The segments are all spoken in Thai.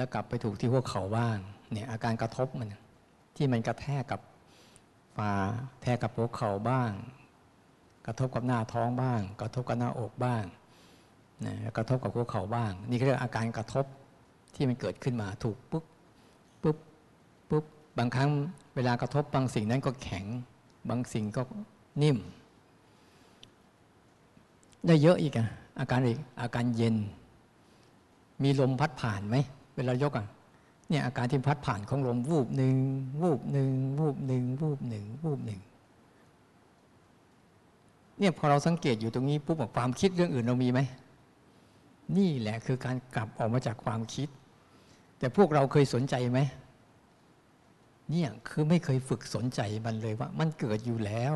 แล้วกลับไปถูกที่หัวเข่าบ้างเนี่ยอาการกระทบมันที่มันกระแทกกับฝ่าแทกกับหัวเข่าบ้าง กระทบกับหน้าท้องบ้าง กระทบกับหน้าอกบ้างนะกระทบกับหัวเข่าบ้าง นี่เรียกอาการกระทบที่มันเกิดขึ้นมาถูกปุ๊บปุ๊บปุ๊บบางครั้งเวลากระทบบางสิ่งนั้นก็แข็ง บางสิ่งก็นิ่ม ได้เยอะอีกอะอาการอีกอาการเย็น มีลมพัดผ่านไหม วลายกอะเนี่ยอาการที่พัดผ่านของลมวูบหนึ่งวูบหนึ่งวูบหนึ่งวูบหนึ่งวูบหนึ่งเนี่ยพอเราสังเกตอยู่ตรงนี้ปุ๊บความคิดเรื่องอื่นเรามีไหมนี่แหละคือการกลับออกมาจากความคิด แต่พวกเราเคยสนใจไหมเนี่ยคือไม่เคยฝึกสนใจมันเลยว่า มันเกิดอยู่แล้ว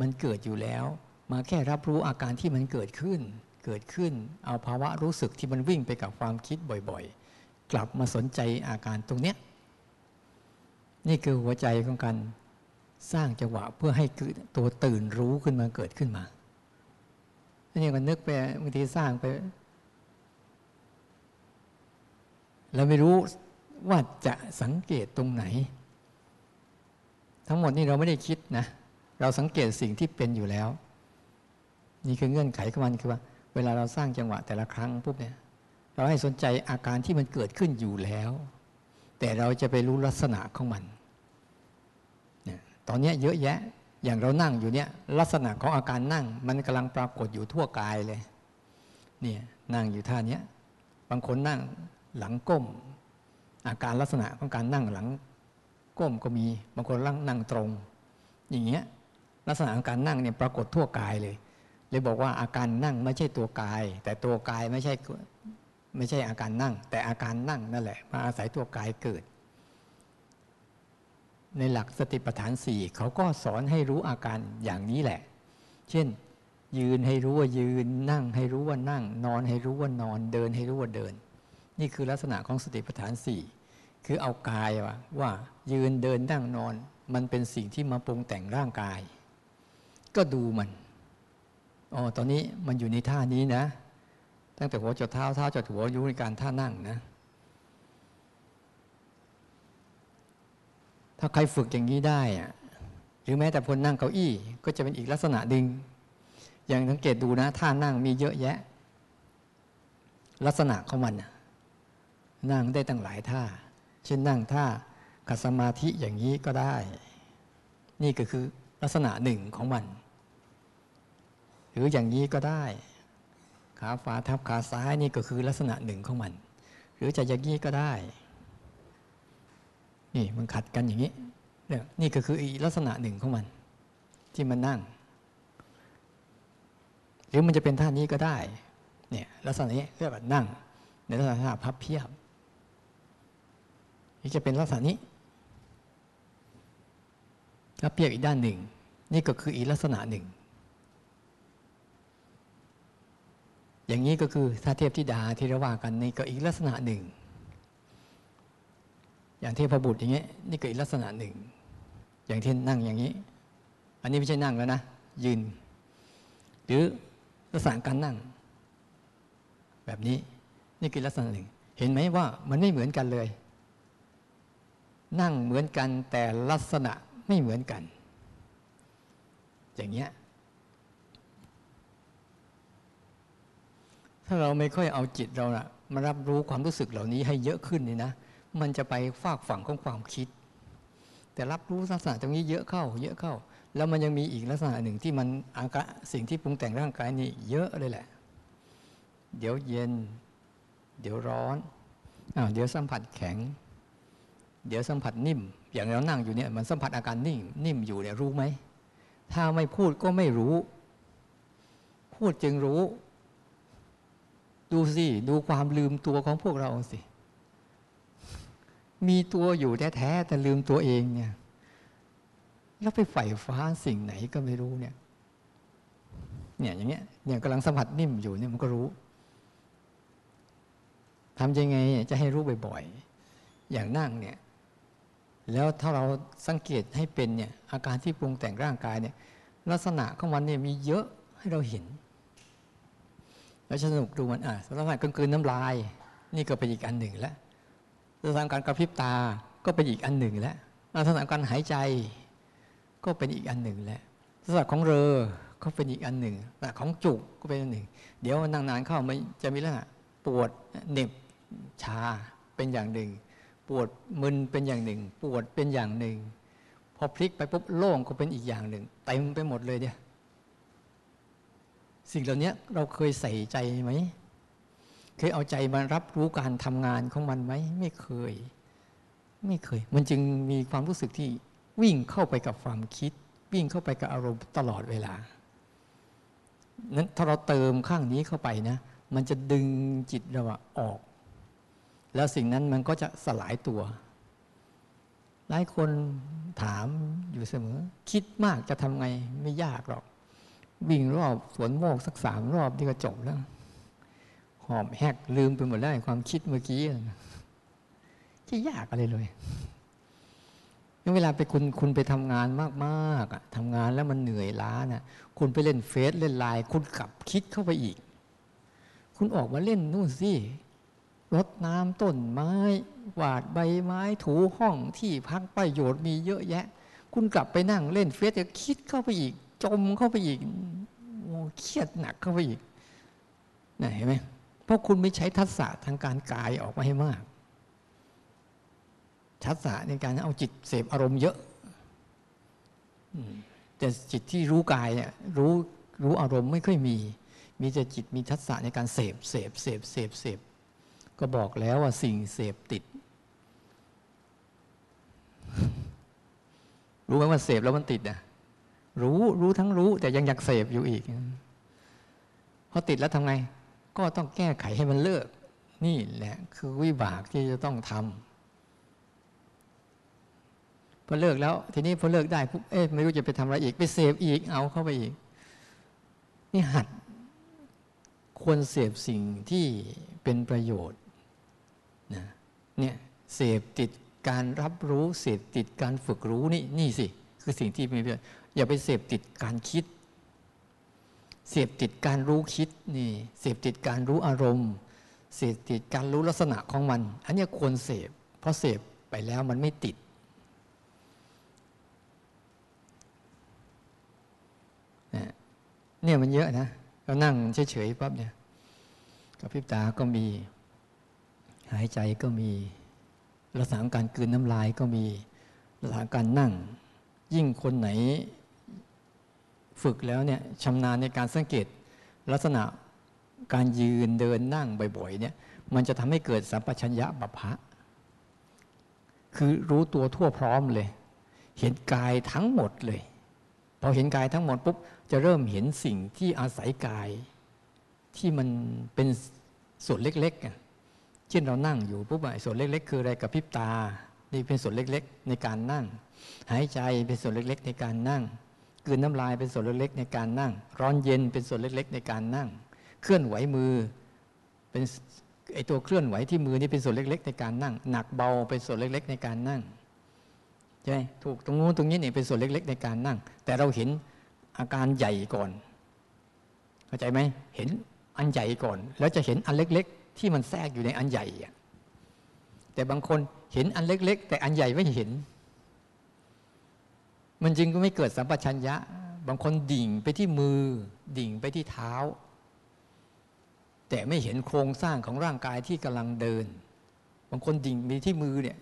มันเกิดอยู่แล้ว มาแค่รับรู้อาการที่มันเกิดขึ้น เกิดขึ้น เอาภาวะรู้สึกที่มันวิ่งไปกับความคิดบ่อยๆ กลับมาสนใจอาการตรงเนี้ยนี่คือหัวใจของการสร้างจังหวะเพื่อให้ตัวตื่นรู้ขึ้นมาเกิดขึ้นมานี่ก็นึกไปบางทีสร้างไป เราไม่รู้ว่าจะสังเกตตรงไหน ทั้งหมดนี่เราไม่ได้คิดนะ เราสังเกตสิ่งที่เป็นอยู่แล้ว นี่คือเงื่อนไขของมันคือว่า เวลาเราสร้างจังหวะแต่ละครั้งปุ๊บเนี่ย เราให้สนใจอาการที่มันเกิดขึ้นอยู่แล้ว แต่เราจะไปรู้ลักษณะของมันตอนนี้เยอะแยะอย่างเรานั่งอยู่เนี่ยลักษณะของอาการนั่ง มันกำลังปรากฏอยู่ทั่วกายเลยเนี่ยนั่งอยู่ท่านี้บางคนนั่งหลังก้ม อาการลักษณะของการนั่งหลังก้มก็มีบางคนนั่งนั่งตรง อย่างเงี้ยลักษณะของการนั่งเนี่ยปรากฏทั่วกายเลย เลยบอกว่าอาการนั่งไม่ใช่ตัวกาย แต่ตัวกายไม่ใช่ ไม่ใช่อาการนั่ง แต่อาการนั่งนั่นแหละมาอาศัยตัวกายเกิด ในหลักสติปัฏฐานสี่เขาก็สอนให้รู้อาการอย่างนี้แหละ เช่น ยืนให้รู้ว่ายืนนั่งให้รู้ว่านั่ง นอนให้รู้ว่านอนเดินให้รู้ว่าเดิน นี่คือลักษณะของสติปัฏฐานสี่คือเอากายว่าว่ายืนเดินนั่งนอน มันเป็นสิ่งที่มาปรุงแต่งร่างกาย ก็ดูมันอ๋อตอนนี้มันอยู่ในท่านี้นะ ตั้งแต่หัวจดเท้าเท้าจดหัวอยู่ในการท่านั่งนะ ถ้าใครฝึกอย่างนี้ได้อะหรือแม้แต่คนนั่งเก้าอี้ ก็จะเป็นอีกลักษณะดึง อย่างสังเกตดูนะท่านั่งมีเยอะแยะ ลักษณะของมันนะนั่งได้ตั้งหลายท่า เช่นนั่งท่าขัดสมาธิอย่างนี้ก็ได้ นี่ก็คือลักษณะหนึ่งของมัน หรืออย่างนี้ก็ได้ ขาฝาทับขาซ้ายนี่ก็คือลักษณะหนึ่งของมัน หรือจะอย่างนี้ก็ได้ นี่มันขัดกันอย่างนี้เนี่ยนี่ก็คืออีลักษณะหนึ่งของมัน ที่มันนั่ง หรือมันจะเป็นท่านี้ก็ได้เนี่ยลักษณะนี้เรียกว่านั่ง ในลักษณะพับเพียบนี่จะเป็นลักษณะนี้แล้วเปียบอีกด้านหนึ่ง นี่ก็คืออีลักษณะหนึ่ง อย่างนี้ก็คือถ้าเทียบที่ดาที่ราว่ากันนี่ก็อีกลักษณะหนึ่ง อย่างเทพบุตรอย่างนี้นี่ก็อีกลักษณะหนึ่ง อย่างที่นั่งอย่างนี้ อันนี้ไม่ใช่นั่งแล้วนะ ยืน หรือลักษณะการนั่ง แบบนี้นี่คือลักษณะหนึ่ง เห็นไหมว่ามันไม่เหมือนกันเลย นั่งเหมือนกันแต่ลักษณะไม่เหมือนกัน อย่างเงี้ย ถ้าเราไม่ค่อยเอาจิตเรานะมารับรู้ความรู้สึกเหล่านี้ให้เยอะขึ้นนี่นะ มันจะไปฝากฝั่งของความคิด แต่รับรู้ลักษณะตรงนี้เยอะเข้า เยอะเข้า แล้วมันยังมีอีกลักษณะหนึ่งที่มันอากาสิ่งที่ปรุงแต่งร่างกายนี่เยอะเลยแหละ เดี๋ยวเย็น เดี๋ยวร้อนอ้าวเดี๋ยวสัมผัสแข็ง เดี๋ยวสัมผัสนิ่ม อย่างเรานั่งอยู่เนี่ยมันสัมผัสอาการนิ่งนิ่มอยู่เนี่ยรู้ไหมถ้าไม่พูดก็ไม่รู้ พูดจึงรู้ ดูสิ ดูความลืมตัวของพวกเราสิ มีตัวอยู่แท้ๆแต่ลืมตัวเองเนี่ย แล้วไปใฝ่ฟ้าสิ่งไหนก็ไม่รู้เนี่ย เนี่ยอย่างเงี้ยเนี่ยกำลังสัมผัสนิ่มอยู่เนี่ยมันก็รู้ทำยังไงจะให้รู้บ่อยๆ อย่างนั่งเนี่ย แล้วถ้าเราสังเกตให้เป็นเนี่ย อาการที่ปรุงแต่งร่างกายเนี่ย ลักษณะของมันเนี่ยมีเยอะให้เราเห็น แล้วสนุกดูมันอะสำหรับกลางคืนน้ำลาย นี่ก็เป็นอีกอันหนึ่งแล้วลักษณะการณ์กระพริบตาก็เป็นอีกอันหนึ่งแล้วลักษณะการณ์หายใจก็เป็นอีกอันหนึ่งแล้วลักษณะของเรอก็เป็นอีกอันหนึ่งลักษณะของจุกก็เป็นอันหนึ่ง เดี๋ยวนั่งนานเข้ามันจะมีลักษณะปวดเหน็บชาเป็นอย่างหนึ่ง ปวดมึนเป็นอย่างหนึ่ง ปวดเป็นอย่างหนึ่ง พอพลิกไปปุ๊บโล่งก็เป็นอีกอย่างหนึ่งเต็มไปหมดเลยเนี่ย สิ่งเหล่านี้เราเคยใส่ใจไหม เคยเอาใจมารับรู้การทำงานของมันไหม ไม่เคย ไม่เคย มันจึงมีความรู้สึกที่วิ่งเข้าไปกับความคิด วิ่งเข้าไปกับอารมณ์ตลอดเวลา นั้นถ้าเราเติมข้างนี้เข้าไปนะ มันจะดึงจิตเราออก แล้วสิ่งนั้นมันก็จะสลายตัว หลายคนถามอยู่เสมอ คิดมากจะทำไงไม่ยากหรอก วิ่งรอบสวนโมกสักสามรอบที่ก็จบแล้ว หอบแหกลืมไปหมดแล้วความคิดเมื่อกี้ที่ยากอะไรเลยเวลาไปคุณคุณไปทำงานมากๆอะทำงานแล้วมันเหนื่อยล้านะ่ะ คุณไปเล่นเฟซเล่นไลน์คุณกลับคิดเข้าไปอีก คุณออกมาเล่นนู่นสิรดน้ำต้นไม้หวาดใบไม้ถูห้องที่พักประโยชน์มีเยอะแยะ คุณกลับไปนั่งเล่นเฟซจะคิดเข้าไปอีก จมเข้าไปอีกโอ้เครียดหนักเข้าไปอีกนะเห็นไหมเพราะคุณไม่ใช้ทักษะทางการกายออกมาให้มาก ทักษะในการเอาจิตเสพอารมณ์เยอะแต่จิตที่รู้กายเนี่ยรู้รู้อารมณ์ไม่ค่อยมี มีแต่จิตมีทักษะในการเสพเสพเสพเสพเสพก็บอกแล้วว่าสิ่งเสพติด รู้ไหมว่าเสพแล้วมันติดอะ รู้รู้ทั้งรู้ แต่ยังอยากเสพอยู่อีกพอติดแล้วทำไง ก็ต้องแก้ไขให้มันเลิก นี่แหละ คือวิบากที่จะต้องทำพอเลิกแล้ว ทีนี้พอเลิกได้ปุ๊บเอ๊ะไม่รู้จะไปทำอะไรอีก ไปเสพอีกเอาเข้าไปอีก นี่หัด ควรเสพสิ่งที่เป็นประโยชน์นะเนี่ยเสพติดการรับรู้เสพติดการฝึกรู้นี่นี่สิ คือสิ่งที่มีประโยชน์ อย่าไปเสพติดการคิด เสพติดการรู้คิดนี่ เสพติดการรู้อารมณ์ เสพติดการรู้ลักษณะของมัน อันนี้ควรเสพ เพราะเสพไปแล้วมันไม่ติด เนี่ยมันเยอะนะเรานั่งเฉยๆปั๊บเนี่ยกับพิบตาก็มี หายใจก็มีลักษณะการกืนน้ำลายก็มีลักษณะการนั่ง ยิ่งคนไหน ฝึกแล้วเนี่ยชำนาญในการสังเกต ลักษณะการยืนเดินนั่งบ่อยๆเนี่ยมันจะทำให้เกิดสัมปชัญญะบัพพะคือรู้ตัวทั่วพร้อมเลย เห็นกายทั้งหมดเลยพอเห็นกายทั้งหมดปุ๊บจะเริ่มเห็นสิ่งที่อาศัยกายที่มันเป็นส่วนเล็กๆเช่นเรานั่งอยู่ปุ๊บส่วนเล็ก ๆ คืออะไรกับพิบตา นี่เป็นส่วนเล็ก ๆ ในการนั่ง หายใจเป็นส่วนเล็ก ๆ ในการนั่ง กืนน้ำลายเป็นส่วนเล็กๆในการนั่ง ร้อนเย็นเป็นส่วนเล็กๆ ในการนั่ง เคลื่อนไหวมือเป็นไอตัวเคลื่อนไหวที่มือนี่เป็นส่วนเล็ก ๆ ในการนั่ง หนักเบาเป็นส่วนเล็ก ๆ ในการนั่งใช่ไหมถูกตรงนู้นตรงนี้เนี่ยเป็นส่วนเล็ก ๆ ในการนั่ง แต่เราเห็นอาการใหญ่ก่อน เข้าใจไหมเห็นอันใหญ่ก่อน แล้วจะเห็นอันเล็ก ๆ ที่มันแทรกอยู่ในอันใหญ่แต่บางคนเห็นอันเล็ก ๆ แต่อันใหญ่ไม่เห็น มันจึงก็ไม่เกิดสัมปชัญญะ บางคนดิ่งไปที่มือ ดิ่งไปที่เท้า แต่ไม่เห็นโครงสร้างของร่างกายที่กำลังเดิน บางคนดิ่งไปที่มือเนี่ย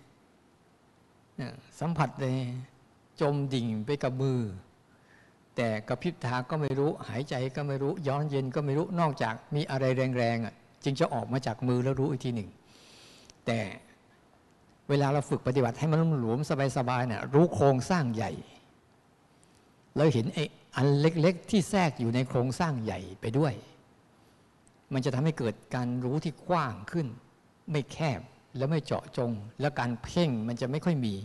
สัมผัสเลยจมดิ่งไปกับมือ แต่กระพริบตาก็ไม่รู้ หายใจก็ไม่รู้ ย้อนเย็นก็ไม่รู้นอกจากมีอะไรแรงๆอะจึงจะออกมาจากมือแล้วรู้อีกทีหนึ่ง แต่เวลาเราฝึกปฏิบัติให้มันหลวมสบายๆเนี่ยรู้โครงสร้างใหญ่ เราเห็นไอ้อันเล็กๆ ที่แทรกอยู่ในโครงสร้างใหญ่ไปด้วย มันจะทำให้เกิดการรู้ที่กว้างขึ้น ไม่แคบแล้วไม่เจาะจง แล้วการเพ่งมันจะไม่ค่อยมี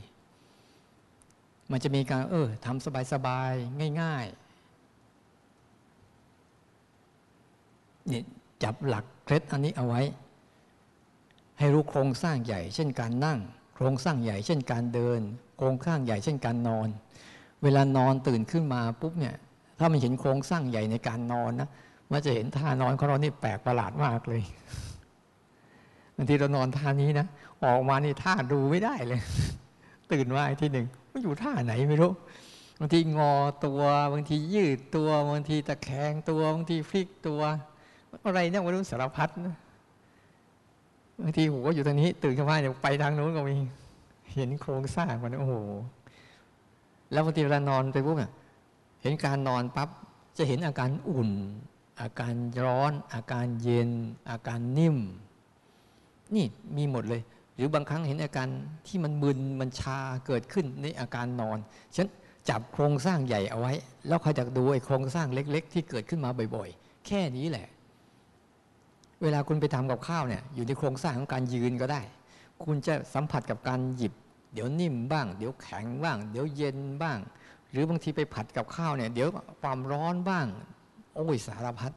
มันจะมีการเออทำสบายๆ ง่ายๆนี่จับหลักเคล็ดอันนี้เอาไว้ ให้รู้โครงสร้างใหญ่ เช่นการนั่ง โครงสร้างใหญ่ เช่นการเดิน โครงสร้างใหญ่ เช่นการนอน เวลานอนตื่นขึ้นมาปุ๊บเนี่ย ถ้ามันเห็นโครงสร้างใหญ่ในการนอนนะมันจะเห็นท่านอนของเรานี่แปลกประหลาดมากเลยบางทีเรานอนท่านี้นะออกมานี่ท่าดูไม่ได้เลย ตื่นมาอีกทีหนึ่งมันอยู่ท่าไหนไม่รู้บางทีงอตัวบางทียืดตัวบางทีตะแคงตัวบางทีพลิกตัว อะไรเนี่ยไม่รู้สารพัดนะบางทีหัวอยู่ตรงนี้ ตื่นขึ้นมาเนี่ยไปทางโน้นก็มี เห็นโครงสร้างมันโอ้โห แล้วบางทีเวลานอนไปปุ๊บเนี่ยเห็นการนอนปั๊บจะเห็นอาการอุ่น อาการร้อน อาการเย็น อาการนิ่ม นี่มีหมดเลย หรือบางครั้งเห็นอาการที่มันมึนมันชาเกิดขึ้นในอาการนอนฉันจับโครงสร้างใหญ่เอาไว้ แล้วคอยจะดูไอ้โครงสร้างเล็ก ๆ ที่เกิดขึ้นมาบ่อยๆ แค่นี้แหละ เวลาคุณไปทำกับข้าวเนี่ยอยู่ในโครงสร้างของการยืนก็ได้ คุณจะสัมผัสกับการหยิบ เดี๋ยวนิ่มบ้าง เดี๋ยวแข็งบ้าง เดี๋ยวเย็นบ้าง หรือบางทีไปผัดกับข้าวเนี่ย เดี๋ยวความร้อนบ้าง โอ้ยสารพัด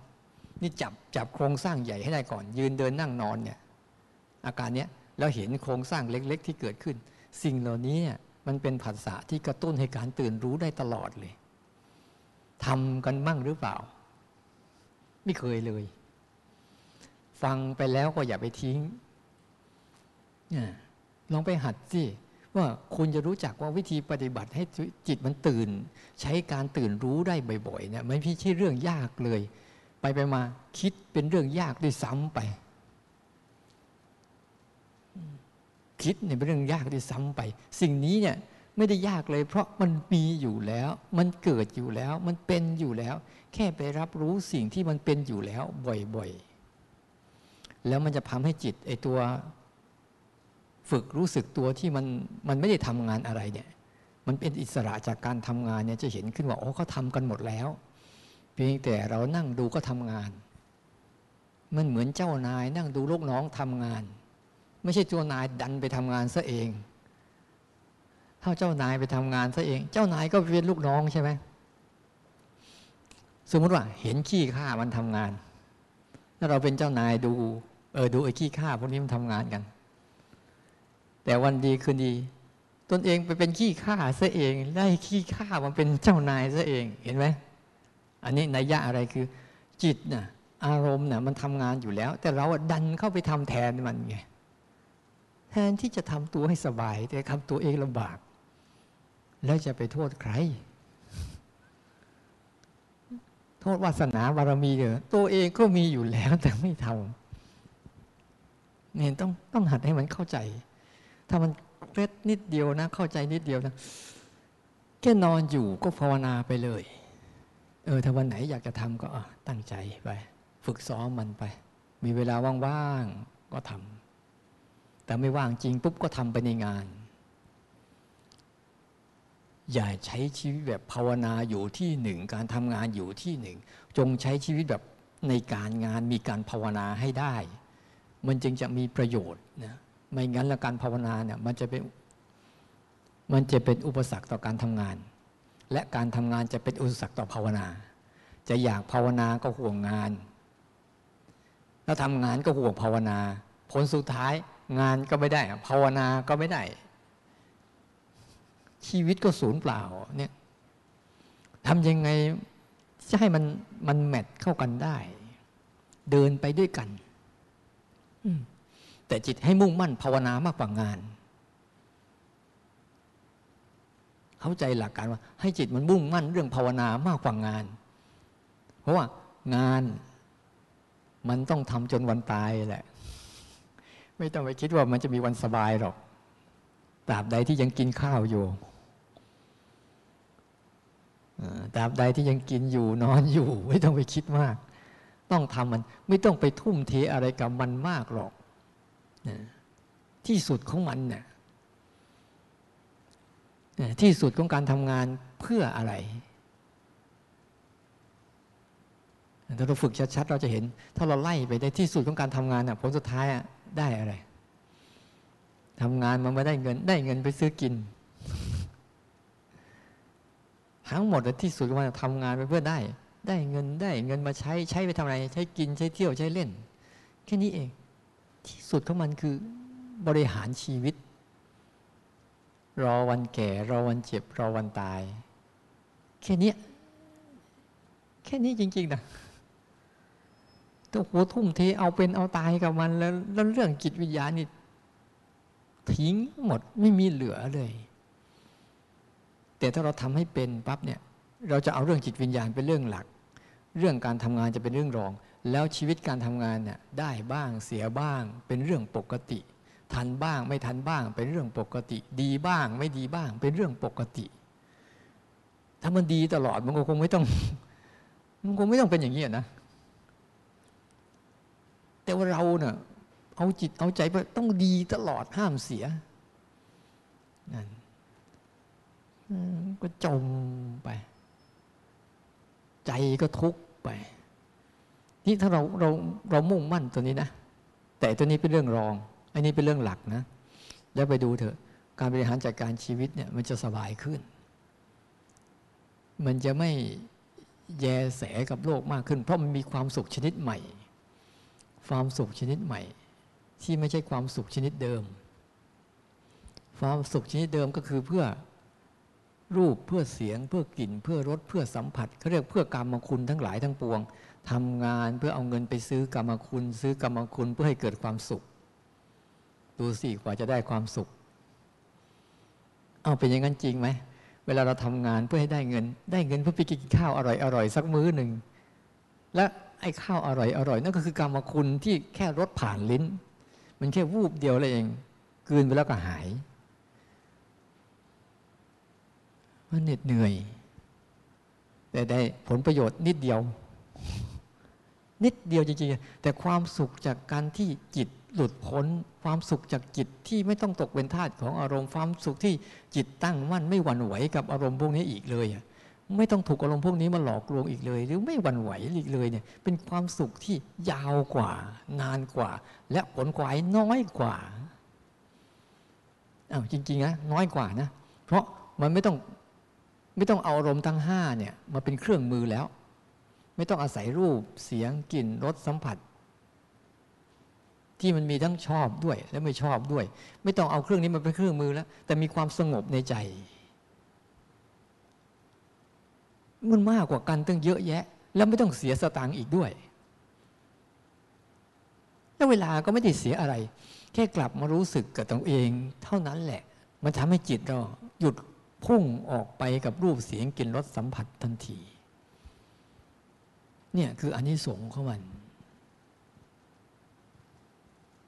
นี่จับจับโครงสร้างใหญ่ให้ได้ก่อน ยืนเดินนั่งนอนเนี่ย อาการเนี้ยแล้วเห็นโครงสร้างเล็ก ๆ ที่เกิดขึ้น สิ่งเหล่านี้เนี่ยมันเป็นผัสสะที่กระตุ้นให้การตื่นรู้ได้ตลอดเลยทำกันบ้างหรือเปล่า ไม่เคยเลย ฟังไปแล้วก็อย่าไปทิ้งลองไปหัดสิ ว่าคุณจะรู้จักว่าวิธีปฏิบัติให้จิตมันตื่น ใช้การตื่นรู้ได้บ่อยๆเนี่ยไม่ใช่เรื่องยากเลย ไปไปมาคิดเป็นเรื่องยากด้วยซ้ำไป คิดเนี่ยเป็นเรื่องยากที่ซ้ำไป สิ่งนี้เนี่ยไม่ได้ยากเลย เพราะมันมีอยู่แล้ว มันเกิดอยู่แล้ว มันเป็นอยู่แล้ว แค่ไปรับรู้สิ่งที่มันเป็นอยู่แล้วบ่อยๆ แล้วมันจะทำให้จิตไอตัว ฝึกรู้สึกตัวที่มันมันไม่ได้ทำงานอะไรเนี่ย มันเป็นอิสระจากการทำงานเนี่ยจะเห็นขึ้นว่าโอ้เขาทากันหมดแล้ว เพียงแต่เรานั่งดูก็ทำงาน มันเหมือนเจ้านายนั่งดูลูกน้องทำงาน ไม่ใช่เจ้านายดันไปทำงานซะเองถ้าเจ้านายไปทำงานซะเอง เจ้านายก็เป็นลูกน้องใช่ไหมสมมติว่า เห็นขี้ข้ามันทำงาน แล้วเราเป็นเจ้านายดู เออดูไอ้ขี้ข้าพวกนี้มันทำงานกัน แต่วันดีคืนดี ตนเองไปเป็นขี้ข้าซะเองได้ขี้ข้ามันเป็นเจ้านายซะเองเห็นไหมอันนี้นัยยะอะไรคือ จิตน่ะอารมณ์น่ะมันทำงานอยู่แล้ว แต่เราดันเข้าไปทำแทนมันไงแทนที่จะทำตัวให้สบาย แต่ทำตัวเองลำบาก แล้วจะไปโทษใคร โทษวาสนาบารมีเถอะตัวเองก็มีอยู่แล้วแต่ไม่ทำเนี่ยต้องต้องหัดให้มันเข้าใจ ถ้ามันเล็ดนิดเดียวนะ เข้าใจนิดเดียวนะแค่นอนอยู่ก็ภาวนาไปเลย เออถ้าวันไหนอยากจะทำก็ตั้งใจไป ฝึกซ้อมมันไป มีเวลาว่างๆก็ทำแต่ไม่ว่างจริงปุ๊บก็ทำไปในงาน อย่าใช้ชีวิตแบบภาวนาอยู่ที่หนึ่ง การทำงานอยู่ที่หนึ่ง จงใช้ชีวิตแบบในการงานมีการภาวนาให้ได้ มันจึงจะมีประโยชน์นะ ไม่งั้นแล้วการภาวนาเนี่ยมันจะเป็นมันจะเป็นอุปสรรคต่อการทำงาน และการทำงานจะเป็นอุปสรรคต่อภาวนา จะอยากภาวนาก็ห่วงงาน แล้วทำงานก็ห่วงภาวนา ผลสุดท้ายงานก็ไม่ได้ ภาวนาก็ไม่ได้ ชีวิตก็สูญเปล่าเนี่ยทำยังไงจะให้มันมันแมทเข้ากันได้ เดินไปด้วยกัน แต่จิตให้มุ่งมั่นภาวนามากกว่างาน เข้าใจหลักการว่า ให้จิตมันมุ่งมั่นเรื่องภาวนามากกว่างาน เพราะว่างานมันต้องทำจนวันตายแหละ ไม่ต้องไปคิดว่ามันจะมีวันสบายหรอกตราบใดที่ยังกินข้าวอยู่ตราบใดที่ยังกินอยู่นอนอยู่ ไม่ต้องไปคิดมาก ต้องทำมัน ไม่ต้องไปทุ่มเทอะไรกับมันมากหรอก ที่สุดของมันเนี่ยที่สุดของการทำงานเพื่ออะไรถ้าเราฝึกชัดๆ เราจะเห็น ถ้าเราไล่ไปในที่สุดของการทำงานผลสุดท้ายได้อะไรทำงานมันไม่ได้เงิน ได้เงินไปซื้อกิน ทั้งหมดที่สุดมันทำงานไปเพื่อได้ ได้เงินได้เงินมาใช้ใช้ไปทำอะไร ใช้กินใช้เที่ยวใช้เล่น แค่นี้เอง ที่สุดของมันคือบริหารชีวิต รอวันแก่ รอวันเจ็บ รอวันตาย แค่นี้แค่นี้จริงๆนะต้องหัวทุ่มเทเอาเป็นเอาตายกับมันแล้วแล้วเรื่องจิตวิญญาณนี่ทิ้งหมดไม่มีเหลือเลย แต่ถ้าเราทำให้เป็นปั๊บเนี่ย เราจะเอาเรื่องจิตวิญญาณเป็นเรื่องหลัก เรื่องการทำงานจะเป็นเรื่องรอง แล้วชีวิตการทำงานเนี่ยได้บ้างเสียบ้าง เป็นเรื่องปกติ ทันบ้างไม่ทันบ้าง เป็นเรื่องปกติ ดีบ้าง ไม่ดีบ้าง เป็นเรื่องปกติ ถ้ามันดีตลอดมันก็คงไม่ต้องมันคงไม่ต้องเป็นอย่างนี้นะแต่ว่าเราเนี่ยเอาจิตเอาใจไปต้องดีตลอดห้ามเสียนั่นก็จมไป ใจก็ทุกข์ไป นี่ถ้าเราเราเรามุ่งมั่นตัวนี้นะ แต่ตัวนี้เป็นเรื่องรอง อันนี้เป็นเรื่องหลักนะ แล้วไปดูเถอะ การบริหารจัดการชีวิตเนี่ยมันจะสบายขึ้น มันจะไม่แยแสกับโลกมากขึ้น เพราะมันมีความสุขชนิดใหม่ ความสุขชนิดใหม่ ที่ไม่ใช่ความสุขชนิดเดิม ความสุขชนิดเดิมก็คือเพื่อรูปเพื่อเสียง เพื่อกลิ่น เพื่อรสเพื่อสัมผัสเขาเรียกเพื่อกรรมคุณทั้งหลายทั้งปวง ทำงานเพื่อเอาเงินไปซื้อกรรมคุณ ซื้อกรรมคุณเพื่อให้เกิดความสุข ดูสิกว่าจะได้ความสุข เอาเป็นอย่างนั้นจริงไหมเวลาเราทำงานเพื่อให้ได้เงิน ได้เงินเพื่อไปกินข้าวอร่อยอร่อยสักมื้อหนึ่งและไอ้ข้าวอร่อยอร่อยนั่นก็คือกรรมคุณที่แค่รสผ่านลิ้น มันแค่วูบเดียวเลยเองกืนไปแล้วก็หายมันเหน็ดเหนื่อย แต่ได้ผลประโยชน์นิดเดียว นิดเดียวจริงๆ แต่ความสุขจากการที่จิตหลุดพ้น ความสุขจากจิตที่ไม่ต้องตกเป็นทาสของอารมณ์ความสุขที่จิตตั้งมั่นไม่หวั่นไหวกับอารมณ์พวกนี้อีกเลยไม่ต้องถูกอารมณ์พวกนี้มาหลอกลวงอีกเลย หรือไม่หวั่นไหวอีกเลยเนี่ยเป็นความสุขที่ยาวกว่า นานกว่า และผลกวายน้อยกว่าอ้าวจริงๆนะน้อยกว่านะเพราะมันไม่ต้องไม่ต้องเอาอารมณ์ทั้งห้าเนี่ยมาเป็นเครื่องมือแล้ว ไม่ต้องอาศัยรูปเสียงกลิ่นรสสัมผัส ที่มันมีทั้งชอบด้วย และไม่ชอบด้วย ไม่ต้องเอาเครื่องนี้มาเป็นเครื่องมือแล้ว แต่มีความสงบในใจ มันมากกว่ากันตั้งเยอะแยะ แล้วไม่ต้องเสียสตางค์อีกด้วย แล้วเวลาก็ไม่ได้เสียอะไร แค่กลับมารู้สึกกับตัวเอง เท่านั้นแหละ มันทำให้จิตเราหยุดพุ่งออกไปกับรูปเสียงกลิ่นรสสัมผัสทันที เนี่ยคืออันนี้สงของมัน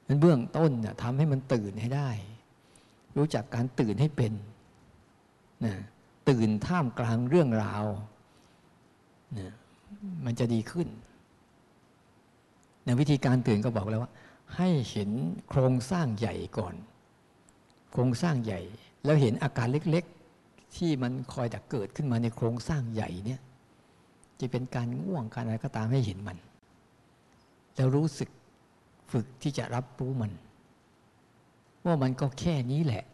มันเบื้องต้นเนี่ยทำให้มันตื่นให้ได้ รู้จักการตื่นให้เป็นนะตื่นท่ามกลางเรื่องราวนะมันจะดีขึ้นในวิธีการตื่นก็บอกแล้วว่า ให้เห็นโครงสร้างใหญ่ก่อน โครงสร้างใหญ่ แล้วเห็นอาการเล็ก ๆ ที่มันคอยจะเกิดขึ้นมาในโครงสร้างใหญ่เนี่ย จะเป็นการง่วงการอะไรก็ตามให้เห็นมัน แล้วรู้สึกฝึกที่จะรับรู้มัน ว่ามันก็แค่นี้แหละ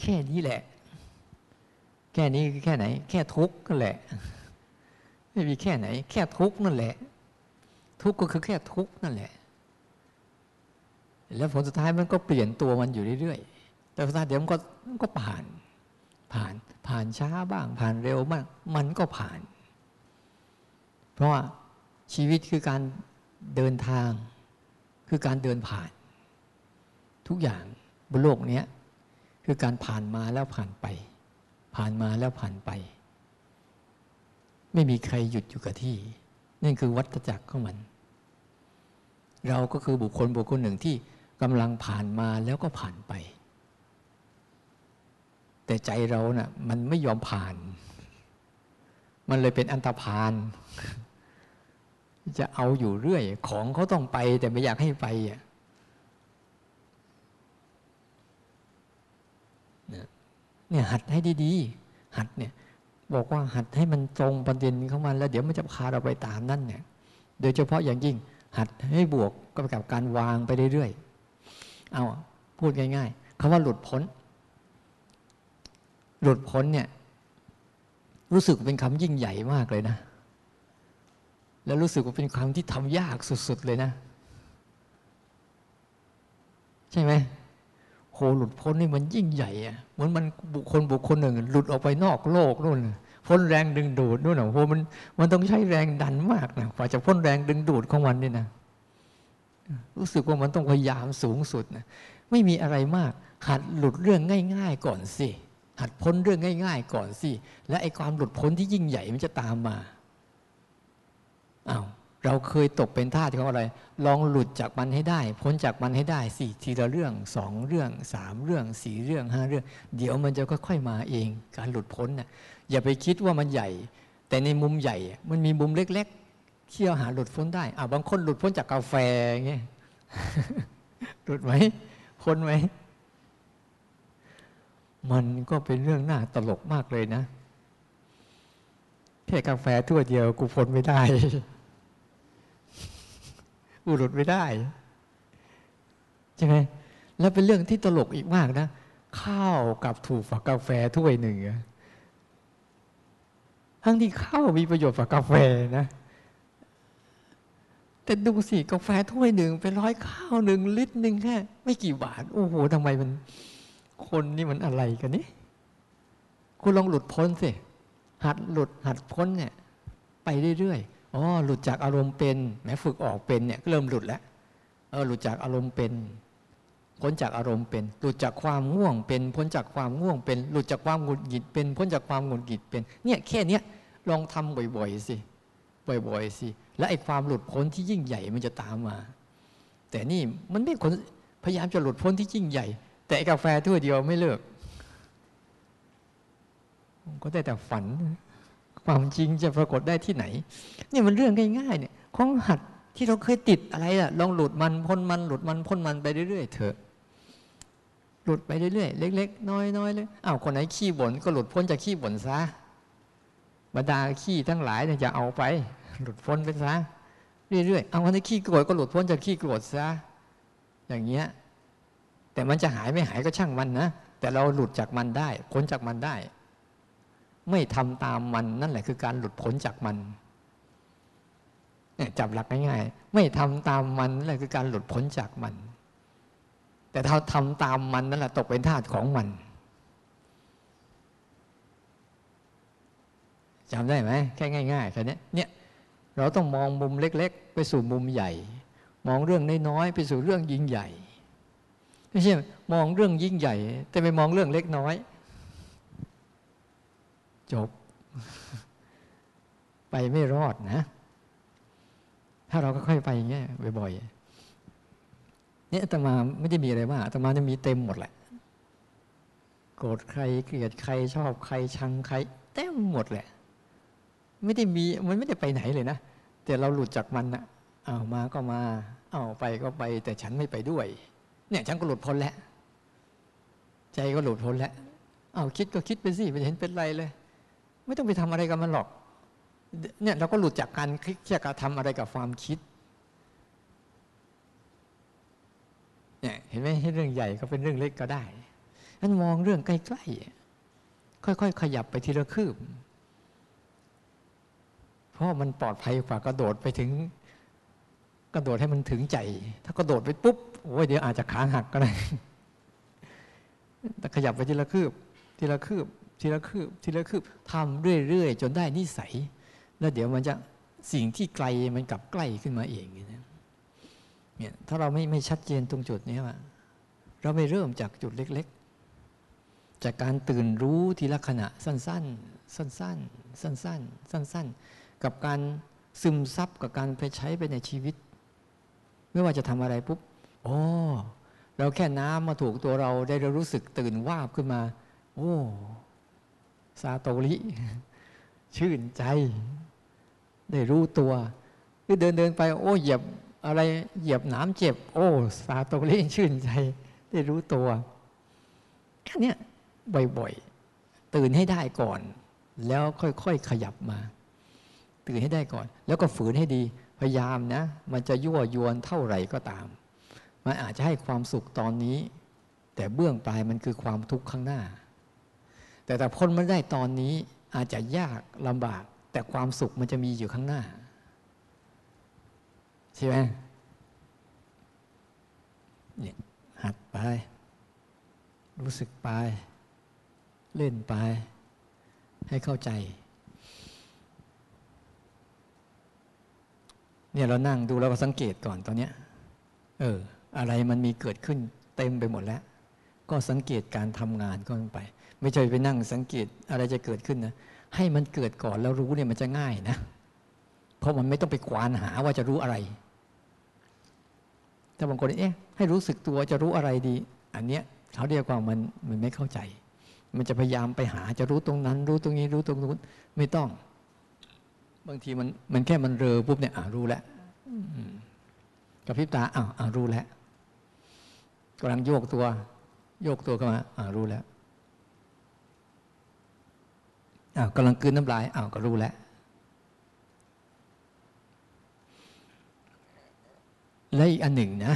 แค่นี้แหละ แค่นี้คือแค่ไหน แค่ทุกข์ก็แหละ ไม่มีแค่ไหน แค่ทุกข์นั่นแหละ ทุกข์ก็คือแค่ทุกข์นั่นแหละ แล้วผลสุดท้ายมันก็เปลี่ยนตัวมันอยู่เรื่อยแต่สุดท้ายเดี๋ยวมันก็มันก็ผ่าน ผ่าน ผ่านช้าบ้าง ผ่านเร็วมากมันก็ผ่าน เพราะว่าชีวิตคือการเดินทาง คือการเดินผ่าน ทุกอย่างบนโลกนี้คือการผ่านมาแล้วผ่านไป ผ่านมาแล้วผ่านไป ไม่มีใครหยุดอยู่กับที่นั่นคือวัฏจักรของมัน เราก็คือบุคคลบุคคลหนึ่งที่กำลังผ่านมาแล้วก็ผ่านไป แต่ใจเราเนะ่ะ มันไม่ยอมผ่าน มันเลยเป็นอันตรพาน จะเอาอยู่เรื่อย ของเขาต้องไป แต่ไม่อยากให้ไปอะเนี่ยหัดให้ดีๆ หัดเนี่ย บอกว่าหัดให้มันตรงประเด็นเข้ามาแล้ว เดี๋ยวมันจะพาเราไปตามนั่นเนี่ย โดยเฉพาะอย่างยิ่ง หัดให้บวกกับการวางไปเรื่อยๆ เอาพูดง่ายๆคำว่าหลุดพ้น หลุดพ้นเนี่ย รู้สึกเป็นคำยิ่งใหญ่มากเลยนะ แล้วรู้สึกว่าเป็นคำที่ทำยากสุด ๆ เลยนะ ใช่ไหมโหหลุดพ้นนี่มันยิ่งใหญ่อะเหมือนมันบุคคลบุคคลหนึ่ง หลุดออกไปนอกโลกนู่นพ้นแรงดึงดูดนู่นนะโหมันมันต้องใช้แรงดันมากนะกว่าจะพ้นแรงดึงดูดของมันนี่นะรู้สึกว่ามันต้องพยายามสูงสุดนะไม่มีอะไรมากหัดหลุดเรื่องง่าย ๆ ก่อนสิ หัดพ้นเรื่องง่าย ๆ ก่อนสิ และไอ้ความหลุดพ้นที่ยิ่งใหญ่มันจะตามมาอา้าวเราเคยตกเป็นทาสของอะไร ลองหลุดจากมันให้ได้ พ้นจากมันให้ได้สิทีละเรื่องสองเรื่องสามเรื่องสี่เรื่องห้าเรื่อง เดี๋ยวมันจะค่อยๆมาเอง การหลุดพ้นน่ะอย่าไปคิดว่ามันใหญ่ แต่ในมุมใหญ่มันมีมุมเล็กๆที่เราหาหลุดพ้นได้อ่าบางคนหลุดพ้นจากกาแฟเงี้ยหลุดไหมพ้นไหม มันก็เป็นเรื่องน่าตลกมากเลยนะ แค่กาแฟถ้วยเดียวกูพ้นไม่ได้กูหลุดไม่ได้ ใช่ไหมแล้วเป็นเรื่องที่ตลกอีกมากนะ ข้าวกับถูกฝักกาแฟถ้วยหนึ่งทั้งที่ข้าวมีประโยชน์ฝักกาแฟนะ แต่ดูสิกาแฟถ้วยหนึ่งเป็นร้อยข้าวหนึ่งลิตรหนึ่งแค่ไม่กี่บาท โอ้โหทำไมมัน คนนี่มันอะไรกันนี่คุณลองหลุดพ้นสิ หัดหลุดหัดพ้นเนี่ยไปเรื่อยๆ อ๋อ หลุดจากอารมณ์เป็น แม้ฝึกออกเป็นเนี่ยเริ่มหลุดแล้ว เออ หลุดจากอารมณ์เป็น พ้นจากอารมณ์เป็น หลุดจากความง่วงเป็น พ้นจากความง่วงเป็น หลุดจากความหงุดหงิดเป็น พ้นจากความหงุดหงิดเป็น เนี่ยแค่เนี้ยลองทำบ่อยๆ สิ บ่อยๆ สิ แล้วไอ้ความหลุดพ้นที่ยิ่งใหญ่มันจะตามมา แต่นี่มันไม่คนพยายามจะหลุดพ้นที่ยิ่งใหญ่ แต่กาแฟถ้วยเดียวไม่เลิกก็ได้แต่ฝัน ความจริงจะปรากฏได้ที่ไหน นี่มันเรื่องง่ายๆเนี่ยของหัดที่เราเคยติดอะไรอะลองหลุดมันพ้นมันหลุดมันพ้นมันไปเรื่อยๆเถอะ หลุดไปเรื่อยๆเล็ก ๆ น้อยๆเลยอ้าวคนไหนขี้บ่นก็หลุดพ้นจากขี้บ่นซะบรรดาขี้ทั้งหลายเนี่ยจะเอาไป หลุดพ้นไปซะเรื่อยๆเอาคนไหนขี้โกรธก็หลุดพ้นจากขี้โกรธซะอย่างเงี้ย แต่มันจะหายไม่หายก็ช่างมันนะ แต่เราหลุดจากมันได้พ้นจากมันได้ ไม่ทำตามมันนั่นแหละคือการหลุดพ้นจากมันเนี่ยจับหลักง่ายๆ ไม่ทำตามมันนั่นแหละคือการหลุดพ้นจากมัน แต่ถ้าทำตามมันนั่นแหละตกเป็นทาสของมันจำได้ไหมแค่ง่ายๆแค่นี้เนี่ยเราต้องมองมุมเล็ก ๆ ไปสู่มุมใหญ่ มองเรื่องน้อยๆไปสู่เรื่องยิ่งใหญ่ ไม่ใช่มองเรื่องยิ่งใหญ่ แต่ไปมองเรื่องเล็กน้อย จบ ไปไม่รอดนะ ถ้าเราก็ค่อยไปอย่างเงี้ยบ่อยๆเนี่ยตมาไม่ได้มีอะไรมากอาตมาจะมีเต็มหมดแหละโกรธใครเกลียดใครชอบใครชังใคร เต็มหมดแหละ ไม่ได้มีมันไม่ได้ไปไหนเลยนะแต่เราหลุดจากมันนะเอามาก็มา เอาไปก็ไป แต่ฉันไม่ไปด้วย เนี่ยฉันก็หลุดพ้นแล้วใจก็หลุดพ้นแล้วเอาคิดก็คิดไปสิไม่เห็นเป็นไรเลย ไม่ต้องไปทำอะไรกับมันหรอก เนี่ยเราก็หลุดจากการคิดจากการทำอะไรกับความคิดเนี่ยเห็นไหมให้เรื่องใหญ่ก็เป็นเรื่องเล็กก็ได้นั่นมองเรื่องใกล้ๆค่อยๆขยับไปทีละคืบ เพราะมันปลอดภัยกว่ากระโดดไปถึง กระโดดให้มันถึงใจ ถ้ากระโดดไปปุ๊บ โอ้ยเดี๋ยวอาจจะขาหักก็ได้แต่ขยับไปทีละคืบ ทีละคืบ ทีละคืบ ทีละคืบทำเรื่อย ๆ จนได้นิสัย แล้วเดี๋ยวมันจะสิ่งที่ไกลมันกลับใกล้ขึ้นมาเองเนี่ยถ้าเราไม่ไม่ชัดเจนตรงจุดนี้ว่าเราไม่เริ่มจากจุดเล็ก ๆ จากการตื่นรู้ทีละขณะสั้น ๆ สั้น ๆ สั้น ๆ สั้น ๆ กับการซึมซับกับการไปใช้ไปในชีวิต ไม่ว่าจะทำอะไรปุ๊บ โอ้เราแค่น้ำมาถูกตัวเราได้เรารู้สึกตื่นวาบขึ้นมา โอ้ซาโตริชื่นใจ ได้รู้ตัวคือเดินเดินไป โอ้เหยียบอะไรเหยียบหนามเจ็บ โอ้ซาโตริชื่นใจ ได้รู้ตัวแค่นี้บ่อยๆ ตื่นให้ได้ก่อน แล้วค่อยๆขยับมา ตื่นให้ได้ก่อน แล้วก็ฝืนให้ดี พยายามนะ มันจะยั่วยวนเท่าไหร่ก็ตาม มันอาจจะให้ความสุขตอนนี้ แต่เบื้องปลายมันคือความทุกข์ข้างหน้า แต่แต่พ้นมันได้ตอนนี้อาจจะยากลำบาก แต่ความสุขมันจะมีอยู่ข้างหน้า ใช่ไหมเนี่ยหัดไป รู้สึกไป เล่นไป ให้เข้าใจเนี่ยเรานั่งดูแล้วก็สังเกตก่อนตอนเนี้ย เออ อะไรมันมีเกิดขึ้นเต็มไปหมดแล้ว ก็สังเกตการทำงานก็ไป ไม่ใช่ไปนั่งสังเกตอะไรจะเกิดขึ้นนะให้มันเกิดก่อนแล้วรู้เนี่ยมันจะง่ายนะ เพราะมันไม่ต้องไปควานหาว่าจะรู้อะไร แต่บางคนเอ๊ะให้รู้สึกตัวจะรู้อะไรดี อันเนี้ยเขาเรียกว่ามันมันไม่เข้าใจ มันจะพยายามไปหาจะรู้ตรงนั้น รู้ตรงนี้รู้ตรงนู้นไม่ต้อง บางทีมันมันแค่มันเรอปุ๊บเนี่ยอ่ารู้แล้วกับพิบตาอ้าวอ่ารู้แล้ว กำลังโยกตัว โยกตัวเข้ามาอ่ารู้แล้วอ้าวกำลังกืนน้ำลายอ้าวก็รู้แล้วและอีกอันหนึ่งนะ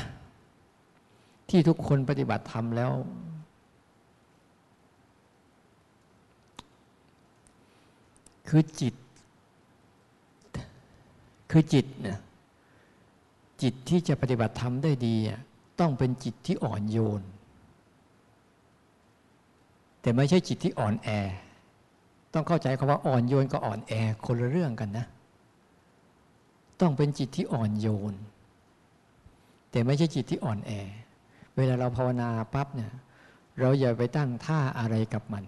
ที่ทุกคนปฏิบัติธรรมแล้ว คือจิต คือจิตเนี่ยจิตที่จะปฏิบัติธรรมได้ดีอะ ต้องเป็นจิตที่อ่อนโยน แต่ไม่ใช่จิตที่อ่อนแอ ต้องเข้าใจคำว่าอ่อนโยนกับอ่อนแอคนละเรื่องกันนะ ต้องเป็นจิตที่อ่อนโยน แต่ไม่ใช่จิตที่อ่อนแอ เวลาเราภาวนาปั๊บเนี่ย เราอย่าไปตั้งท่าอะไรกับมัน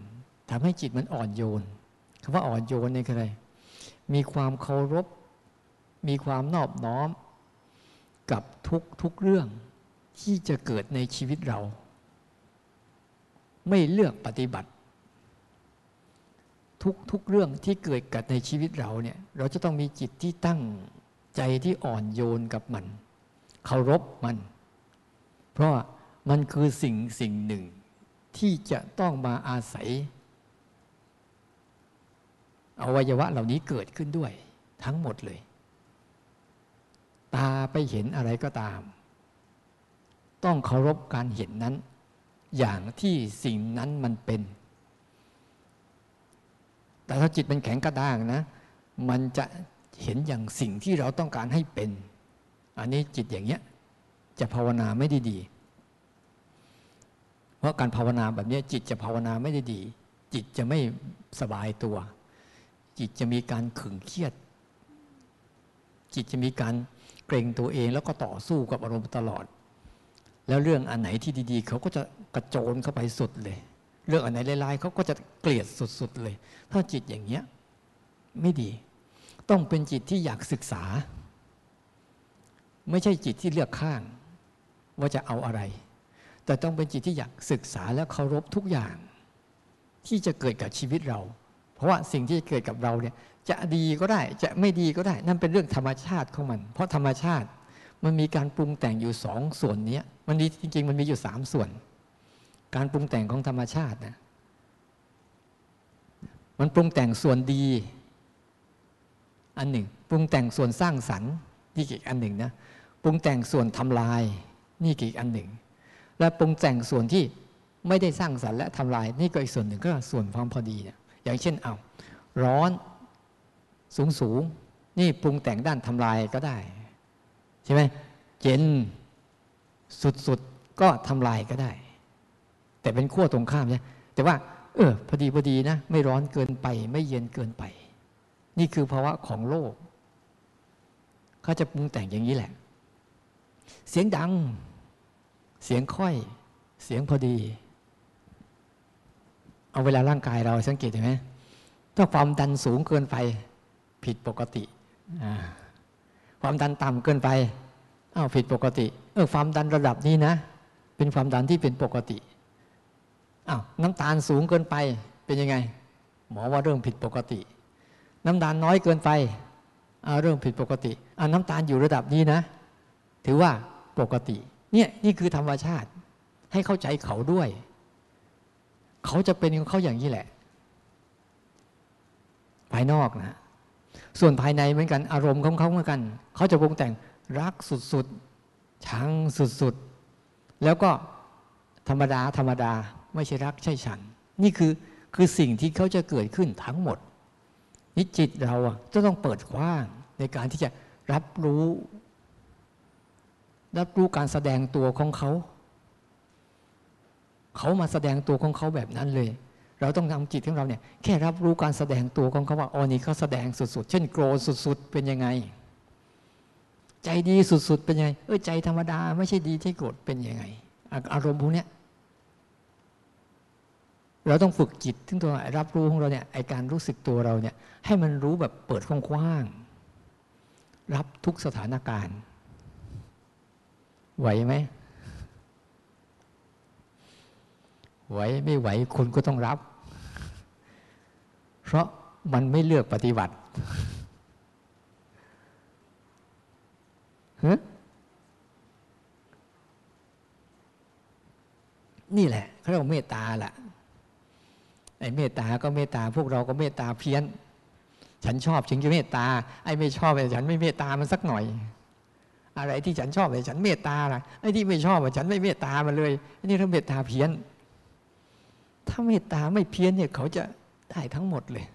ทำให้จิตมันอ่อนโยนคำว่าอ่อนโยนนี่คืออะไร มีความเคารพ มีความนอบน้อมกับทุกทุกเรื่อง ที่จะเกิดในชีวิตเรา ไม่เลือกปฏิบัติ ทุกทุกเรื่องที่เกิดกับในชีวิตเราเนี่ย เราจะต้องมีจิตที่ตั้งใจที่อ่อนโยนกับมันเคารพมัน เพราะมันคือสิ่งสิ่งหนึ่ง ที่จะต้องมาอาศัยอวัยวะเหล่านี้เกิดขึ้นด้วย ทั้งหมดเลย ตาไปเห็นอะไรก็ตาม ต้องเคารพการเห็นนั้น อย่างที่สิ่งนั้นมันเป็น แต่ถ้าจิตมันแข็งกระด้างนะ มันจะเห็นอย่างสิ่งที่เราต้องการให้เป็น อันนี้จิตอย่างเนี้ยจะภาวนาไม่ได้ดี เพราะการภาวนาแบบนี้จิตจะภาวนาไม่ได้ดี จิตจะไม่สบายตัว จิตจะมีการขึงเครียด จิตจะมีการเกรงตัวเองแล้วก็ต่อสู้กับอารมณ์ตลอด แล้วเรื่องอันไหนที่ดีๆ เขาก็จะกระโจนเข้าไปสุดเลย เรื่องอันไหนลายๆเขาก็จะเกลียดสุดๆเลย ถ้าจิตอย่างเนี้ยไม่ดี ต้องเป็นจิตที่อยากศึกษา ไม่ใช่จิตที่เลือกข้าง ว่าจะเอาอะไร แต่ต้องเป็นจิตที่อยากศึกษาและเคารพทุกอย่าง ที่จะเกิดกับชีวิตเรา เพราะว่าสิ่งที่เกิดกับเราเนี่ยจะดีก็ได้จะไม่ดีก็ได้ นั่นเป็นเรื่องธรรมชาติของมัน เพราะธรรมชาติ มันมีการปรุงแต่งอยู่สองส่วนนี้มันมีจริง ๆ มันมีอยู่สามส่วน การปรุงแต่งของธรรมชาตินะมันปรุงแต่งส่วนดี อันหนึ่ง ปรุงแต่งส่วนสร้างสรรค์นี่อีกอันหนึ่งนะปรุงแต่งส่วนทำลาย นี่อีกอันหนึ่ง และปรุงแต่งส่วนที่ไม่ได้สร้างสรรค์และทำลาย นี่ก็อีกส่วนหนึ่งก็ส่วนความพอดีเนี่ยอย่างเช่นเอาร้อนสูงสูงนี่ปรุงแต่งด้านทำลายก็ได้ ช่ไหมเย็นสุดๆ ก็ทำลายก็ได้ แต่เป็นขั้วตรงข้ามใช่แต่ว่า เออพอดีพอดีนะ ไม่ร้อนเกินไป ไม่เย็นเกินไป นี่คือภาวะของโลก เขาจะปรุงแต่งอย่างนี้แหละ เสียงดัง เสียงค่อย เสียงพอดี เอาเวลาร่างกายเราสังเกตเห็นไหมถ้าความดันสูงเกินไป ผิดปกติ ความดันต่ำเกินไปอ้าวผิดปกติ เออความดันระดับนี้นะ เป็นความดันที่เป็นปกติอ้าวน้ำตาลสูงเกินไปเป็นยังไง หมอว่าเริ่มผิดปกติ น้ำตาลน้อยเกินไปอ้าวเริ่มผิดปกติอ้าวน้ำตาลอยู่ระดับนี้นะ ถือว่าปกติ เนี่ยนี่คือธรรมชาติ ให้เข้าใจเขาด้วย เขาจะเป็นของเขาอย่างนี้แหละ ภายนอกนะ ส่วนภายในเหมือนกันอารมณ์ของเขาเหมือนกัน เขาจะปรุงแต่งรักสุดๆชังสุดๆ แล้วก็ธรรมดาธรรมดาไม่ใช่รักใช่ฉันนี่คือคือสิ่งที่เขาจะเกิดขึ้นทั้งหมดนิจิตเราอะจะต้องเปิดกว้างในการที่จะรับรู้ รับรู้การแสดงตัวของเขา เขามาแสดงตัวของเขาแบบนั้นเลย เราต้องทำจิตของเราเนี่ยแค่รับรู้การแสดงตัวของเขาว่าอ๋อนี่เขาแสดงสุดๆ เช่นโกรธสุดๆ เป็นยังไง ใจดีสุดๆ เป็นยังไง เออใจธรรมดา ไม่ใช่ดีที่โกรธเป็นยังไง อารมณ์พวกนี้เราต้องฝึกจิตทึงตัวรับรู้ของเราเนี่ยไอการรู้สึกตัวเราเนี่ยให้มันรู้แบบเปิดกว้างๆรับทุกสถานการณ์ ไหวไหม ไหวไม่ไหวคุณก็ต้องรับ เพราะมันไม่เลือกปฏิบัตินี่แหละเขาเรียกว่าเมตตาแหละไอ้เมตตาก็เมตตาพวกเราก็เมตตาเพี้ยน ฉันชอบฉันจะเมตตา ไอ้ไม่ชอบแต่ฉันไม่เมตตามันสักหน่อย อะไรที่ฉันชอบแต่ฉันเมตตาล่ะไอ้ที่ไม่ชอบฉันไม่เมตตามันเลยนี่เราเมตตาเพี้ยน ถ้าเมตตาไม่เพี้ยนเนี่ยเขาจะได้ทั้งหมดเลย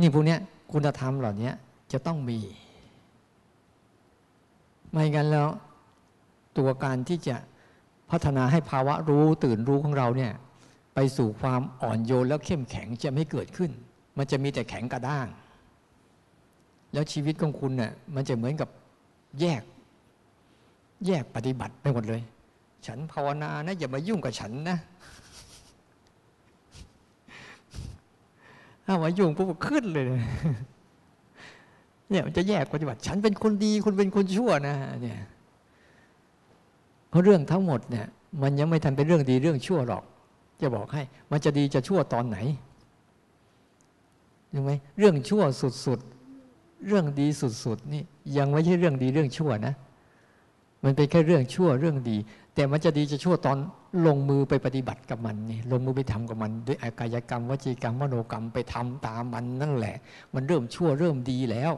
นี่พวกเนี้ยคุณธรรมเหล่านี้จะต้องมี ไม่งั้นแล้วตัวการที่จะพัฒนาให้ภาวะรู้ตื่นรู้ของเราเนี่ยไปสู่ความอ่อนโยนแล้วเข้มแข็งจะไม่เกิดขึ้น มันจะมีแต่แข็งกระด้าง แล้วชีวิตของคุณเนี่ยมันจะเหมือนกับแยก แยกปฏิบัติไปหมดเลย ฉันภาวนานะอย่ามายุ่งกับฉันนะ ถ้ามายุ่งปุ๊บขึ้นเลยเนี่ยมันจะแยกปฏิบัติ ฉันเป็นคนดี คุณเป็นคนชั่วนะเนี่ยเพราะเรื่องทั้งหมดเนี่ย มันยังไม่ทันเป็นเรื่องดีเรื่องชั่วหรอก จะบอกให้ มันจะดีจะชั่วตอนไหนรู้ไหมเรื่องชั่วสุดๆเรื่องดีสุดๆนี่ยังไม่ใช่เรื่องดีเรื่องชั่วนะ มันเป็นแค่เรื่องชั่วเรื่องดี แต่มันจะดีจะชั่วตอนลงมือไปปฏิบัติกับมันนี่ลงมือไปทำกับมัน ด้วยอากายกรรมวจีกรรมมโนกรรมไปทำตามมันนั่นแหละ มันเริ่มชั่วเริ่มดีแล้ว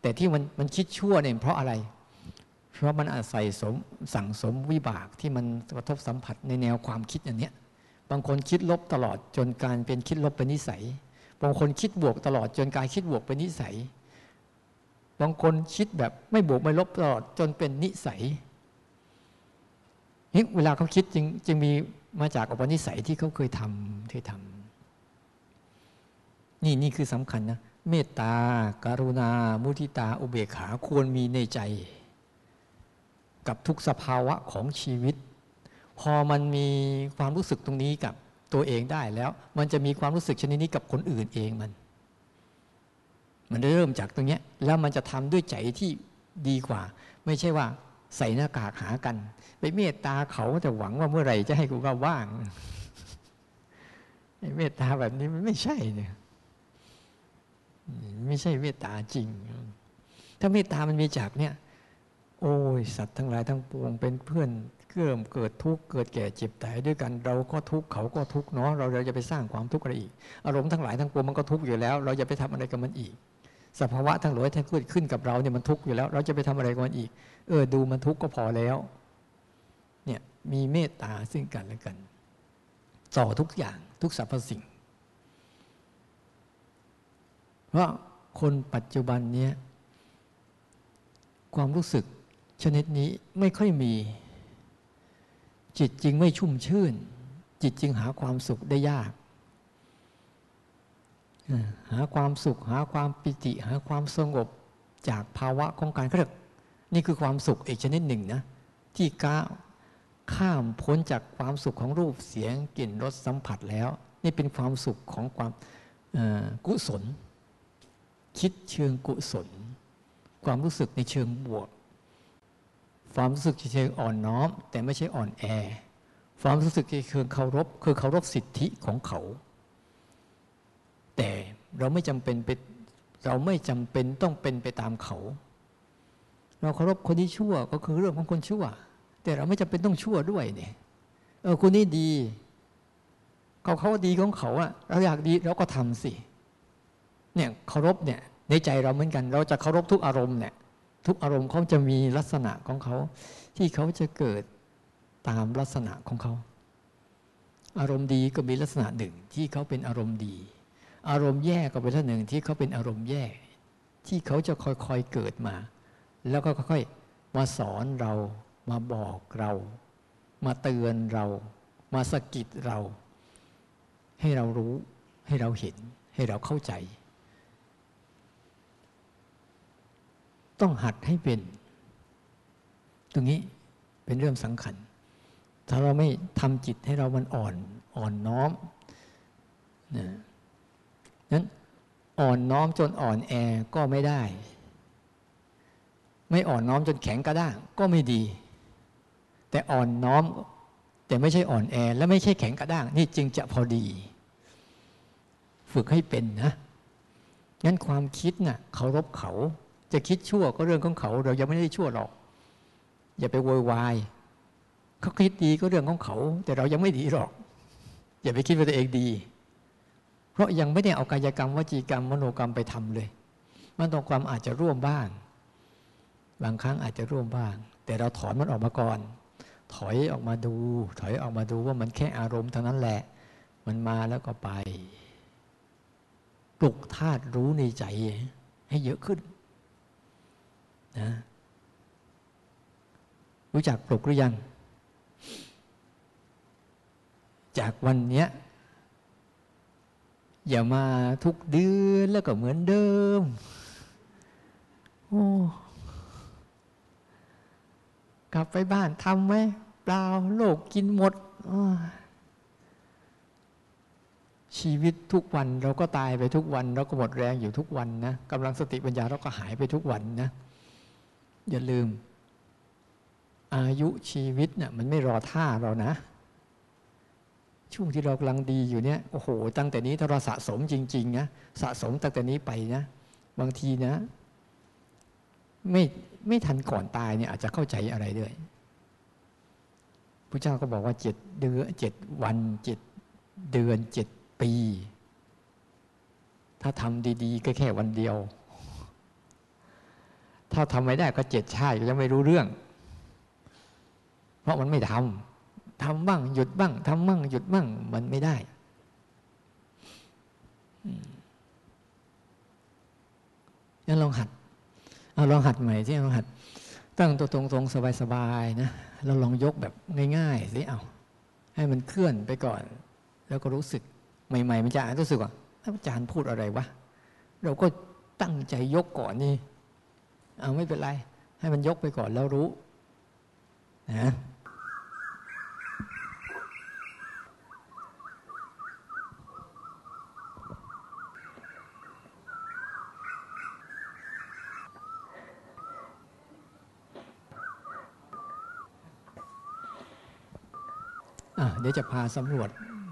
แต่ที่มันมันคิดชั่วเนี่ยเพราะอะไร เพราะมันอาศัยสมสั่งสมวิบากที่มันกระทบสัมผัสในแนวความคิดอย่างนี้บางคนคิดลบตลอดจนการเป็นคิดลบเป็นนิสัย บางคนคิดบวกตลอดจนการคิดบวกเป็นนิสัย บางคนคิดแบบไม่บวกไม่ลบตลอดจนเป็นนิสัยนี่เวลาเขาคิดจึงจึงมีมาจากอุปนิสัยที่เขาเคยทำเคยทำนี่นี่คือสำคัญนะเมตตาการุณา มุทิตา อุเบกขาควรมีในใจ กับทุกสภาวะของชีวิต พอมันมีความรู้สึกตรงนี้กับตัวเองได้แล้ว มันจะมีความรู้สึกชนิดนี้กับคนอื่นเองมัน มันเริ่มจากตรงนี้แล้วมันจะทำด้วยใจที่ดีกว่า ไม่ใช่ว่าใส่หน้ากากหากัน ไปเมตตาเขาแต่หวังว่าเมื่อไหร่จะให้กูก็ว่างเมตตาแบบนี้มันไม่ใช่เนี่ยไม่ใช่เมตตาจริง ถ้าเมตตามันมีจากเนี่ย โอ้ยสัตว์ทั้งหลายทั้งปวงเป็นเพื่อนเริ่มเกิดทุกข์เกิดแก่เจ็บตายด้วยกันเราก็ทุกข์เขาก็ทุกข์เนาะเราเราจะไปสร้างความทุกข์อะไรอีก อารมณ์ทั้งหลายทั้งปวงมันก็ทุกข์อยู่แล้ว เราจะไปทำอะไรกับมันอีก สภาวะทั้งหลายที่เกิดขึ้นกับเราเนี่ยมันทุกข์อยู่แล้ว เราจะไปทำอะไรกับมันอีก เออ ดูมันทุกข์ก็พอแล้ว เนี่ยมีเมตตาซึ่งกันและกัน ต่อทุกอย่างทุกสรรพสิ่ง เพราะคนปัจจุบันเนี้ยความรู้สึกชนิดนี้ไม่ค่อยมี จิตจริงไม่ชุ่มชื่น จิตจริงหาความสุขได้ยาก หาความสุข หาความปิติ หาความสงบจากภาวะของการเครียกนี่คือความสุขอีกชนิดหนึ่งนะที่ก้าข้ามพ้นจากความสุขของรูปเสียงกลิ่นรสสัมผัสแล้ว นี่เป็นความสุขของความกุศล คิดเชิงกุศล ความรู้สึกในเชิงบวก ความรู้สึกเชิงอ่อนน้อม แต่ไม่ใช่อ่อนแอ ความรู้สึกเชิงเคารพคือเคารพสิทธิของเขา แต่เราไม่จำเป็นไปเราไม่จำเป็นต้องเป็นไปตามเขา เราเคารพคนที่ชั่วก็คือเรื่องของคนชั่ว แต่เราไม่จำเป็นต้องชั่วด้วยเนี่ยเออคนนี้ดี เขาเขาดีของเขาอะเราอยากดีเราก็ทำสิเนี่ยเคารพเนี่ยในใจเราเหมือนกัน เราจะเคารพทุกอารมณ์เนี่ยทุกอารมณ์เขาจะมีลักษณะของเขา ที่เขาจะเกิดตามลักษณะของเขา อารมณ์ดีก็มีลักษณะหนึ่งที่เขาเป็นอารมณ์ดี อารมณ์แย่ก็เป็นลักษณะหนึ่งที่เขาเป็นอารมณ์แย่ ที่เขาจะค่อยๆเกิดมา แล้วก็ค่อยๆมาสอนเรา มาบอกเรา มาเตือนเรา มาสะกิดเรา ให้เรารู้ให้เราเห็นให้เราเข้าใจ ต้องหัดให้เป็น ตรงนี้เป็นเรื่องสำคัญ ถ้าเราไม่ทำจิตให้เรามันอ่อนอ่อนน้อมนะ นั้นอ่อนน้อมจนอ่อนแอก็ไม่ได้ ไม่อ่อนน้อมจนแข็งกระด้างก็ไม่ดี แต่อ่อนน้อมแต่ไม่ใช่อ่อนแอ และไม่ใช่แข็งกระด้าง นี่จึงจะพอดี ฝึกให้เป็นนะงั้นความคิดนะ่ะเคารพเขา จะคิดชั่วก็เรื่องของเขา เรายังไม่ได้ชั่วหรอก อย่าไปโวยวายเขาคิดดีก็เรื่องของเขา แต่เรายังไม่ดีหรอก อย่าไปคิดว่าตัวเองดี เพราะยังไม่ได้เอากายกรรมวจีกรรมมโนกรรมไปทำเลยมันตรงความอาจจะร่วมบ้าง บางครั้งอาจจะร่วมบ้าง แต่เราถอนมันออกมาก่อน ถอยออกมาดู ถอยออกมาดูว่ามันแค่อารมณ์เท่านั้นแหละ มันมาแล้วก็ไปปลุกธาตุรู้ในใจ ให้เยอะขึ้นนะรู้จักปลุกหรือยัง จากวันเนี้ย อย่ามาทุกเดือนแล้วก็เหมือนเดิม โอ้ กลับไปบ้านทำไหมเปล่าโลกกินหมด ชีวิตทุกวันเราก็ตายไปทุกวัน เราก็หมดแรงอยู่ทุกวันนะกำลังสติปัญญาเราก็หายไปทุกวันนะ อย่าลืม อายุชีวิตเนะ่ยมันไม่รอท่าเรานะ ช่วงที่เรากำลังดีอยู่เนี่ยโอ้โห ตั้งแต่นี้ถ้าเราสะสมจริงๆนะสะสมตั้งแต่นี้ไปนะ บางทีนะ ไม่ไม่ทันก่อนตายเนี่ยอาจจะเข้าใจอะไรด้วยพระเจ้าก็บอกว่าเจ็ดเดือนเจ็ดวันเจ็ดเดือนเจ็ดปี ถ้าทำดีๆ ก็แค่วันเดียว ถ้าทำไม่ได้ก็เจ็ดชาติก็ยังไม่รู้เรื่อง เพราะมันไม่ทำ ทำบ้าง หยุดบ้างทำบ้างหยุดบ้างมันไม่ได้งั้นลองหัดเอาลองหัดใหม่ที่ลองหัด ตั้งตัวตรงๆสบายๆนะเราลองยกแบบง่ายๆสิเอาให้มันเคลื่อนไปก่อน แล้วก็รู้สึกใหม่ๆมันจะรู้สึกว่าอาจารย์พูดอะไรวะเราก็ตั้งใจยกก่อนนี่เอาไม่เป็นไร ให้มันยกไปก่อนแล้วรู้นะ เดี๋ยวจะพาสำรวจ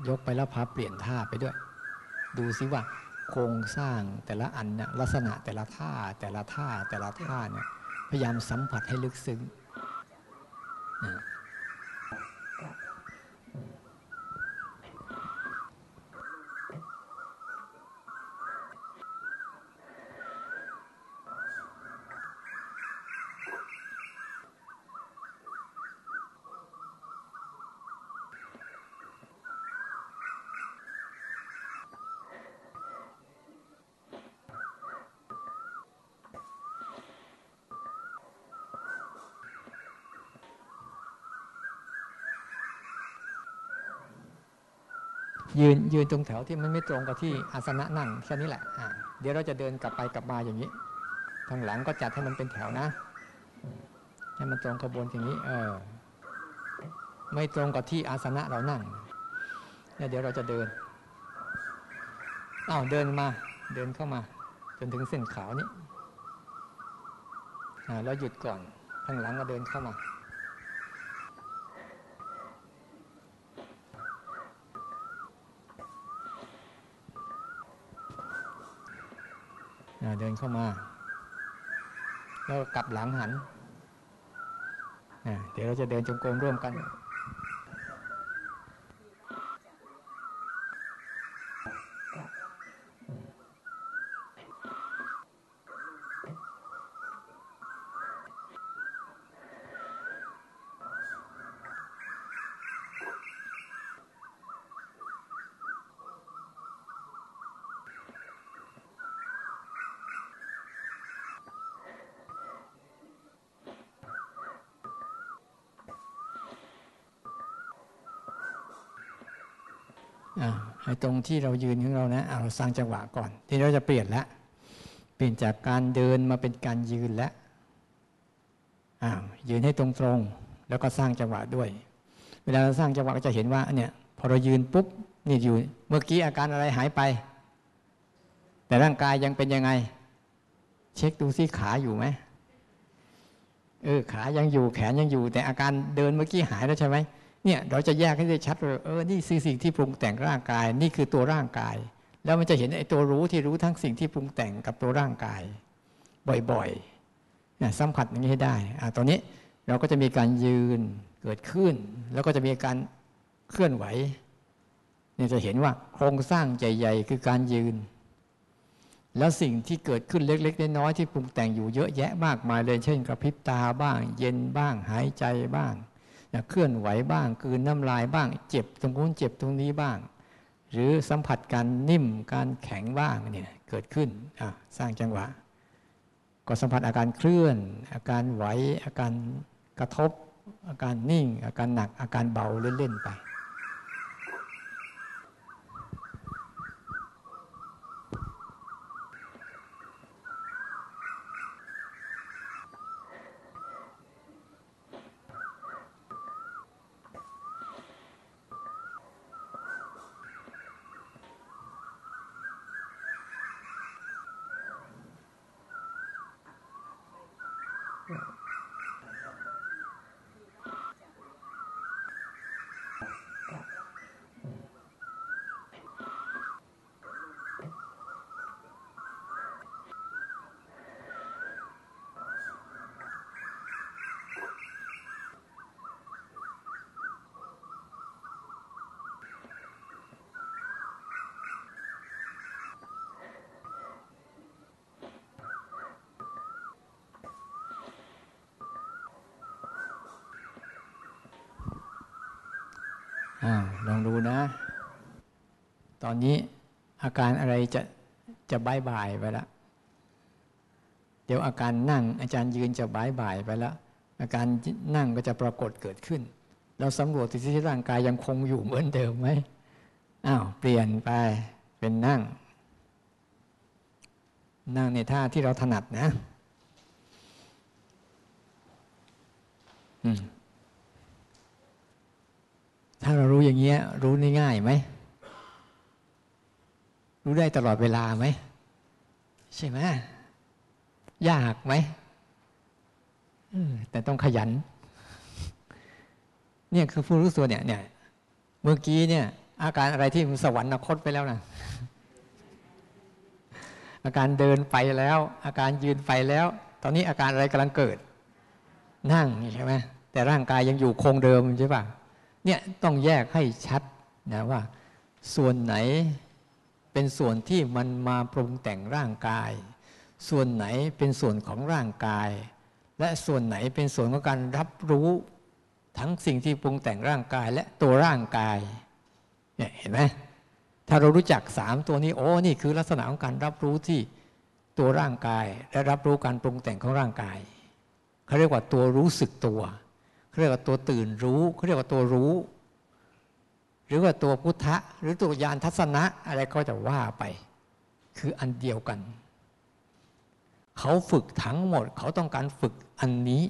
ยกไปแล้วพาเปลี่ยนท่าไปด้วย ดูซิว่าโครงสร้างแต่ละอันเนี่ยลักษณะแต่ละท่าแต่ละท่าแต่ละท่าเนี่ยพยายามสัมผัสให้ลึกซึ้ง ยืนยืนตรงแถวที่มันไม่ตรงกับที่อาสนะนั่งแค่นี้แหละะเดี๋ยวเราจะเดินกลับไปกลับมาอย่างนี้ ทางหลังก็จัดให้มันเป็นแถวนะ ให้มันตรงกระบวนอย่างนี้ เออ ไม่ตรงกับที่อาสนะเรานั่งแล้วเดี๋ยวเราจะเดินอ้าวเดินมา เดินเข้ามา จนถึงเส้นขาวนี้แล้วหยุดก่อน ทางหลังก็เดินเข้ามา เดินเข้ามา แล้วกลับหลังหัน เดี๋ยวเราจะเดินจงกรมร่วมกันให้ ตรงที่เรายืนของเรานะเอาสร้างจังหวะก่อน ที่เราจะเปลี่ยนแล้วเปลี่ยนจากการเดินมาเป็นการยืนแล้วอ้าวยืนให้ตรงๆแล้วก็สร้างจังหวะด้วย เวลาเราสร้างจังหวะก็จะเห็นว่าเนี่ยพอเรายืนปุ๊บนี่อยู่เมื่อกี้อาการอะไรหายไป แต่ร่างกายยังเป็นยังไง เช็คดูซิขาอยู่ไหมเออขายังอยู่แขนยังอยู่ แต่อาการเดินเมื่อกี้หายแล้วใช่ไหม เนี่ยเราจะแยกให้ได้ชัดเลยเออนี่คือสิ่งที่ปรุงแต่งร่างกาย นี่คือตัวร่างกาย แล้วมันจะเห็นไอ้ตัวรู้ที่รู้ทั้งสิ่งที่ปรุงแต่งกับตัวร่างกาย บ่อยๆสัมผัสอย่างนี้ให้ได้อ่าตอนนี้เราก็จะมีการยืนเกิดขึ้น แล้วก็จะมีการเคลื่อนไหวเนี่ยจะเห็นว่าโครงสร้างใหญ่ๆคือการยืน แล้วสิ่งที่เกิดขึ้นเล็กๆน้อยๆที่ปรุงแต่งอยู่เยอะแยะมากมายเลย เช่นกระพริบตาบ้าง เย็นบ้างหายใจบ้าง เคลื่อนไหวบ้างกืนน้ำลายบ้าง เจ็บตรงนู้นเจ็บตรงนี้บ้าง หรือสัมผัสการนิ่มการแข็งบ้างเนี่ยเกิดขึ้นสร้างจังหวะ ก็สัมผัสอาการเคลื่อน อาการไหวอาการกระทบ อาการนิ่ง อาการหนักอาการเบาเล่นๆไป background. อลองดูนะ ตอนนี้อาการอะไรจะจะบายบายไปแล้วเดี๋ยวอาการนั่งอาจารย์ยืนจะบายบายไปแล้วอาการนั่งก็จะปรากฏเกิดขึ้น เราสำรวจที่ร่างกายยังคงอยู่เหมือนเดิมไหมอ้าวเปลี่ยนไปเป็นนั่ง นั่งในท่าที่เราถนัดนะ อืมาเรารู้อย่างเงี้ย รู้ง่ายไหม รู้ได้ตลอดเวลาไหม ใช่ไหมยากไหมแต่ต้องขยัน เนี่ยคือผู้รู้ตัวเนี่ยเนี่ย เมื่อกี้เนี่ย อาการอะไรที่มันสวรรคตไปแล้วนะอาการเดินไปแล้ว อาการยืนไปแล้ว ตอนนี้อาการอะไรกำลังเกิด นั่งใช่ไหมแต่ร่างกายยังอยู่คงเดิมใช่ปะ เนี่ยต้องแยกให้ชัดนะว่า ส่วนไหนเป็นส่วนที่มันมาปรุงแต่งร่างกาย ส่วนไหนเป็นส่วนของร่างกาย และส่วนไหนเป็นส่วนของการรับรู้ทั้งสิ่งที่ปรุงแต่งร่างกายและตัวร่างกายเนี่ยเห็นไหมถ้าเรารู้จักสามตัวนี้โอ้นี่คือลักษณะของการรับรู้ที่ตัวร่างกาย และรับรู้การปรุงแต่งของร่างกายเขาเรียกว่าตัวรู้สึกตัว เขาเรียกว่าตัวตื่นรู้เขาเรียกว่าตัวรู้ หรือว่าตัวพุทธะ หรือตัวยานทัศนะอะไรก็จะว่าไป คืออันเดียวกัน เขาฝึกทั้งหมด เขาต้องการฝึกอันนี้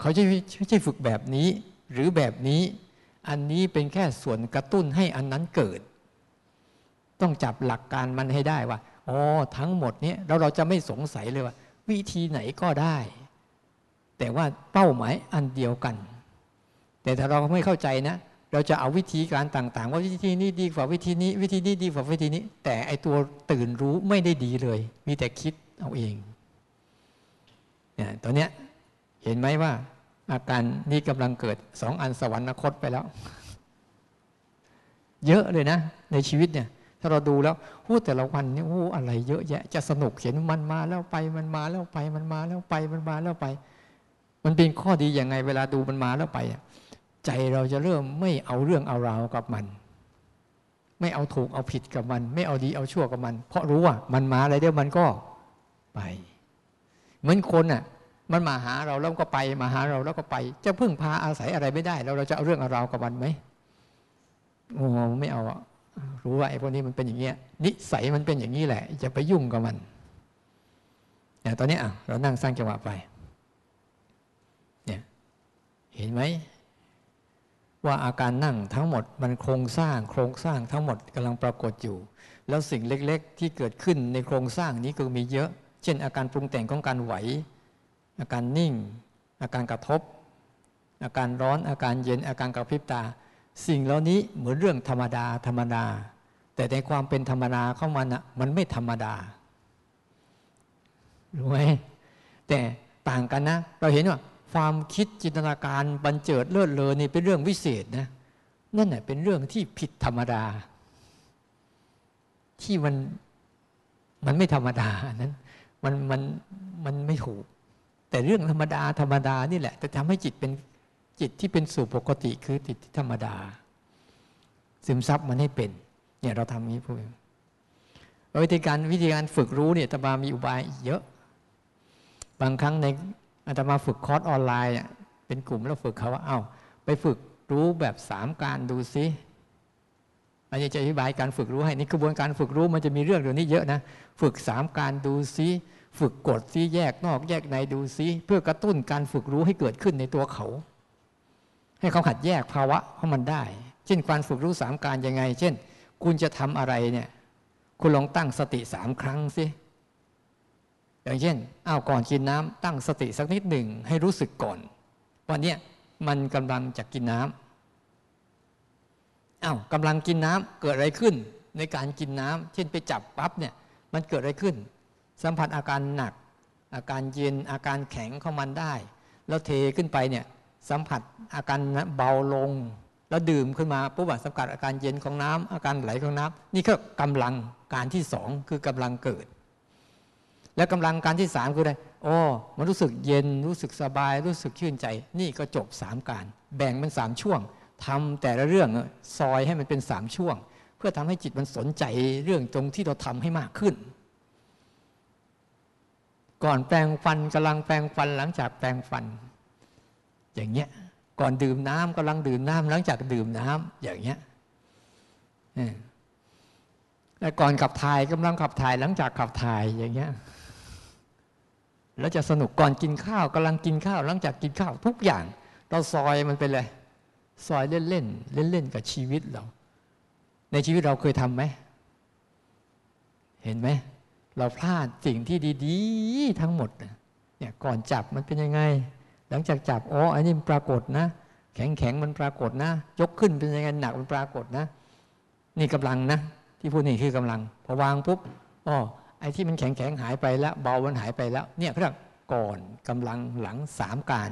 เขาจะไม่ใช่ฝึกแบบนี้ หรือแบบนี้ อันนี้เป็นแค่ส่วนกระตุ้นให้อันนั้นเกิด ต้องจับหลักการมันให้ได้ว่าอ๋อทั้งหมดนี้เราเราจะไม่สงสัยเลยว่า วิธีไหนก็ได้ แต่ว่าเป้าหมายอันเดียวกัน แต่ถ้าเราไม่เข้าใจนะ เราจะเอาวิธีการต่าง ๆ ว่าวิธีนี้ดีกว่าวิธีนี้ วิธีนี้ดีกว่าวิธีนี้ แต่ไอตัวตื่นรู้ไม่ได้ดีเลย มีแต่คิดเอาเองเนี่ยตอนเนี้ยเห็นไหมว่า อาการนี้กำลังเกิดสองอันสวรรคตไปแล้ว เยอะเลยนะ ในชีวิตเนี่ยถ้าเราดูแล้วหูแต่ละวันนี่โอ้อะไรเยอะแยะ จะสนุกเห็นมันมาแล้วไปมันมาแล้วไปมันมาแล้วไปมันมาแล้วไป มันเป็นข้อดีอย่างไงเวลาดูมันมาแล้วไป ใจเราจะเริ่มไม่เอาเรื่องเอาราวกับมัน ไม่เอาถูกเอาผิดกับมัน ไม่เอาดีเอาชั่วกับมัน เพราะรู้ว่ามันมาอะไรเดี๋ยวมันก็ไป เหมือนคนอะ มันมาหาเราแล้วก็ไป มาหาเราแล้วก็ไป จะพึ่งพาอาศัยอะไรไม่ได้เราเราจะเอาเรื่องเอาราวกับมันไหมโอ้ไม่เอาอะรู้ว่าไอ้พวกนี้มันเป็นอย่างเงี้ย นิสัยมันเป็นอย่างนี้แหละ จะไปยุ่งกับมันแต่ตอนนี้อะเรานั่งสร้างจังหวะไป เห็นไหม ว่าอาการนั่งทั้งหมดมันโครงสร้าง โครงสร้างทั้งหมดกำลังปรากฏอยู่ แล้วสิ่งเล็กๆ ที่เกิดขึ้นในโครงสร้างนี้ก็มีเยอะ เช่น อาการปรุงแต่งของการไหว อาการนิ่ง อาการกระทบ อาการร้อนอาการเย็นอาการกระพริบตา สิ่งเหล่านี้เหมือนเรื่องธรรมดาธรรมดา แต่ในความเป็นธรรมดาเของมันอะมันไม่ธรรมดารู้ไหมแต่ต่างกันนะ เราเห็นว่า ความคิดจินตนาการบันเจิดเลิศเลอนี่เป็นเรื่องวิเศษนะนั่นแหละเป็นเรื่องที่ผิดธรรมดา ที่มันมันไม่ธรรมดานั้นมันมันมันไม่ถูก แต่เรื่องธรรมดาธรรมดานี่แหละจะทำให้จิตเป็นจิตที่เป็นสู่ปกติคือจิตที่ธรรมดา ซึมซับมันให้เป็น เนี่ยเราทำนี้พวกวิธีการวิธีการฝึกรู้เนี่ยตมามีอุบายเยอะ บางครั้งใน อาตมาฝึกคอร์สออนไลน์เป็นกลุ่มแล้วฝึกเขาว่าเอา้าไปฝึกรู้แบบสามการดูซิอันนี้จะอธิบายการฝึกรู้ให้นี่กระบวนการฝึกรู้มันจะมีเรื่องเรื่อนี้เยอะนะฝึกสามการดูซิฝึกกดซิแยกนอกแยกในดูซิเพื่อกระตุ้นการฝึกรู้ให้เกิดขึ้นในตัวเขา ให้เขาหัดแยกภาวะของมันได้ เช่นการฝึกรู้สามการยังไง เช่น คุณจะทำอะไรเนี่ย คุณลองตั้งสติสามครั้งสิ อย่างเช่นอ้าวก่อนกินน้ำตั้งสติสักนิดหนึ่งให้รู้สึกก่อนว่าเนี่ยมันกำลังจะกินน้ำอ้าวกำลังกินน้ำเกิดอะไรขึ้น ในการกินน้ำเช่นไปจับปั๊บเนี่ยมันเกิดอะไรขึ้น สัมผัสอาการหนัก อาการเย็นอาการแข็งของมันได้ แล้วเทขึ้นไปเนี่ยสัมผัสอาการเบาลง แล้วดื่มขึ้นมาปุ๊บสัมผัสอาการเย็นของน้ำอาการไหลของน้ำนี่ก็กำลังการที่สองคือกำลังเกิด แล้วกำลังการที่สามคืออะไรโอ้มันรู้สึกเย็นรู้สึกสบาย รู้สึกชื่นใจ นี่ก็จบสามการ แบ่งเป็นสามช่วงทำแต่ละเรื่องซอยให้มันเป็นสามช่วง เพื่อทำให้จิตมันสนใจเรื่องตรงที่เราทำให้มากขึ้น ก่อนแปลงฟันกำลังแปลงฟันหลังจากแปลงฟัน อย่างเงี้ยก่อนดื่มน้ำกำลังดื่มน้ำหลังจากดื่มน้ำอย่างเงี้ยแต่ก่อนขับถ่ายกำลังขับถ่ายหลังจากขับถ่ายอย่างเงี้ย แล้วจะสนุกก่อนกินข้าวกำลังกินข้าว หลังจากกินข้าวทุกอย่าง เราซอยมันไปเลย ซอยเล่นเล่นเล่นเล่นกับชีวิตเรา ในชีวิตเราเคยทำไหมเห็นไหมเราพลาดสิ่งที่ดีๆ ทั้งหมดเนี่ยก่อนจับมันเป็นยังไง หลังจากจับอ๋ออันนี้มันปรากฏนะ แข็งแข็งมันปรากฏนะ ยกขึ้นเป็นยังไงหนักมันปรากฏนะ นี่กำลังนะ ที่พูดนี่คือกำลังพอวางปุ๊บอ๋อ ไอ้ที่มันแข็งแข็งหายไปแล้วเบามันหายไปแล้วเนี่ยเรียกก่อนกำลังหลังสามการ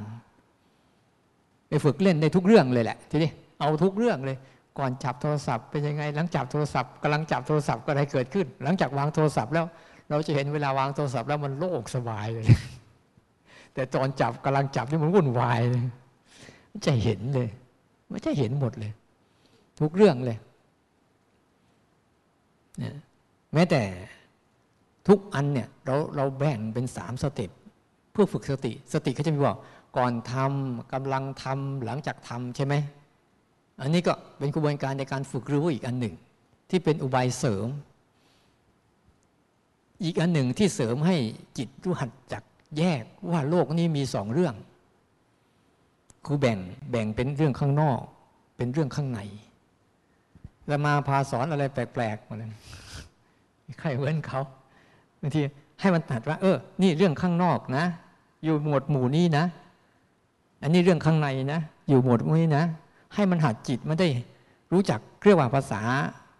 ไปฝึกเล่นในทุกเรื่องเลยแหละทีนี้เอาทุกเรื่องเลย ก่อนจับโทรศัพท์เป็นยังไง หลังจับโทรศัพท์กำลังจับโทรศัพท์ก็อะไรเกิดขึ้น หลังจากวางโทรศัพท์แล้ว เราจะเห็นเวลาวางโทรศัพท์แล้วมันโล่งสบายเลย แต่ตอนจับกำลังจับนี่มันวุ่นวายเลยไม่ใช่เห็นเลยไม่ใช่เห็นหมดเลย ทุกเรื่องเลยแม้แต่ ทุกอันเนี่ยเราเราแบ่งเป็นสาม step เพื่อฝึกสติ สติเขาจะมีบอกก่อนทำกำลังทำหลังจากทำใช่ไหมอันนี้ก็เป็นกระบวนการในการฝึกรู้อีกอันหนึ่ง ที่เป็นอุบายเสริม อีกอันหนึ่งที่เสริมให้จิตรู้หัดจักแยกว่าโลกนี้มีสองเรื่อง คือแบ่งแบ่งเป็นเรื่องข้างนอก เป็นเรื่องข้างในแล้วมาพาสอนอะไรแปลกๆมาเลยใครเว้นเขา บางทีให้มันตัดว่า เออ นี่เรื่องข้างนอกนะ อยู่หมวดหมู่นี้นะ อันนี้เรื่องข้างในนะ อยู่หมวดหมู่นี้นะ ให้มันหัดจิตมันได้รู้จักเรียกว่าภาษา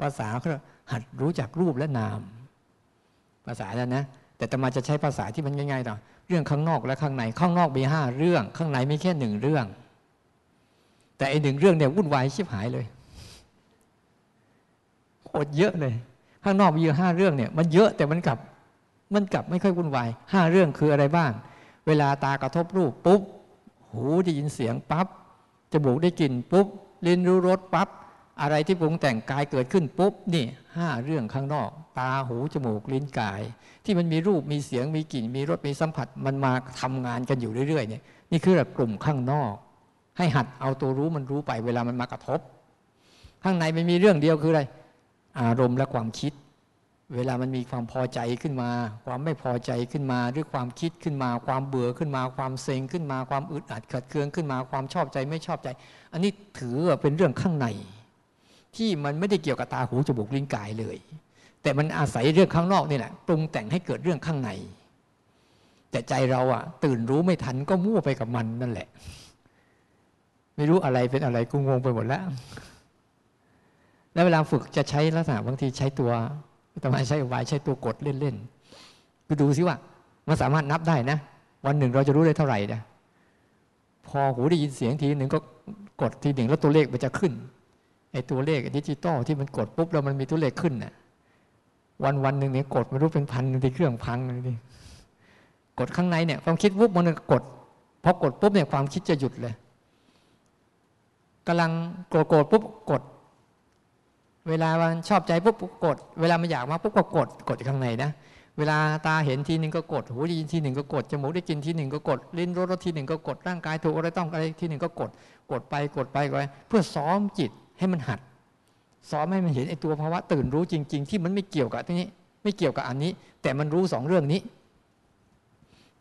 ภาษาเขาหัดรู้จักรูปและนาม ภาษาแล้วนะ แต่ตมาจะใช้ภาษาที่มันง่ายๆต่อเรื่องข้างนอกและข้างใน ข้างนอกมีห้าเรื่อง ข้างในมีแค่หนึ่งเรื่อง แต่ไอหนึ่งเรื่องเนี่ยวุ่นวายชิบหายเลยโคตรเยอะเลย ข้างนอกมีอยู่ห้าเรื่องเนี่ย มันเยอะแต่มันกลับ มันกลับไม่ค่อยวุ่นวายห้าเรื่องคืออะไรบ้าง เวลาตากระทบรูปปุ๊บ หูได้ยินเสียงปั๊บจมูกได้กลิ่นปุ๊บลิ้นรู้รสปั๊บอะไรที่ปรุงแต่งกายเกิดขึ้นปุ๊บนี่ห้าเรื่องข้างนอก ตาหูจมูกลิ้นกาย ที่มันมีรูปมีเสียงมีกลิ่น มีรสมีสัมผัสมันมาทำงานกันอยู่เรื่อยๆเนี่ยนี่คือกลุ่มข้างนอก ให้หัดเอาตัวรู้มันรู้ไปเวลามันมากระทบ ข้างในมันมีเรื่องเดียวคืออะไร อารมณ์และความคิด เวลามันมีความพอใจขึ้นมา ความไม่พอใจขึ้นมา หรือความคิดขึ้นมา ความเบื่อขึ้นมา ความเซ็งขึ้นมา ความอึดอัดขัดเคืองขึ้นมา ความชอบใจไม่ชอบใจ อันนี้ถือว่าเป็นเรื่องข้างใน ที่มันไม่ได้เกี่ยวกับตาหูจมูกลิ้นกายเลย แต่มันอาศัยเรื่องข้างนอกนี่แหละปรุงแต่งให้เกิดเรื่องข้างใน แต่ใจเราอะตื่นรู้ไม่ทันก็มั่วไปกับมันนั่นแหละ ไม่รู้อะไรเป็นอะไรกูงงไปหมดแล้ว แล้วเวลาฝึกจะใช้ลักษณะบางทีใช้ตัว แต่มาใช้วายใช้ตัวกดเล่นๆก็ดูซิว่า มันสามารถนับได้นะ วันหนึ่งเราจะรู้ได้เท่าไหร่นะพอหูได้ยินเสียงทีหนึ่งก็กดทีหนึ่งแล้วตัวเลขมันจะขึ้นไอ้ตัวเลขดิจิตอลที่มันกดปุ๊บแล้วมันมีตัวเลขขึ้นน่ะ วันวันหนึ่งเนี่ยกดไม่รู้เป็นพันที่เครื่องพังเลยดิกดข้างในเนี่ยความคิดปุ๊บมันกดพอกดปุ๊บเนี่ยความคิดจะหยุดเลยกำลังกรธโกรธปุ๊บกด เวลามันชอบใจปุ๊บกด เวลามันอยากมาปุ๊บก็กดกดข้างในนะเวลาตาเห็นทีหนึ่งก็กดหูได้ยินทีหนึ่งก็กดจมูกได้กินทีหนึ่งก็กดลิ้นรสรสทีหนึ่งก็กดร่างกายถูกอะไรต้องอะไรทีหนึ่งก็กดกดไปกดไปกดไปเพื่อซ้อมจิตให้มันหัด ซ้อมให้มันเห็นไอ้ตัวภาวะตื่นรู้จริง ๆ ที่มันไม่เกี่ยวกับที่นี้ ไม่เกี่ยวกับอันนี้ แต่มันรู้สองเรื่องนี้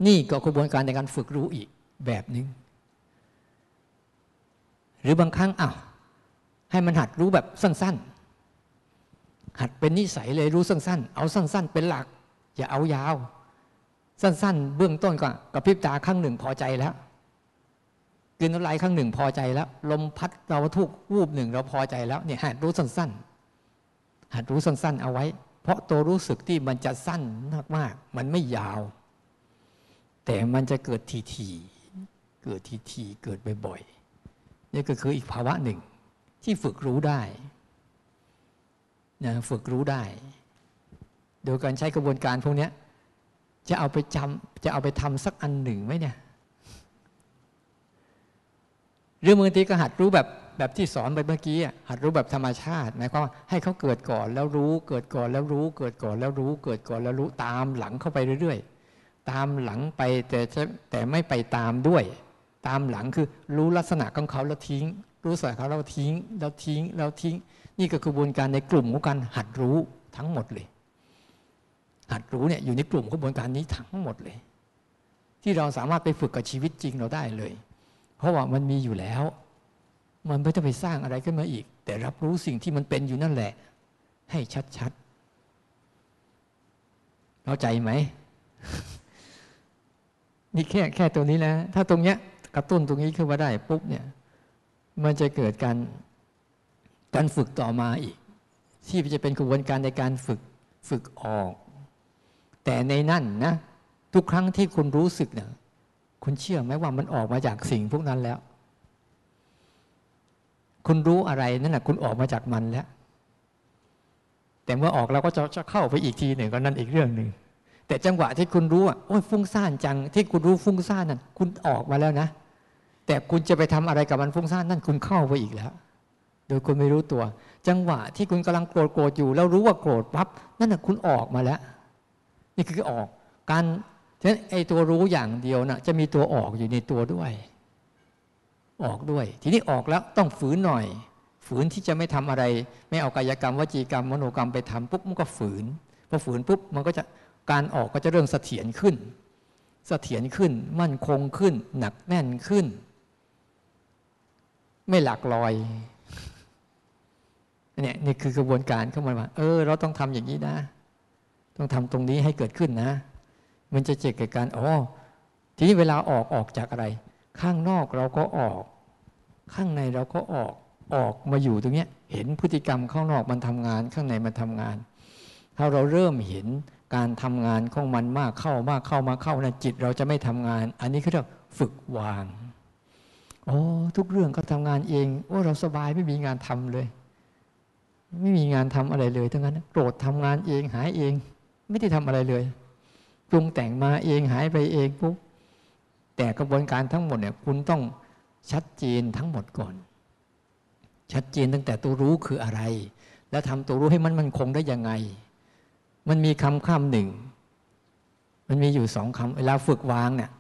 นี่ก็กระบวนการในการฝึกรู้อีกแบบหนึ่งหรือบางครั้งอ้าวให้มันหัดรู้แบบสั้น ๆ หัดเป็นนิสัยเลยรู้สั้นๆ เอาสั้น ๆ เป็นหลัก อย่าเอายาว สั้น ๆ เบื้องต้นก็กระพริบตาครั้งหนึ่งพอใจแล้วกินน้ำลายครั้งหนึ่งพอใจแล้ว ลมพัดเราทุกวูบหนึ่งเราพอใจแล้วเนี่ยหัดรู้สั้นๆหัดรู้สั้นๆ เอาไว้ เพราะตัวรู้สึกที่มันจะสั้นมากๆมันไม่ยาว แต่มันจะเกิดทีๆเกิดทีๆเกิดบ่อยๆนี่ก็คืออีกภาวะหนึ่งที่ฝึกรู้ได้ นะฝึกรู้ได้ โดยการใช้กระบวนการพวกนี้จะเอาไปจำจะเอาไปทำสักอันหนึ่งไหมเนี่ยหรือบางทีก็หัดรู้แบบแบบที่สอนไปเมื่อกี้หัดรู้แบบธรรมชาติหมายความว่าให้เขาเกิดก่อนแล้วรู้เกิดก่อนแล้วรู้เกิดก่อนแล้วรู้เกิดก่อนแล้วรู้ตามหลังเข้าไปเรื่อย ๆ ตามหลังไปแต่แต่ไม่ไปตามด้วย ตามหลังคือรู้ลักษณะของเขาแล้วทิ้ง รู้สายเขาแล้วทิ้ง แล้วทิ้งแล้วทิ้ง นี่ก็กระบวนการในกลุ่มของการหัดรู้ทั้งหมดเลย หัดรู้เนี่ยอยู่ในกลุ่มกระบวนการนี้ทั้งหมดเลย ที่เราสามารถไปฝึกกับชีวิตจริงเราได้เลย เพราะว่ามันมีอยู่แล้ว มันไม่ต้องไปสร้างอะไรขึ้นมาอีก แต่รับรู้สิ่งที่มันเป็นอยู่นั่นแหละ ให้ชัดๆเข้าใจไหมนี่แค่แค่ตรงนี้นะ ถ้าตรงเนี้ยกระตุ้นตรงนี้ขึ้นมาได้ปุ๊บเนี่ย มันจะเกิดการ การฝึกต่อมาอีก ที่จะเป็นกระบวนการในการฝึกฝึกออก แต่ในนั่นนะ ทุกครั้งที่คุณรู้สึกเนี่ยคุณเชื่อไหมว่ามันออกมาจากสิ่งพวกนั้นแล้ว คุณรู้อะไรนั่นแหะคุณออกมาจากมันแล้ว แต่เมื่อออกเราก็จะจะเข้าไปอีกทีหนึ่งก็นั่นอีกเรื่องหนึ่งแต่จังหวะที่คุณรู้อะโอ้ยฟุ้งซ่านจัง ที่คุณรู้ฟุ้งซ่านนั่นคุณออกมาแล้วนะ แต่คุณจะไปทำอะไรกับมันฟุ้งซ่านนั่นคุณเข้าไปอีกแล้ว โดยคุณไม่รู้ตัว จังหวะที่คุณกำลังโกรธโกรธอยู่ แล้วรู้ว่าโกรธปั๊บนั่นแหะคุณออกมาแล้ว นี่คือออก การฉะนั้นไอ้ตัวรู้อย่างเดียวนะ่ะจะมีตัวออกอยู่ในตัวด้วย ออกด้วย ทีนี้ออกแล้วต้องฝืนหน่อย ฝืนที่จะไม่ทำอะไร ไม่เอากายกรรมวจีกรรมมโนกรรมไปทำปุ๊บมันก็ฝืนพอฝืนปุ๊บมันก็จะการออกก็จะเริ่มเสถียรขึ้นเสถียรขึ้น มั่นคงขึ้น หนักแน่นขึ้น ไม่หลักลอย เนี่ยนี่คือกระบวนการเข้ามาว่า เออ เราต้องทำอย่างนี้นะ ต้องทำตรงนี้ให้เกิดขึ้นนะ มันจะเจ็บกิดการอ๋อทีนี้เวลาออกออกจากอะไร ข้างนอกเราก็ออก ข้างในเราก็ออกออกมาอยู่ตรงนี้เห็นพฤติกรรมข้างนอกมันทำงาน ข้างในมันทำงาน ถ้าเราเริ่มเห็นการทำงานของมันมากเข้ามากเข้ามาเข้านะจิตเราจะไม่ทำงาน อันนี้คือเรียกฝึกวางโอ้ทุกเรื่องก็ทำงานเองโอ้เราสบายไม่มีงานทำเลย ไม่มีงานทำอะไรเลยทั้งนั้นโกรธทำงานเองหายเอง ไม่ได้ทำอะไรเลยปรุงแต่งมาเองหายไปเองปุ๊บแต่กระบวนการทั้งหมดเนี่ยคุณต้องชัดเจนทั้งหมดก่อน ชัดเจนตั้งแต่ตัวรู้คืออะไร แล้วทำตัวรู้ให้มันมันคงได้ยังไง มันมีคำคำหนึ่ง มันมีอยู่สองคำเวลาฝึกวางเนี่ย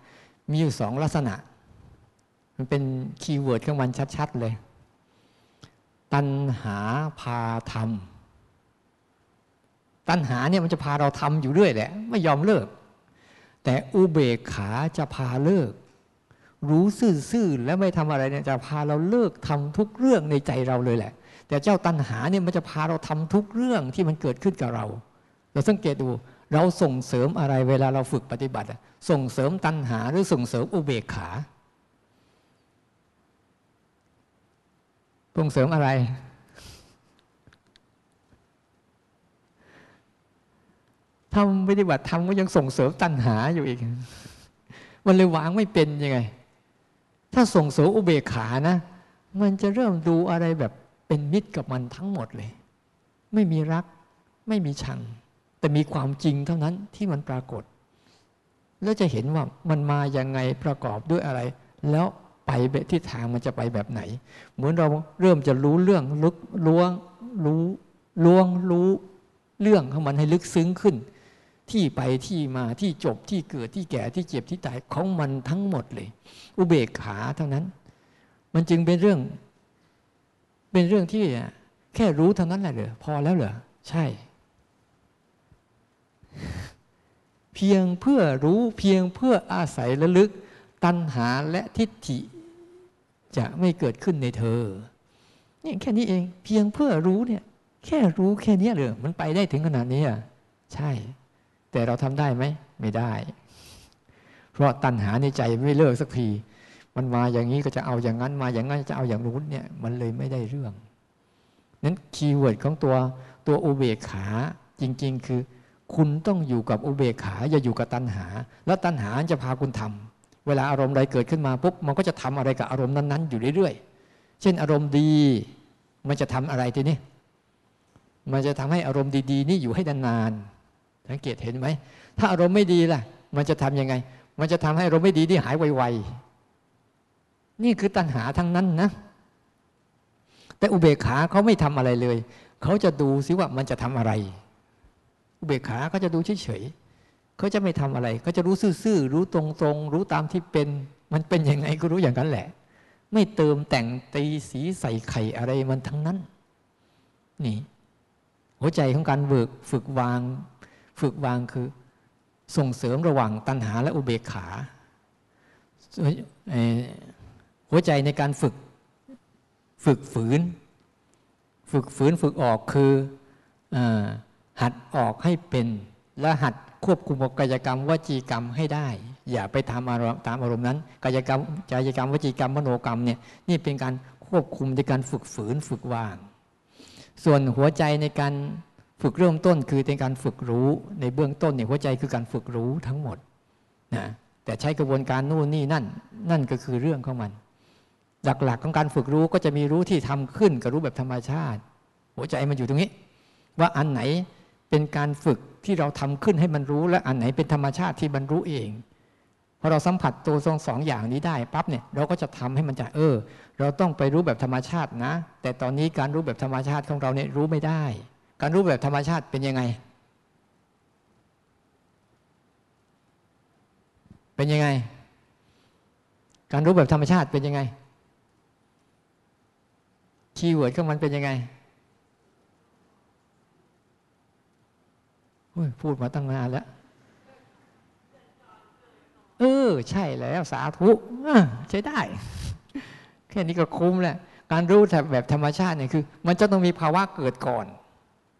มีอยู่สองลักษณะ มันเป็น keyword ของมันชัด ๆ เลย ตัณหาพาธรรมตัณหาเนี่ยมันจะพาเราทำอยู่เรื่อยแหละ ไม่ยอมเลิก แต่อุเบกขาจะพาเลิก รู้ซื่อๆแล้วไม่ทำอะไรเนี่ยจะพาเราเลิกทำทุกเรื่องในใจเราเลยแหละ แต่เจ้าตัณหาเนี่ยมันจะพาเราทำทุกเรื่องที่มันเกิดขึ้นกับเรา เราสังเกตดูเราส่งเสริมอะไรเวลาเราฝึกปฏิบัติ ส่งเสริมตัณหาหรือส่งเสริมอุเบกขา ส่งเสริมอะไรทำปฏิบัติทำก็ยังส่งเสริมตัณหาอยู่อีก มันเลยวางไม่เป็นยังไง ถ้าส่งเสริมอุเบกขานะ มันจะเริ่มดูอะไรแบบเป็นมิตรกับมันทั้งหมดเลย ไม่มีรัก ไม่มีชัง แต่มีความจริงเท่านั้นที่มันปรากฏ แล้วจะเห็นว่ามันมาอยังไงประกอบด้วยอะไร แล้ว ไปแบบทิศทางมันจะไปแบบไหน เหมือนเราเริ่มจะรู้เรื่องลึกล้วงรู้ล้วงรู้เรื่องของมันให้ลึกซึ้งขึ้น ที่ไปที่มาที่จบที่เกิดที่แก่ที่เจ็บที่ตายของมันทั้งหมดเลย อุเบกขาเท่านั้น มันจึงเป็นเรื่อง เป็นเรื่องที่แค่รู้เท่านั้นแหละเหรอพอแล้วเหรอใช่ เพียงเพื่อรู้เพียงเพื่ออาศัยระลึก ตัณหาและทิฏฐิ จะไม่เกิดขึ้นในเธอนี่แค่นี้เองเพียงเพื่อรู้เนี่ย แค่รู้แค่นี้เลยมันไปได้ถึงขนาดนี้อะใช่ แต่เราทำได้ไหมไม่ได้ เพราะตัณหาในใจไม่เลิกสักทีมันมาอย่างนี้ก็จะเอาอย่างนั้นมาอย่างนั้นจะเอาอย่างนู้นเนี่ย มันเลยไม่ได้เรื่องนั้น keyword ของตัวตัวอุเบกขาจริง ๆ คือ คุณต้องอยู่กับอุเบกขา อย่าอยู่กับตัณหา แล้วตัณหาจะพาคุณทำ เวลาอารมณ์ใดเกิดขึ้นมาปุ๊บมันก็จะทำอะไรกับอารมณ์นั้นๆอยู่เรื่อยๆ เช่นอารมณ์ดี มันจะทำอะไรทีนี้มันจะทำให้อารมณ์ดี ๆ นี่อยู่ให้นานๆสังเกตเห็นไหมถ้าอารมณ์ไม่ดีล่ะ มันจะทํำยังไง มันจะทำให้อารมณ์ไม่ดีที่หายไวๆนี่คือตัณหาทั้งนั้นนะ แต่อุเบกขาเขาไม่ทำอะไรเลย เขาจะดูซิว่ามันจะทำอะไร อุเบกขาเขาจะดูเฉยๆ เขาจะไม่ทำอะไรเขาจะรู้ซื่อๆรู้ตรงๆ รู้ตามที่เป็น มันเป็นยังไงก็รู้อย่างนั้นแหละ ไม่เติมแต่งตีสีใส่ไข่อะไรมันทั้งนั้น นี่ หัวใจของการเบิกฝึกวาง ฝึกวางคือ ส่งเสริมระหว่างตัณหาและอุเบกขา หัวใจในการฝึกฝึกฝืน ฝึกฝืนฝึกออกคืออหัดออกให้เป็นและหัด ควบคุมกายกรรมวจีกรรมให้ได้ อย่าไปทำอารมณ์ตามอารมณ์นั้นกายกรรมกายกรรมวจีกรรมมโนกรรมเนี่ยนี่เป็นการควบคุมในการฝึกฝืนฝึกวาง ส่วนหัวใจในการฝึกเริ่มต้นคือในการฝึกรู้ในเบื้องต้นเนี่ยหัวใจคือการฝึกรู้ทั้งหมดนะแต่ใช้กระบวนการนู่นนี่นั่น นั่นก็คือเรื่องของมัน หลักๆของการฝึกรู้ก็จะมีรู้ที่ทำขึ้นกับรู้แบบธรรมชาติ หัวใจมันอยู่ตรงนี้ ว่าอันไหนเป็นการฝึก ที่เราทำขึ้นให้มันรู้ และอันไหนเป็นธรรมชาติที่มันรู้เองพอเราสัมผัสตัวทรงสองอย่างนี้ได้ปั๊บเนี่ยเราก็จะทำให้มันจะเออ เราต้องไปรู้แบบธรรมชาตินะ แต่ตอนนี้การรู้แบบธรรมชาติของเราเนี่ยรู้ไม่ได้ การรู้แบบธรรมชาติเป็นยังไง เป็นยังไง การรู้แบบธรรมชาติเป็นยังไงkeyword ของมันเป็นยังไง พูดมาตั้งนานแล้ว เออ ใช่แล้วสาธุใช้ได้ แค่นี้ก็คุ้มแล้วการรู้แบบธรรมชาติเนี่ยคือ มันจะต้องมีภาวะเกิดก่อน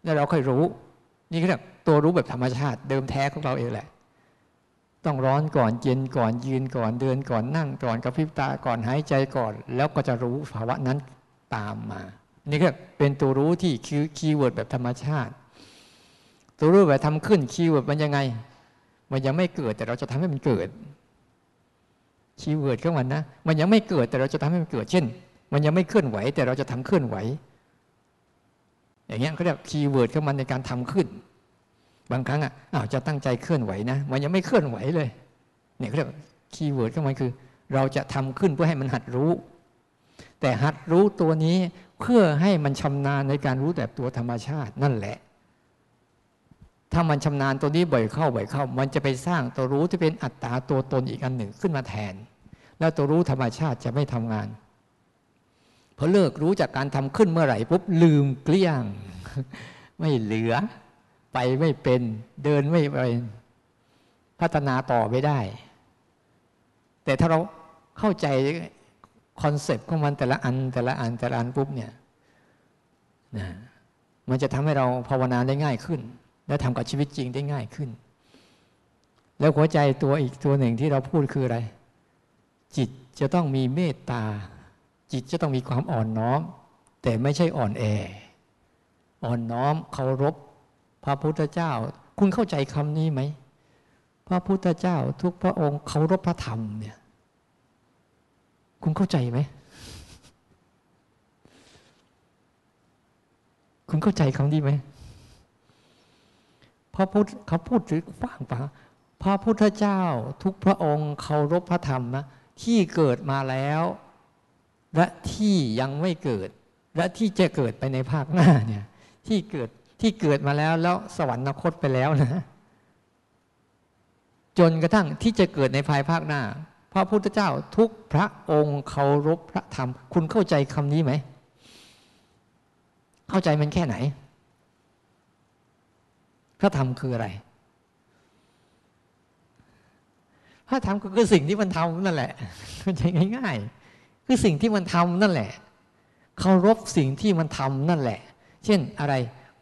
แล้วเราค่อยรู้ นี่คือตัวรู้แบบธรรมชาติ เดิมแท้ของเราเองแหละ ต้องร้อนก่อนเย็นก่อนยืนก่อนเดินก่อนนั่งก่อนกระพริบตาก่อนหายใจก่อน แล้วก็จะรู้ภาวะนั้นตามมา นี่ก็เป็นตัวรู้ที่คือ keyword แบบธรรมชาติ ตัวรู้แบบทำขึ้น keyword มันยังไง มันยังไม่เกิดแต่เราจะทำให้มันเกิด keyword ของมันนะมันยังไม่เกิดแต่เราจะทำให้มันเกิด เช่น มันยังไม่เคลื่อนไหว แต่เราจะทำเคลื่อนไหว อย่างเงี้ยเขาเรียก keyword ของมันในการทำขึ้น บางครั้งอะอ้าวจะตั้งใจเคลื่อนไหวนะ มันยังไม่เคลื่อนไหวเลย เนี่ยเขาเรียก keyword ของมันคือ เราจะทำขึ้นเพื่อให้มันหัดรู้ แต่หัดรู้ตัวนี้เพื่อให้มันชำนาญในการรู้แบบตัวธรรมชาตินั่นแหละ ถ้ามันชำนาญตัวนี้บ่อยเข้าบ่อยเข้า มันจะไปสร้างตัวรู้ที่เป็นอัตตาตัวตนอีกอันหนึ่งขึ้นมาแทน แล้วตัวรู้ธรรมชาติจะไม่ทำงานพอเลิกรู้จากการทำขึ้นเมื่อไหร่ปุ๊บลืมเกลี้ยง ไม่เหลือ ไปไม่เป็นเดินไม่ไปพัฒนาต่อไม่ได้ แต่ถ้าเราเข้าใจคอนเซปต์ของมันแต่ละอันแต่ละอันแต่ละอันปุ๊บเนี่ยนะมันจะทำให้เราภาวนาได้ง่ายขึ้น และทำกับชีวิตจริงได้ง่ายขึ้น แล้วหัวใจตัวอีกตัวหนึ่งที่เราพูดคืออะไร จิตจะต้องมีเมตตา จิตจะต้องมีความอ่อนน้อม แต่ไม่ใช่อ่อนแอ อ่อนน้อมเคารพ พระพุทธเจ้า คุณเข้าใจคำนี้ไหมพระพุทธเจ้าทุกพระองค์เคารพพระธรรมเนี่ย คุณเข้าใจไหมคุณเข้าใจคำนี้ไหม พระพุทธเขาพูดถึงฟังปะพระพุทธเจ้าทุกพระองค์เคารพพระธรรมนะที่เกิดมาแล้ว และที่ยังไม่เกิด และที่จะเกิดไปในภาคหน้าเนี่ยที่เกิดที่เกิดมาแล้วแล้วสวรรคตไปแล้วนะจนกระทั่งที่จะเกิดในภายภาคหน้า พระพุทธเจ้าทุกพระองค์เคารพพระธรรม คุณเข้าใจคำนี้ไหม เข้าใจมันแค่ไหน พระธรรมคืออะไร พระธรรมก็คือสิ่งที่มันทำนั่นแหละเข้าใจง่าย ๆ คือสิ่งที่มันทำนั่นแหละเคารพสิ่งที่มันทำนั่นแหละ เช่นอะไร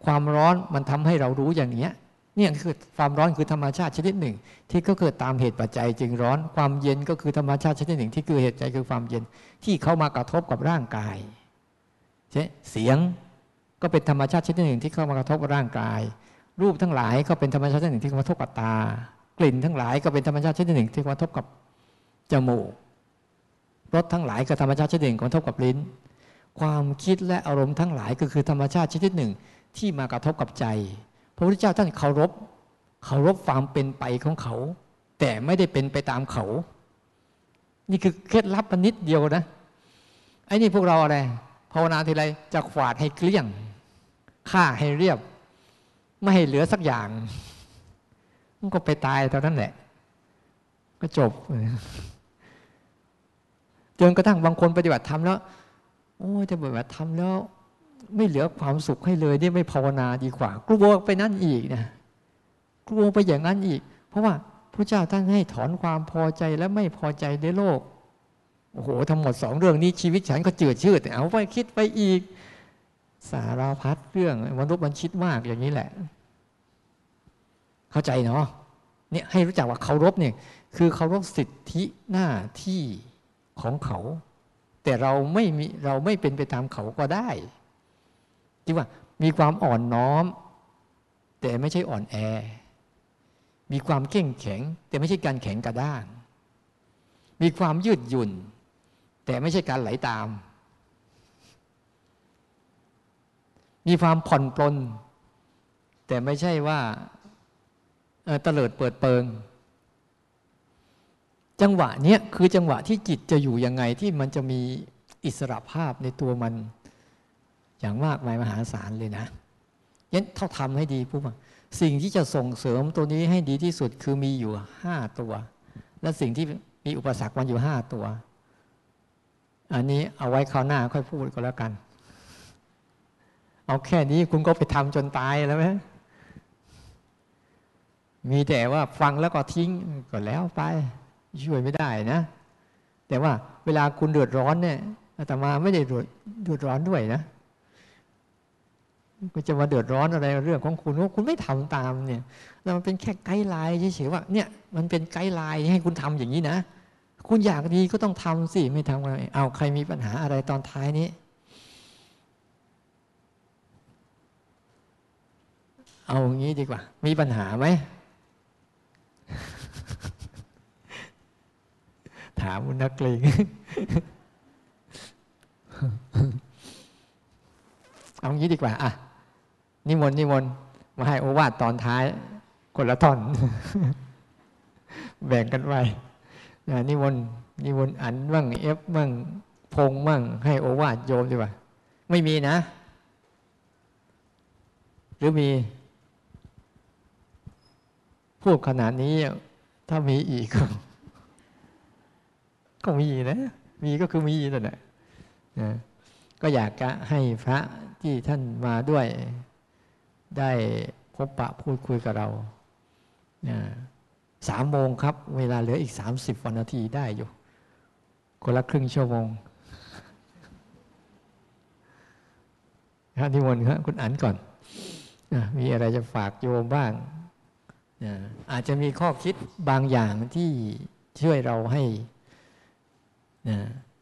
ความร้อนมันทำให้เรารู้อย่างนี้เนี่ยคือความร้อนคือธรรมชาติชนิดหนึ่ง ที่ก็เกิดตามเหตุปัจจัยจึงร้อนความเย็นก็คือธรรมชาติชนิดหนึ่ง ที่เกิดเหตุใจคือความเย็นที่เข้ามากระทบกับร่างกายใช่เสียงก็เป็นธรรมชาติชนิดหนึ่งที่เข้ามากระทบกับร่างกาย รูปทั้งหลายก็เป็นธรรมชาติชนิดหนึ่งที่กระทบกับตา กลิ่นทั้งหลายก็เป็นธรรมชาติชนิดหนึ่งที่กระทบกับจมูกรสทั้งหลายก็ธรรมชาติชนิดหนึ่งกระทบกับลิ้น ความคิดและอารมณ์ทั้งหลายก็คือธรรมชาติชนิดหนึ่งที่มากระทบกับใจ พระพุทธเจ้าท่านเคารพเคารพความเป็นไปของเขา แต่ไม่ได้เป็นไปตามเขา นี่คือเคล็ดลับนนิดเดียวนะไอ้นี่พวกเราอะไรภาวนาทีไรจะขวาดให้เกลี้ยงฆ่าให้เรียบ ไม่ให้เหลือสักอย่าง มันก็ไปตายตอนนั้นแหละ ก็จบจนกระทั่งบางคนปฏิบัติธรรมแล้ว โอ้จะปฏิบัติธรรมแล้ว ไม่เหลือความสุขให้เลยนี่ไม่ภาวนาดีกว่ากลัวไปนั่นอีกนะกลัวไปอย่างนั้นอีก เพราะว่าพระเจ้าท่านให้ถอนความพอใจและไม่พอใจในโลกโอ้โหทั้งหมดสองเรื่องนี้ชีวิตฉันก็เจือชืดเอาไปคิดไปอีก สารพัดเรื่องมนุษย์มันคิดมากอย่างนี้แหละ เข้าใจเนาะเนี่ยให้รู้จักว่าเคารพเนี่ย คือเคารพสิทธิหน้าที่ของเขา แต่เราไม่มีเราไม่เป็นไปตามเขาก็ได้ที่ว่ามีความอ่อนน้อม แต่ไม่ใช่อ่อนแอ มีความเข้งแข็ง แต่ไม่ใช่การแข็งกระด้าง มีความยืดหยุ่น แต่ไม่ใช่การไหลาตาม มีความผ่อนปลน แต่ไม่ใช่ว่าเตลิดเปิดเปิง จังหวะเนี้ยคือจังหวะที่จิตจะอยู่ยังไงที่มันจะมีอิสระภาพในตัวมัน อย่างมากมายมหาศาลเลยนะยันเท่าทำให้ดีปุ๊บสิ่งที่จะส่งเสริมตัวนี้ให้ดีที่สุดคือมีอยู่ห้าตัว และสิ่งที่มีอุปสรรคมันอยู่ห้าตัว อันนี้เอาไว้คราวหน้าค่อยพูดก็แล้วกัน เอาแค่นี้คุณก็ไปทำจนตายแล้วไหมมีแต่ว่าฟังแล้วก็ทิ้งก็แล้วไป ช่วยไม่ได้นะ แต่ว่าเวลาคุณเดือดร้อนเนี่ยอาตมาไม่ได้เดือดร้อนด้วยนะก็จะมาเดือดร้อนอะไรเรื่องของคุณว่าคุณไม่ทำตามเนี่ยแล้วมันเป็นแค่ไกด์ไลน์เฉยๆว่าเนี่ยมันเป็นไกด์ไลน์ให้คุณทำอย่างนี้นะ คุณอยากดีก็ต้องทำสิไม่ทำอะไรเอาใครมีปัญหาอะไรตอนท้ายนี้ เอาอย่างนี้ดีกว่า มีปัญหาไหม ถามคุณนักเลงเอางี้ดีกว่า อะ นิมนต์นิมนต์มาให้โอวาทตอนท้าย คนละท่อน แบ่งกันไว้นิมนต์นิมนต์อันบ้างเอฟบ้างพงบ้างให้โอวาทโยมดีกว่า ไม่มีนะ หรือมี พูดขนาดนี้ ถ้ามีอีก ก็มีนะ มีก็คือมีนั่นแหละก็อยากจะให้พระที่ท่านมาด้วย ได้พบปะพูดคุยกับเราสามโมงครับ เวลาเหลืออีกสามสิบวันนาทีได้อยู่ คนละครึ่งชั่วโมงท่านที่วนครับคุณอันก่อน มีอะไรจะฝากโยมบ้าง อาจจะมีข้อคิดบางอย่างที่ช่วยเราให้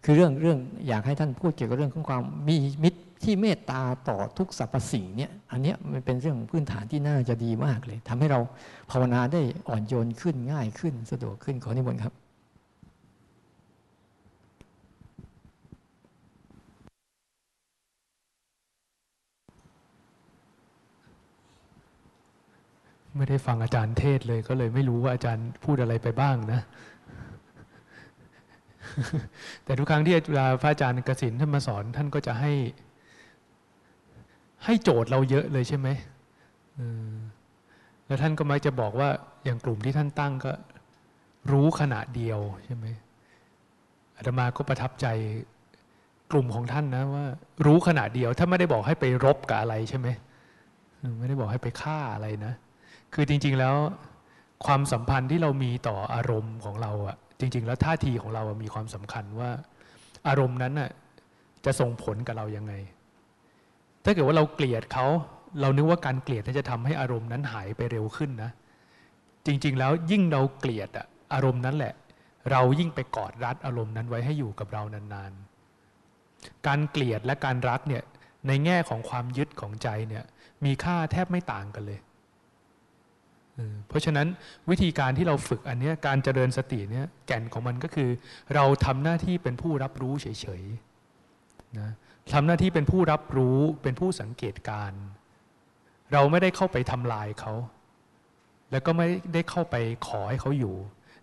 คือเรื่องเรื่องอยากให้ท่านพูดเกี่ยวกับเรื่องของความมีมิตรที่เมตตาต่อทุกสรรพสิ่งเนี่ยอันนี้มันเป็นเรื่องพื้นฐานที่น่าจะดีมากเลยทำให้เราภาวนาได้อ่อนโยนขึ้นง่ายขึ้นสะดวกขึ้นขอนิมนต์ครับ ไม่ได้ฟังอาจารย์เทศเลย ก็เลยไม่รู้ว่าอาจารย์พูดอะไรไปบ้างนะ แต่ทุกครั้งที่เวลาพระอาจารย์กสินท่านมาสอน ท่านก็จะให้ ให้โจทย์เราเยอะเลยใช่ไหมแล้วท่านก็มักจะบอกว่าอย่างกลุ่มที่ท่านตั้งก็ รู้ขณะเดียวใช่ไหมอาตมาก็ประทับใจกลุ่มของท่านนะว่า รู้ขณะเดียวถ้าไม่ได้บอกให้ไปรบกับอะไรใช่ไหมไม่ได้บอกให้ไปฆ่าอะไรนะ คือจริง ๆแล้วความสัมพันธ์ที่เรามีต่ออารมณ์ของเราอะจริง ๆ แล้วท่าทีของเรามีความสำคัญว่า อารมณ์นั้นน่ะจะส่งผลกับเรายังไง ถ้าเกิดว่าเราเกลียดเขาเรานึกว่าการเกลียดจะทำให้อารมณ์นั้นหายไปเร็วขึ้นนะ จริง ๆ แล้วยิ่งเราเกลียดอะอารมณ์นั้นแหละ เรายิ่งไปกอดรัดอารมณ์นั้นไว้ให้อยู่กับเรานานๆ การเกลียดและการรักเนี่ยในแง่ของความยึดของใจเนี่ยมีค่าแทบไม่ต่างกันเลย เพราะฉะนั้นวิธีการที่เราฝึกอันนี้การเจริญสติเนี่ยแก่นของมันก็คือ เราทำหน้าที่เป็นผู้รับรู้เฉยๆนะทำหน้าที่เป็นผู้รับรู้เป็นผู้สังเกตการ เราไม่ได้เข้าไปทำลายเขา แล้วก็ไม่ได้เข้าไปขอให้เขาอยู่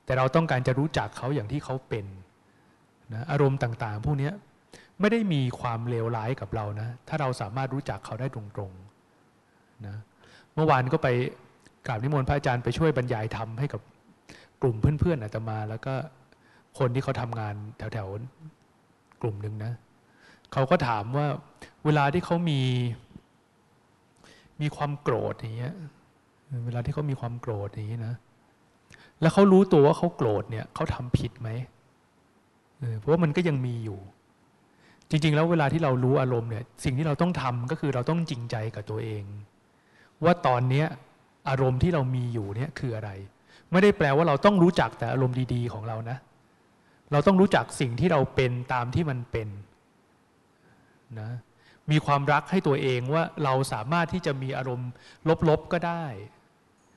แต่เราต้องการจะรู้จักเขาอย่างที่เขาเป็นนะอารมณ์ต่างๆ พวกนี้ไม่ได้มีความเลวร้ายกับเรานะ ถ้าเราสามารถรู้จักเขาได้ตรงๆนะเมื่อวานก็ไป กราบนิมนต์พระอาจารย์ไปช่วยบรรยายธรรมให้กับกลุ่มเพื่อนๆอาตมา แล้วก็คนที่เขาทำงานแถวๆกลุ่มหนึ่งนะเขาก็ถามว่าเวลาที่เขามีมีความโกรธอย่างเงี้ยเวลาที่เขามีความโกรธอย่างนี้นะ แล้วเขารู้ตัวว่าเขาโกรธเนี่ยเขาทำผิดไหมเพราะว่ามันก็ยังมีอยู่ จริง ๆ แล้วเวลาที่เรารู้อารมณ์เนี่ย สิ่งที่เราต้องทำก็คือเราต้องจริงใจกับตัวเอง ว่าตอนเนี้ย อารมณ์ที่เรามีอยู่เนี่ยคืออะไร ไม่ได้แปลว่าเราต้องรู้จักแต่อารมณ์ดี ๆ ของเรานะ เราต้องรู้จักสิ่งที่เราเป็นตามที่มันเป็นนะมีความรักให้ตัวเองว่าเราสามารถที่จะมีอารมณ์ลบๆก็ได้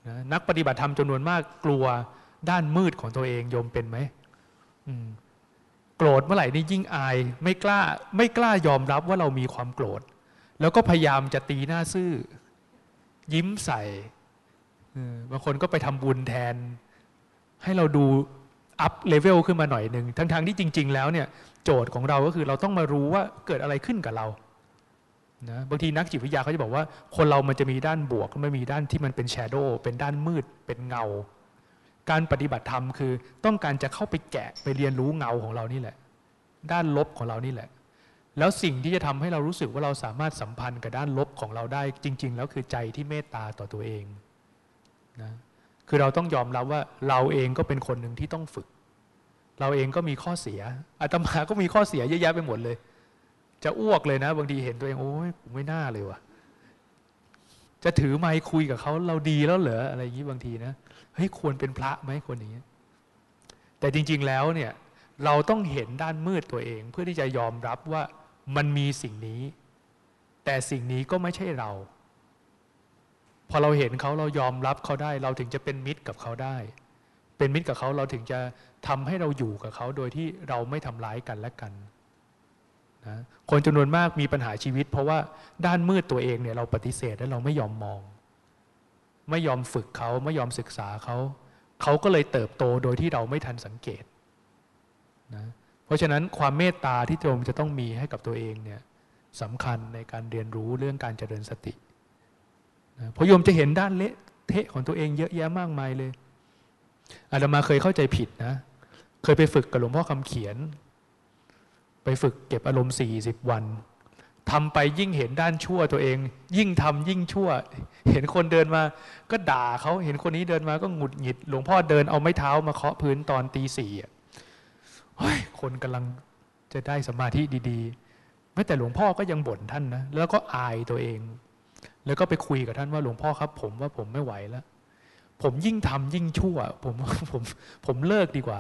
นะนักปฏิบัติธรรมจำนวนมากกลัวด้านมืดของตัวเองโยมเป็นไหมโกรธเมื่อไหร่นี่ยิ่งอาย ไม่กล้าไม่กล้ายอมรับว่าเรามีความโกรธ แล้วก็พยายามจะตีหน้าซื่อ ยิ้มใส่ บางคนก็ไปทำบุญแทน ให้เราดูอัพเลเวลขึ้นมาหน่อยหนึ่งทั้งๆทที่จริง ๆ แล้วเนี่ยโจทย์ของเราก็คือเราต้องมารู้ว่าเกิดอะไรขึ้นกับเรานะบางทีนักจิตวิทยาเขาจะบอกว่า คนเรามันจะมีด้านบวกไม่มีด้านที่มันเป็นแชโดว์เป็นด้านมืด เป็นเงา การปฏิบัติธรรมคือ ต้องการจะเข้าไปแกะไปเรียนรู้เงาของเรานี่แหละ ด้านลบของเรานี่แหละ แล้วสิ่งที่จะทำให้เรารู้สึกว่าเราสามารถสัมพันธ์กับด้านลบของเราได้จริง ๆ แล้วคือใจที่เมตตาต่อตัวเอง นะคือเราต้องยอมรับว่าเราเองก็เป็นคนหนึ่งที่ต้องฝึก เราเองก็มีข้อเสียอาตมาก็มีข้อเสียเยอะแยะไปหมดเลย จะอ้วกเลยนะ บางทีเห็นตัวเองโอ้ยผมไม่น่าเลยวะจะถือไมค์คุยกับเขาเราดีแล้วเหรออะไรอย่างนี้บางทีนะเฮ้ยควรเป็นพระไหมคนนี้ แต่จริง ๆแล้วเนี่ยเราต้องเห็นด้านมืดตัวเอง เพื่อที่จะยอมรับว่ามันมีสิ่งนี้ แต่สิ่งนี้ก็ไม่ใช่เรา พอเราเห็นเขาเรายอมรับเขาได้ เราถึงจะเป็นมิตรกับเขาได้ เป็นมิตรกับเขาเราถึงจะทำให้เราอยู่กับเขาโดยที่เราไม่ทำร้ายกันและกันนะคนจำนวนมากมีปัญหาชีวิต เพราะว่าด้านมืดตัวเองเนี่ยเราปฏิเสธและเราไม่ยอมมอง ไม่ยอมฝึกเขาไม่ยอมศึกษาเขาเขาก็เลยเติบโตโดยที่เราไม่ทันสังเกตนะเพราะฉะนั้นความเมตตาที่โยมจะต้องมีให้กับตัวเองเนี่ยสำคัญในการเรียนรู้เรื่องการเจริญสติ พอโยมจะเห็นด้านเละเทะของตัวเองเยอะแยะมากมายเลยอาตมาเคยเข้าใจผิดนะ เคยไปฝึกกับหลวงพ่อคำเขียน ไปฝึกเก็บอารมณ์สี่สิบวันทำไปยิ่งเห็นด้านชั่วตัวเอง ยิ่งทำยิ่งชั่ว เห็นคนเดินมา ก็ด่าเขาเห็นคนนี้เดินมาก็หงุดหงิด หลวงพ่อเดินเอาไม้เท้ามาเคาะพื้นตอนตีสี่อะคนกำลังจะได้สมาธิดี ๆ แม้แต่หลวงพ่อก็ยังบ่นท่านนะ แล้วก็อายตัวเอง แล้วก็ไปคุยกับท่านว่าหลวงพ่อครับ ผมว่าผมไม่ไหวแล้ว ผมยิ่งทำยิ่งชั่ว ผมผมผมเลิกดีกว่า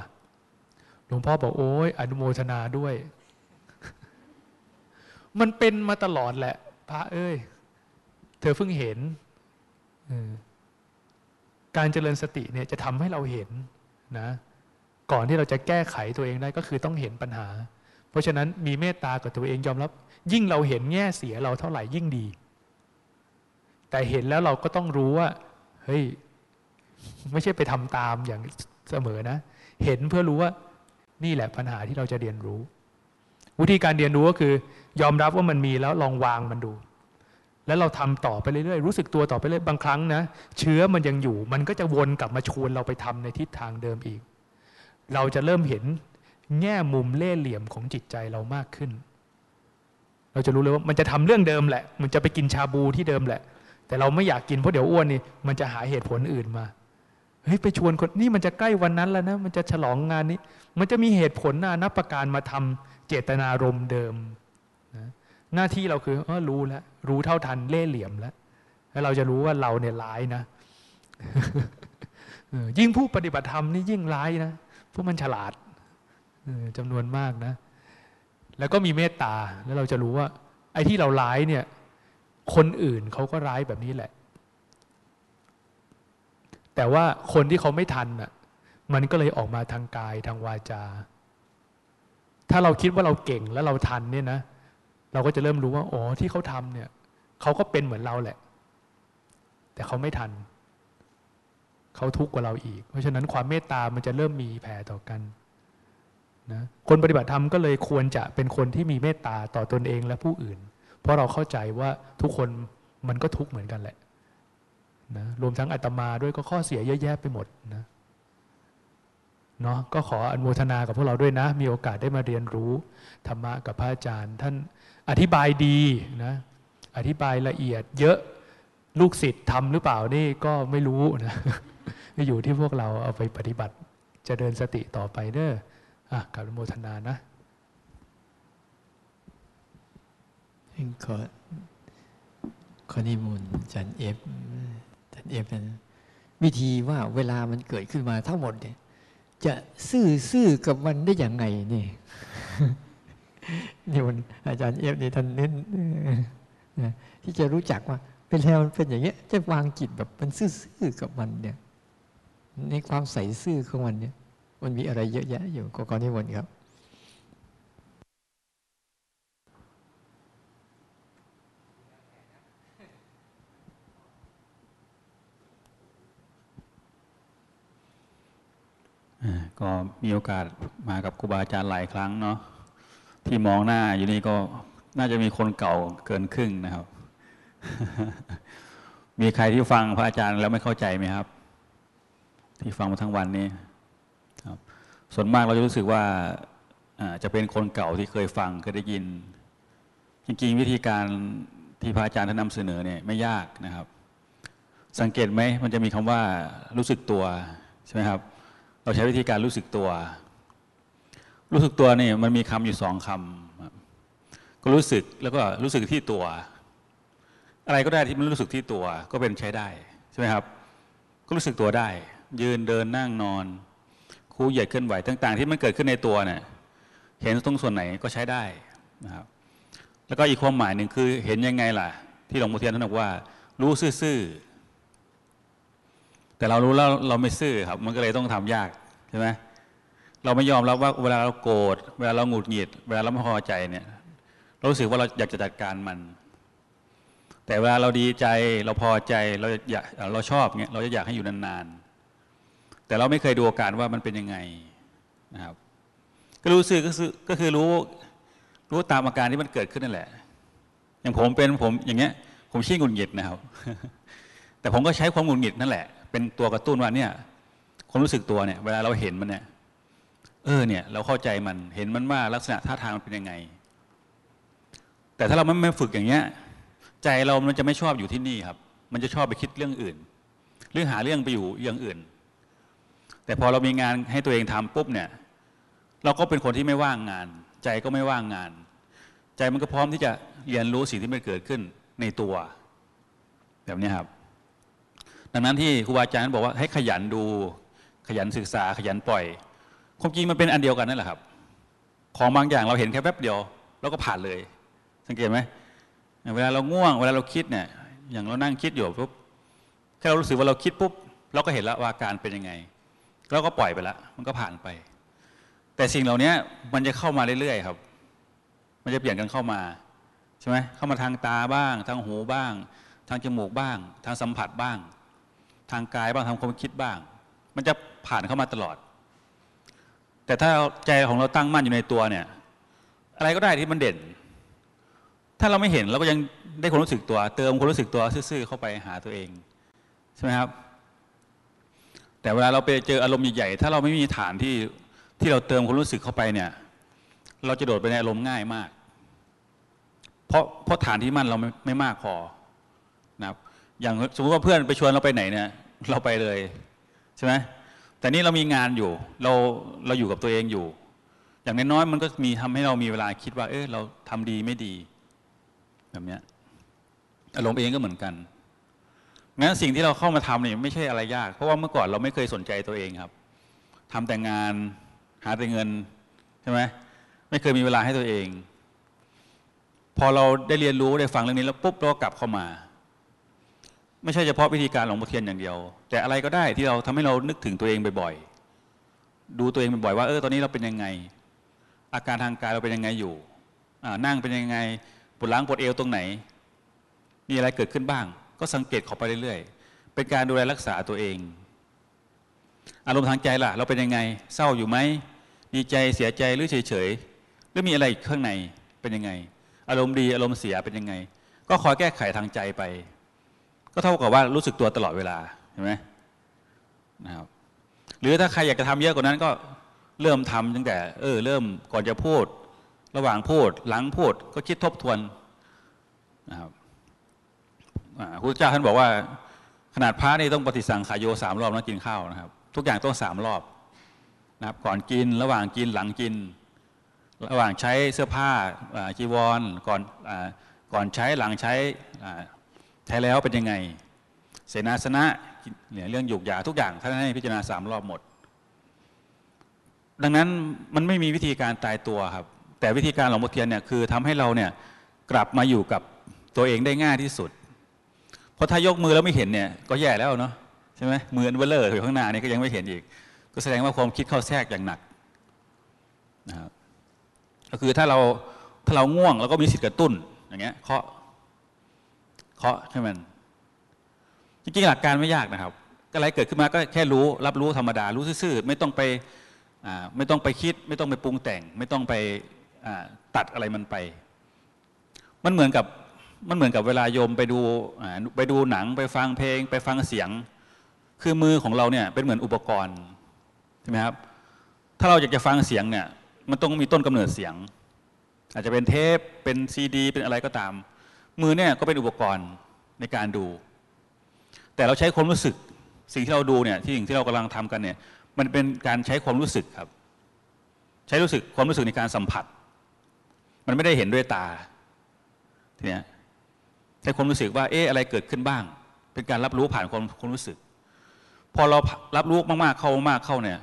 หลวงพ่อบอกโอ้ยอนุโมทนาด้วย มันเป็นมาตลอดแหละ พระเอ้ย เธอเพิ่งเห็นการเจริญสติเนี่ยจะทำให้เราเห็นนะ ก่อนที่เราจะแก้ไขตัวเองได้ก็คือต้องเห็นปัญหา เพราะฉะนั้นมีเมตตากับตัวเองยอมรับ ยิ่งเราเห็นแง่เสียเราเท่าไหร่ยิ่งดี แต่เห็นแล้วเราก็ต้องรู้ว่า เฮ้ย ไม่ใช่ไปทำตามอย่างเสมอนะ เห็นเพื่อรู้ว่า นี่แหละปัญหาที่เราจะเรียนรู้ วิธีการเรียนรู้ก็คือ ยอมรับว่ามันมีแล้วลองวางมันดู แล้วเราทำต่อไปเรื่อยๆ รู้สึกตัวต่อไปเรื่อยบางครั้งนะ เชื้อมันยังอยู่ มันก็จะวนกลับมาชวนเราไปทำในทิศทางเดิมอีก เราจะเริ่มเห็นแง่มุมเล่ห์เหลี่ยมของจิตใจเรามากขึ้น เราจะรู้เลยว่ามันจะทำเรื่องเดิมแหละ มันจะไปกินชาบูที่เดิมแหละ แต่เราไม่อยากกินเพราะเดี๋ยวอ้วนนี่มันจะหาเหตุผลอื่นมาเฮ้ยไปชวนคนนี่มันจะใกล้วันนั้นแล้วนะ มันจะฉลองงานนี้ มันจะมีเหตุผลนานับประการมาทำเจตนารมณ์เดิมนะหน้าที่เราคือเออรู้แล้วรู้เท่าทันเล่เหลี่ยมแล้วแล้วเราจะรู้ว่าเราเนี่ยร้ายนะยิ่งผู้ปฏิบัติธรรมนี่ยิ่งร้ายนะเพราะมันฉลาดจำนวนมากนะ แล้วก็มีเมตตาแล้วเราจะรู้ว่า ไอ้ที่เราร้ายเนี่ย คนอื่นเขาก็ร้ายแบบนี้แหละ แต่ว่าคนที่เขาไม่ทันน่ะ มันก็เลยออกมาทางกายทางวาจา ถ้าเราคิดว่าเราเก่งแล้วเราทันเนี่ยนะ เราก็จะเริ่มรู้ว่าอ๋อที่เขาทำเนี่ยเขาก็เป็นเหมือนเราแหละ แต่เขาไม่ทัน เขาทุกข์กว่าเราอีก เพราะฉะนั้นความเมตตามันจะเริ่มมีแผ่ต่อกันนะคนปฏิบัติธรรมก็เลยควรจะเป็นคนที่มีเมตตาต่อตนเองและผู้อื่น ราะเราเข้าใจว่าทุกคนมันก็ทุกข์เหมือนกันแหละนะรวมทั้งอาตมาด้วยก็ข้อเสียเยอะแยะไปหมดนะเนาะก็ขออนุโมทนากับพวกเราด้วยนะ มีโอกาสได้มาเรียนรู้ธรรมะกับพระอาจารย์ ท่านอธิบายดีนะอธิบายละเอียดเยอะลูกศิษย์ทำหรือเปล่านี่ก็ไม่รู้นะอยู่ที่พวกเราเอาไปปฏิบัติจะเจริญสติต่อไปเด้ออะกับอนุโมทนานะ ขอขอนิมนต์อาจารย์เอฟอาจารย์เอฟนะวิธีว่าเวลามันเกิดขึ้นมาทั้งหมดเนี่ย จะซื่อซื่อกับมันได้อย่างไงนี่นี่มันอาจารย์เอฟนี่ท่านเน้นนะที่จะรู้จักว่าเป็นแล้วมันเป็นอย่างเงี้ย จะวางจิตแบบมันซื่อๆกับมันเนี่ย ในความใสซื่อของมันเนี่ย มันมีอะไรเยอะแยะอยู่ก็ขอนิมนต์ครับ ก็มีโอกาสมากับครูบาอาจารย์หลายครั้งเนาะที่มองหน้าอยู่นี่ก็น่าจะมีคนเก่าเกินครึ่งนะครับ มีใครที่ฟังพระอาจารย์แล้วไม่เข้าใจไหมครับ ที่ฟังมาทั้งวันนี้ครับส่วนมากเราจะรู้สึกว่าอ่าจะเป็นคนเก่าที่เคยฟังเคยได้ยิน จริงๆ วิธีการที่พระอาจารย์ท่านนำเสนอเนี่ยไม่ยากนะครับ สังเกตไหมมันจะมีคำว่ารู้สึกตัวใช่ไหมครับ เราใช้วิธีการรู้สึกตัว รู้สึกตัวนี่มันมีคำอยู่สองคำก็รู้สึกแล้วก็รู้สึกที่ตัว อะไรก็ได้ที่มันรู้สึกที่ตัวก็เป็นใช้ได้ใช่ไหมครับ ก็รู้สึกตัวได้ ยืนเดินนั่งนอนคูเหยียดเคลื่อนไหวต่าง ๆ ที่มันเกิดขึ้นในตัวเนี่ยเห็นตรงส่วนไหนก็ใช้ได้นะครับ แล้วก็อีกความหมายหนึ่งคือเห็นยังไงล่ะ ที่หลวงพ่อเทียนท่านบอกว่า รู้ซื่อๆ แต่เรารู้แล้วเราไม่ซื่อครับ มันก็เลยต้องทำยากใช่ไหมเราไม่ยอมรับว่าเวลาเราโกรธเวลาเราหงุดหงิด เวลาเราไม่พอใจเนี่ย เรารู้สึกว่าเราอยากจะจัดการมัน แต่เวลาเราดีใจเราพอใจเราอยากเราชอบเงี้ยเราจะอยากให้อยู่นานๆแต่เราไม่เคยดูอาการว่ามันเป็นยังไงนะครับ ก็รู้สึกก็คือก็คือรู้รู้ตามอาการที่มันเกิดขึ้นนั่นแหละ อย่างผมเป็นผมอย่างเงี้ย ผมชี้หงุดหงิดนะครับ แต่ผมก็ใช้ความหงุดหงิดนั่นแหละ เป็นตัวกระตุ้นว่าเนี่ยความรู้สึกตัวเนี่ย เวลาเราเห็นมันเนี่ย เออเนี่ย เราเข้าใจมันเห็นมันว่าลักษณะท่าทางมันเป็นยังไง แต่ถ้าเราไม่ไม่ฝึกอย่างเงี้ย ใจเรามันจะไม่ชอบอยู่ที่นี่ครับ มันจะชอบไปคิดเรื่องอื่น เรื่องหาเรื่องไปอยู่อย่างอื่น แต่พอเรามีงานให้ตัวเองทำปุ๊บเนี่ย เราก็เป็นคนที่ไม่ว่างงาน ใจก็ไม่ว่างงาน ใจมันก็พร้อมที่จะเรียนรู้สิ่งที่มันเกิดขึ้นในตัว แบบนี้ครับ ดังนั้นที่ครูบาอาจารย์บอกว่าให้ขยันดู ขยันศึกษาขยันปล่อยความจริงมันเป็นอันเดียวกันนั่นแหละครับ ของบางอย่างเราเห็นแค่แป๊บเดียวแล้วก็ผ่านเลย สังเกตไหมเวลาเราง่วง เวลาเราคิดเนี่ยอย่างเรานั่งคิดอยู่ปุ๊บแค่เรารู้สึกว่าเราคิดปุ๊บเราก็เห็นแล้วว่าอาการเป็นยังไงเราก็ปล่อยไปละมันก็ผ่านไป แต่สิ่งเหล่านี้มันจะเข้ามาเรื่อยๆครับ มันจะเปลี่ยนกันเข้ามาใช่ไหมเข้ามาทางตาบ้าง ทางหูบ้าง ทางจมูกบ้าง ทางสัมผัสบ้าง ทางกายบ้างทางความคิดบ้าง มันจะผ่านเข้ามาตลอด แต่ถ้าใจของเราตั้งมั่นอยู่ในตัวเนี่ย อะไรก็ได้ที่มันเด่น ถ้าเราไม่เห็นเราก็ยังได้ความรู้สึกตัว เติมความรู้สึกตัวซื่อๆเข้าไปหาตัวเองใช่ไหมครับ แต่เวลาเราไปเจออารมณ์ใหญ่ๆถ้าเราไม่มีฐานที่ที่เราเติมความรู้สึกเข้าไปเนี่ย เราจะโดดไปในอารมณ์ง่ายมาก เพราะเพราะฐานที่มั่นเราไม่ไม่มากพอ อย่างสมมติว่าเพื่อนไปชวนเราไปไหนเนี่ยเราไปเลยใช่ไหมแต่นี่เรามีงานอยู่ เราเราอยู่กับตัวเองอยู่ อย่างน้อยๆมันก็มีทำให้เรามีเวลาคิดว่า เออเราทำดีไม่ดี แบบเนี้ยอารมณ์เองก็เหมือนกันงั้นสิ่งที่เราเข้ามาทำเนี่ยไม่ใช่อะไรยาก เพราะว่าเมื่อก่อนเราไม่เคยสนใจตัวเองครับทำแต่งานหาแต่เงินใช่ไหมไม่เคยมีเวลาให้ตัวเอง พอเราได้เรียนรู้ได้ฟังเรื่องนี้แล้วปุ๊บเรากลับเข้ามา ไม่ใช่เฉพาะวิธีการหลวงพ่อเทียนอย่างเดียว แต่อะไรก็ได้ที่เราทำให้เรานึกถึงตัวเองบ่อยๆดูตัวเองบ่อยๆว่าเออตอนนี้เราเป็นยังไง อาการทางกายเราเป็นยังไงอยู่นั่งเป็นยังไงปวดหลังปวดเอวตรงไหน มีอะไรเกิดขึ้นบ้าง ก็สังเกตเขาไปเรื่อยๆ เป็นการดูแลรักษาตัวเอง อารมณ์ทางใจล่ะ เราเป็นยังไง เศร้าอยู่ไหมดีใจเสียใจหรือเฉยๆหรือมีอะไรข้างในเป็นยังไง อารมณ์ดีอารมณ์เสียเป็นยังไง ก็คอยแก้ไขทางใจไป ก็เท่ากับว่ารู้สึกตัวตลอดเวลาเห็นไหมนะครับ หรือถ้าใครอยากจะทำเยอะกว่านั้นก็เริ่มทำตั้งแต่ เออ เริ่มก่อนจะพูด ระหว่างพูด หลังพูด ก็คิดทบทวนนะครับอ่าพระเจ้าท่านบอกว่า ขนาดพระนี่ต้องปฏิสังขายโยสามรอบนะกินข้าวนะครับ ทุกอย่างต้องสามรอบนะครับ ก่อนกิน ระหว่างกินหลังกิน ระหว่างใช้เสื้อผ้าจีวรก่อนอก่อนใช้หลังใช้ ใช้แล้วเป็นยังไง เสนาสนะเนี่ยเรื่องหยูกยาทุกอย่างท่านให้พิจารณาสามรอบหมด ดังนั้นมันไม่มีวิธีการตายตัวครับ แต่วิธีการหลวงพ่อเทียนเนี่ยคือทำให้เราเนี่ยกลับมาอยู่กับตัวเองได้ง่ายที่สุด เพราะถ้ายกมือแล้วไม่เห็นเนี่ยก็แย่แล้วเนาะใช่ไหมมืออันเบ้อเร่ออยู่ข้างหน้านี่ก็ยังไม่เห็นอีก ก็แสดงว่าความคิดเข้าแทรกอย่างหนักนะครับก็คือถ้าเราถ้าเราง่วงเราก็มีสิทธิ์กระตุ้นอย่างเงี้ยเคาะ เคาะให้มัน จริงๆหลักการไม่ยากนะครับ ก็อะไรเกิดขึ้นมาก็แค่รู้ รับรู้ธรรมดา รู้ซื่อๆ ไม่ต้องไปไม่ต้องไปคิด ไม่ต้องไปปรุงแต่ง ไม่ต้องไปตัดอะไรมันไป มันเหมือนกับมันเหมือนกับเวลาโยมไปดูไปดูหนังไปฟังเพลง ไปฟังเสียง คือมือของเราเนี่ยเป็นเหมือนอุปกรณ์ใช่ไหมครับถ้าเราอยากจะฟังเสียงเนี่ยมันต้องมีต้นกำเนิดเสียง อาจจะเป็นเทปเป็นซีดี เป็นอะไรก็ตาม มือเนี่ยก็เป็นอุปกรณ์ในการดู แต่เราใช้ความรู้สึก สิ่งที่เราดูเนี่ยที่สิ่งที่เรากำลังทำกันเนี่ยมันเป็นการใช้ความรู้สึกครับ ใช้รู้สึกความรู้สึกในการสัมผัส มันไม่ได้เห็นด้วยตาทีเนี้ยใช้ความรู้สึกว่าเอ๊ะอะไรเกิดขึ้นบ้าง เป็นการรับรู้ผ่านความความรู้สึก พอเรารับรู้มากๆเข้ามากเข้าเนี่ย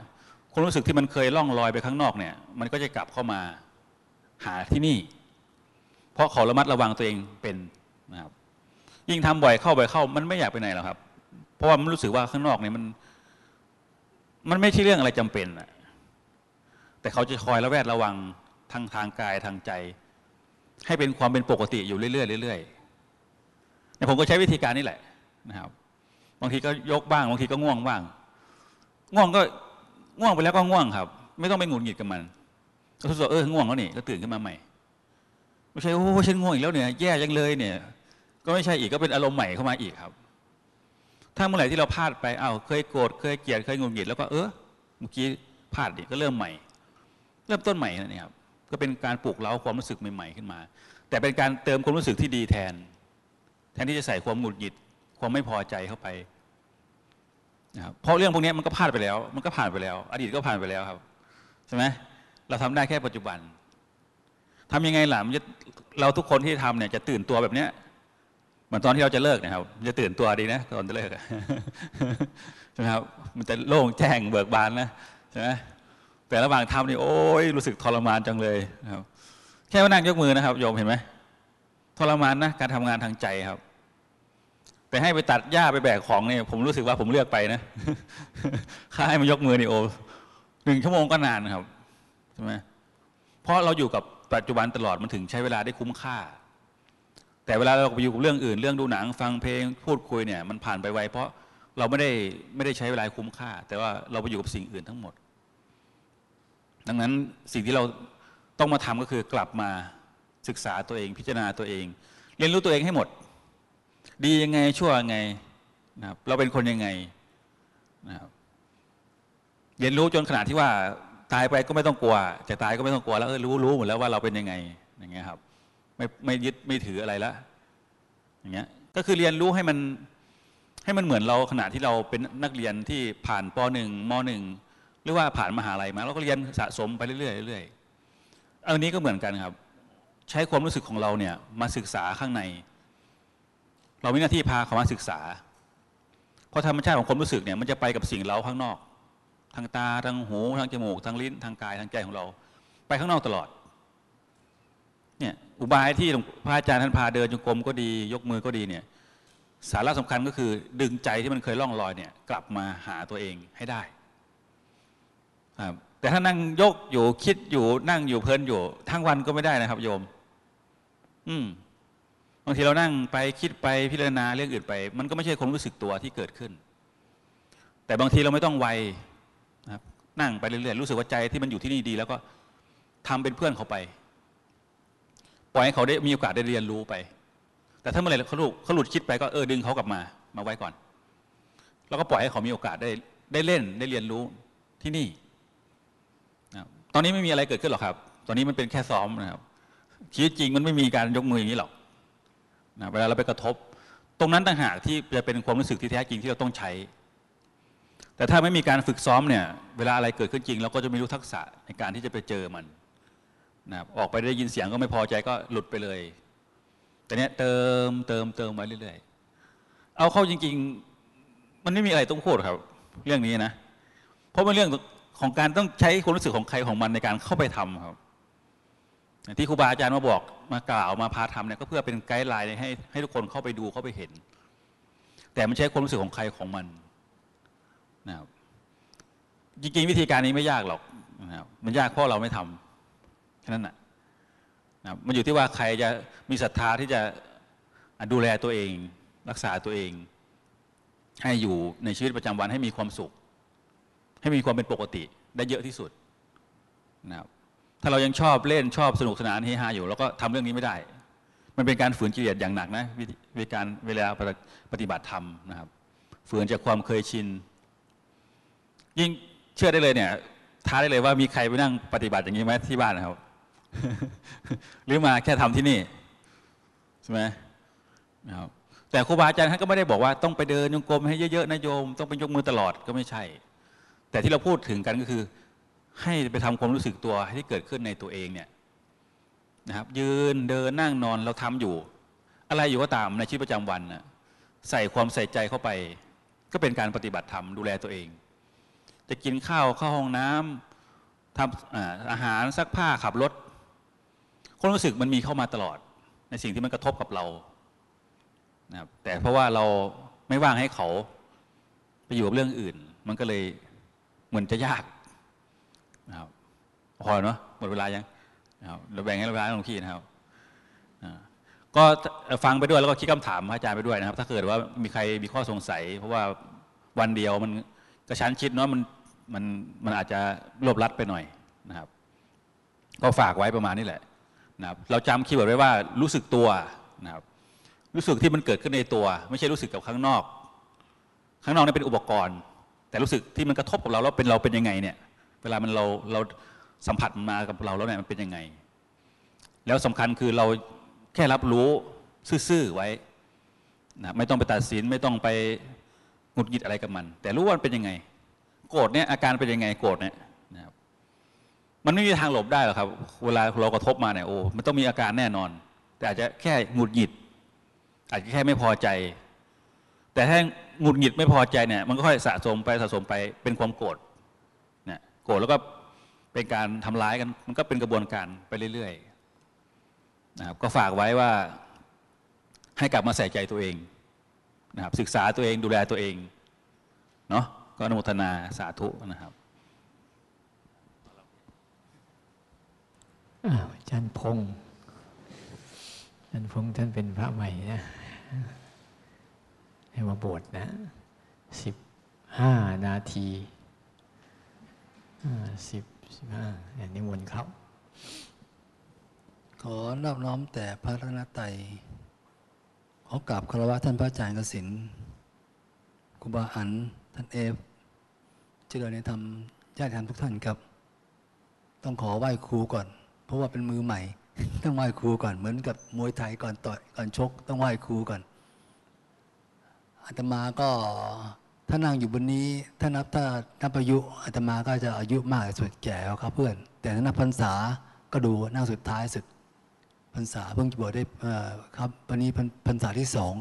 ความรู้สึกที่มันเคยล่องลอยไปข้างนอกเนี่ย มันก็จะกลับเข้ามาหาที่นี่ เพราะเขาระมัดระวังตัวเองเป็นนะครับยิ่งทำบ่อยเข้าบ่อยเข้า มันไม่อยากไปไหนหรอกครับ เพราะว่ามันรู้สึกว่าข้างนอกเนี่ยมัน มันไม่ใช่เรื่องอะไรจำเป็นอะแต่เขาจะคอยระแวดระวังทางทางกายทางใจ ให้เป็นความเป็นปกติอยู่เรื่อยๆเรื่อยๆเนี่ยผมก็ใช้วิธีการนี้แหละนะครับ บางทีก็ยกบ้างบางทีก็ง่วงบ้าง ง่วงก็ง่วงไปแล้วก็ง่วงครับ ไม่ต้องไปหงุดหงิดกับมันก็ทดสอบเออง่วงแล้วนี่ก็ตื่นขึ้นมาใหม่ ไม่ใช่โอ้ฉันง่วงอีกแล้วเนี่ยแย่ยังเลยเนี่ย ก็ไม่ใช่อีกก็เป็นอารมณ์ใหม่เข้ามาอีกครับ ถ้าเมื่อไหร่ที่เราพลาดไปอ้าวเคยโกรธเคยเกลียดเคยหงุดหงิดแล้วก็เออเมื่อกี้พลาดดิก็เริ่มใหม่ เริ่มต้นใหม่นั่นเองครับก็เป็นการปลุกเร้าความรู้สึกใหม่ๆขึ้นมา แต่เป็นการเติมความรู้สึกที่ดีแทน แทนที่จะใส่ความหงุดหงิดความไม่พอใจเข้าไปนะครับเพราะเรื่องพวกนี้มันก็ผ่านไปแล้ว มันก็ผ่านไปแล้ว อดีตก็ผ่านไปแล้วครับใช่ไหมเราทำได้แค่ปัจจุบัน ทำยังไงล่ะมันจะเราทุกคนที่ทำเนี่ยจะตื่นตัวแบบเนี้ยเหมือนตอนที่เราจะเลิกนะครับจะตื่นตัวดีนะตอนจะเลิกอะใช่ไหมครับมันจะโล่งแจ้งเบิกบานนะใช่ไหมแต่ระหว่างทำนี่โอ้ยรู้สึกทรมานจังเลยนะครับ แค่ว่านั่งยกมือนะครับโยมเห็นไหมทรมานนะการทำงานทางใจครับ แต่ให้ไปตัดหญ้าไปแบกของเนี่ยผมรู้สึกว่าผมเลือกไปนะค่าให้มายกมือนี่โอ้หนึ่งชั่วโมงก็นานครับใช่ไหม เพราะเราอยู่กับปัจจุบันตลอดมันถึงใช้เวลาได้คุ้มค่า แต่เวลาเราไปอยู่กับเรื่องอื่น เรื่องดูหนังฟังเพลงพูดคุยเนี่ยมันผ่านไปไวเพราะเราไม่ได้ไม่ได้ใช้เวลาคุ้มค่า แต่ว่าเราไปอยู่กับสิ่งอื่นทั้งหมด ดังนั้นสิ่งที่เราต้องมาทำก็คือกลับมาศึกษาตัวเองพิจารณาตัวเอง เรียนรู้ตัวเองให้หมด ดียังไงชั่วยังไงนะครับเราเป็นคนยังไงนะครับเรียนรู้จนขนาดที่ว่า ตายไปก็ไม่ต้องกลัวจะตายก็ไม่ต้องกลัวแล้วเออรู้รู้หมดแล้วว่าเราเป็นยังไงอย่างเงี้ยครับ ไม่ไม่ยึดไม่ถืออะไรละอย่างเงี้ยก็คือเรียนรู้ให้มันให้มันเหมือนเราขณะที่เราเป็นนักเรียนที่ผ่านปหนึ่งมหนึ่งหรือว่าผ่านมหาลัยมาเราก็เรียนสะสมไปเรื่อยๆเรื่อยๆอันนี้ก็เหมือนกันครับ ใช้ความรู้สึกของเราเนี่ยมาศึกษาข้างใน เรามีหน้าที่พาเขามาศึกษา เพราะธรรมชาติของความรู้สึกเนี่ยมันจะไปกับสิ่งเราข้างนอก ทางตาทางหูทางจมูกทางลิ้นทางกายทางใจของเรา ไปข้างนอกตลอดเนี่ยอุบายที่หลวงพระอาจารย์ท่านพาเดินจงกรมก็ดี ยกมือก็ดีเนี่ยสาระสำคัญก็คือ ดึงใจที่มันเคยล่องลอยเนี่ยกลับมาหาตัวเองให้ได้ครับแต่ถ้านั่งยกอยู่คิดอยู่นั่งอยู่เพลินอยู่ ทั้งวันก็ไม่ได้นะครับ โยม อืมบางทีเรานั่งไปคิดไปพิจารณาเรื่องอื่นไป มันก็ไม่ใช่ความรู้สึกตัวที่เกิดขึ้น แต่บางทีเราไม่ต้องไว นั่งไปเรื่อยๆรู้สึกว่าใจที่มันอยู่ที่นี่ดี แล้วก็ทำเป็นเพื่อนเขาไป ปล่อยให้เขาได้มีโอกาสได้เรียนรู้ไป แต่ถ้าเมื่อไหร่เขาหลุดเขาหลุดคิดไปก็เออดึงเขากลับมา มาไว้ก่อน แล้วก็ปล่อยให้เขามีโอกาสได้ได้เล่นได้เรียนรู้ที่นี่ตอนนี้ไม่มีอะไรเกิดขึ้นหรอกครับ ตอนนี้มันเป็นแค่ซ้อมนะครับชีวิตจริงมันไม่มีการยกมืออย่างนี้หรอกนะเวลาเราไปกระทบ ตรงนั้นต่างหากที่จะเป็นความรู้สึกที่แท้จริงที่เราต้องใช้ แต่ถ้าไม่มีการฝึกซ้อมเนี่ยเวลาอะไรเกิดขึ้นจริง เราก็จะไม่รู้ทักษะในการที่จะไปเจอมันนะครับออกไปได้ยินเสียงก็ไม่พอใจก็หลุดไปเลย แต่เนี้ยเติมเติมเติมมาเรื่อยๆ เอาเข้าจริง ๆ มันไม่มีอะไรต้องพูดครับ เรื่องนี้นะ เพราะมันเรื่องของการต้องใช้ความรู้สึกของใครของมันในการเข้าไปทำครับ ที่ครูบาอาจารย์มาบอกมากล่าวมาพาทำเนี่ยก็เพื่อเป็นไกด์ไลน์ให้ให้ทุกคนเข้าไปดูเข้าไปเห็น แต่มันใช้ความรู้สึกของใครของมัน นะครับจริงๆวิธีการนี้ไม่ยากหรอกนะครับมันยากเพราะเราไม่ทำแค่นั้นนะนะมันอยู่ที่ว่าใครจะมีศรัทธาที่จะดูแลตัวเอง รักษาตัวเอง ให้อยู่ในชีวิตประจำวันให้มีความสุข ให้มีความเป็นปกติได้เยอะที่สุดนะครับถ้าเรายังชอบเล่นชอบสนุกสนานเฮฮาอยู่แล้วก็ทำเรื่องนี้ไม่ได้ มันเป็นการฝืนกิเลสอย่างหนักนะวิธีวิธีการเวลาปฏิบัติธรรมนะครับฝืนจากความเคยชิน ยิ่งเชื่อได้เลยเนี่ยท้าได้เลยว่ามีใครไปนั่งปฏิบัติอย่างนี้ไหมที่บ้านนะครับ หรือมาแค่ทำที่นี่ใช่ไหมนะครับแต่ครูบาอาจารย์ท่านก็ไม่ได้บอกว่าต้องไปเดินยงกรมให้เยอะๆนะโยม ต้องไปยกมือตลอดก็ไม่ใช่ แต่ที่เราพูดถึงกันก็คือ ให้ไปทำความรู้สึกตัวให้ที่เกิดขึ้นในตัวเองเนี่ยนะครับ ยืนเดินนั่งนอนเราทำอยู่ อะไรอยู่ก็ตามในชีวิตประจำวันนะใส่ความใส่ใจเข้าไป ก็เป็นการปฏิบัติธรรมดูแลตัวเอง จะกินข้าวเข้าห้องน้ำทำอาอาหารซักผ้าขับรถความรู้สึกมันมีเข้ามาตลอด ในสิ่งที่มันกระทบกับเรานะครับแต่เพราะว่าเราไม่ว่างให้เขาไปอยู่กับเรื่องอื่น มันก็เลยเหมือนจะยากนะครับพอเนาะหมดเวลายังนะครับเราแบ่งให้เวลาหลวงพี่นะครับก็ฟังไปด้วยแล้วก็คิดคำถามพระอาจารย์ไปด้วยนะครับ ถ้าเกิดว่ามีใครมีข้อสงสัย เพราะว่าวันเดียวมันกระชั้นชิดเนาะมัน มันมันอาจจะรวบรัดไปหน่อยนะครับ ก็ฝากไว้ประมาณนี้แหละนะครับเราจำ keyword ไว้ว่ารู้สึกตัวนะครับ รู้สึกที่มันเกิดขึ้นในตัว ไม่ใช่รู้สึกกับข้างนอก ข้างนอกนี่เป็นอุปกรณ์ แต่รู้สึกที่มันกระทบกับเราแล้วเป็นเราเป็นยังไงเนี่ยเวลามันเราเราสัมผัสมันมากับเราแล้วเนี่ยมันเป็นยังไง แล้วสำคัญคือเราแค่รับรู้ซื่อๆไว้นะไม่ต้องไปตัดสินไม่ต้องไปหงุดหงิดอะไรกับมัน แต่รู้ว่ามันเป็นยังไง โกรธเนี่ยอาการเป็นยังไงโกรธเนี่ยนะครับมันไม่มีทางหลบได้หรอกครับ เวลาเรากระทบมาเนี่ยโอ้มันต้องมีอาการแน่นอน แต่อาจจะแค่หงุดหงิด อาจจะแค่ไม่พอใจ แต่ถ้าหงุดหงิดไม่พอใจเนี่ย มันก็ค่อยสะสมไปสะสมไปเป็นความโกรธเนี่ยโกรธแล้วก็เป็นการทำร้ายกันมันก็เป็นกระบวนการไปเรื่อยๆนะครับก็ฝากไว้ว่าให้กลับมาใส่ใจตัวเองนะครับศึกษาตัวเองดูแลตัวเองเนาะ ก็อนุโมทนาสาธุนะครับอ้าวอาจารย์พงษ์อาจารย์พงษ์ท่านเป็นพระใหม่นะให้มาบวชนะสิบห้านาทีสิบสิบห้าเนี่ยนิมนต์เขาขอนอบน้อมแต่พระรัตนตรัยขอกราบคารวะท่านพระอาจารย์กสินครูบาอัน ท่านเอฟเจริญในธรรมญาติธรรมทุกท่านครับ ต้องขอไหว้ครูก่อน เพราะว่าเป็นมือใหม่ ต้องไหว้ครูก่อนเหมือนกับมวยไทยก่อนต่อยก่อนชก ต้องไหว้ครูก่อนอาตมาก็ถ้านั่งอยู่บนนี้ถ้านับถ้านับอายุอาตมาก็จะอายุมากสุดแก่แล้วครับเพื่อน แต่ถ้านับพรรษาก็ดูนั่งสุดท้ายสุดพรรษาเพิ่งจะบวชได้ครับวันนี้พรรษาที่สอง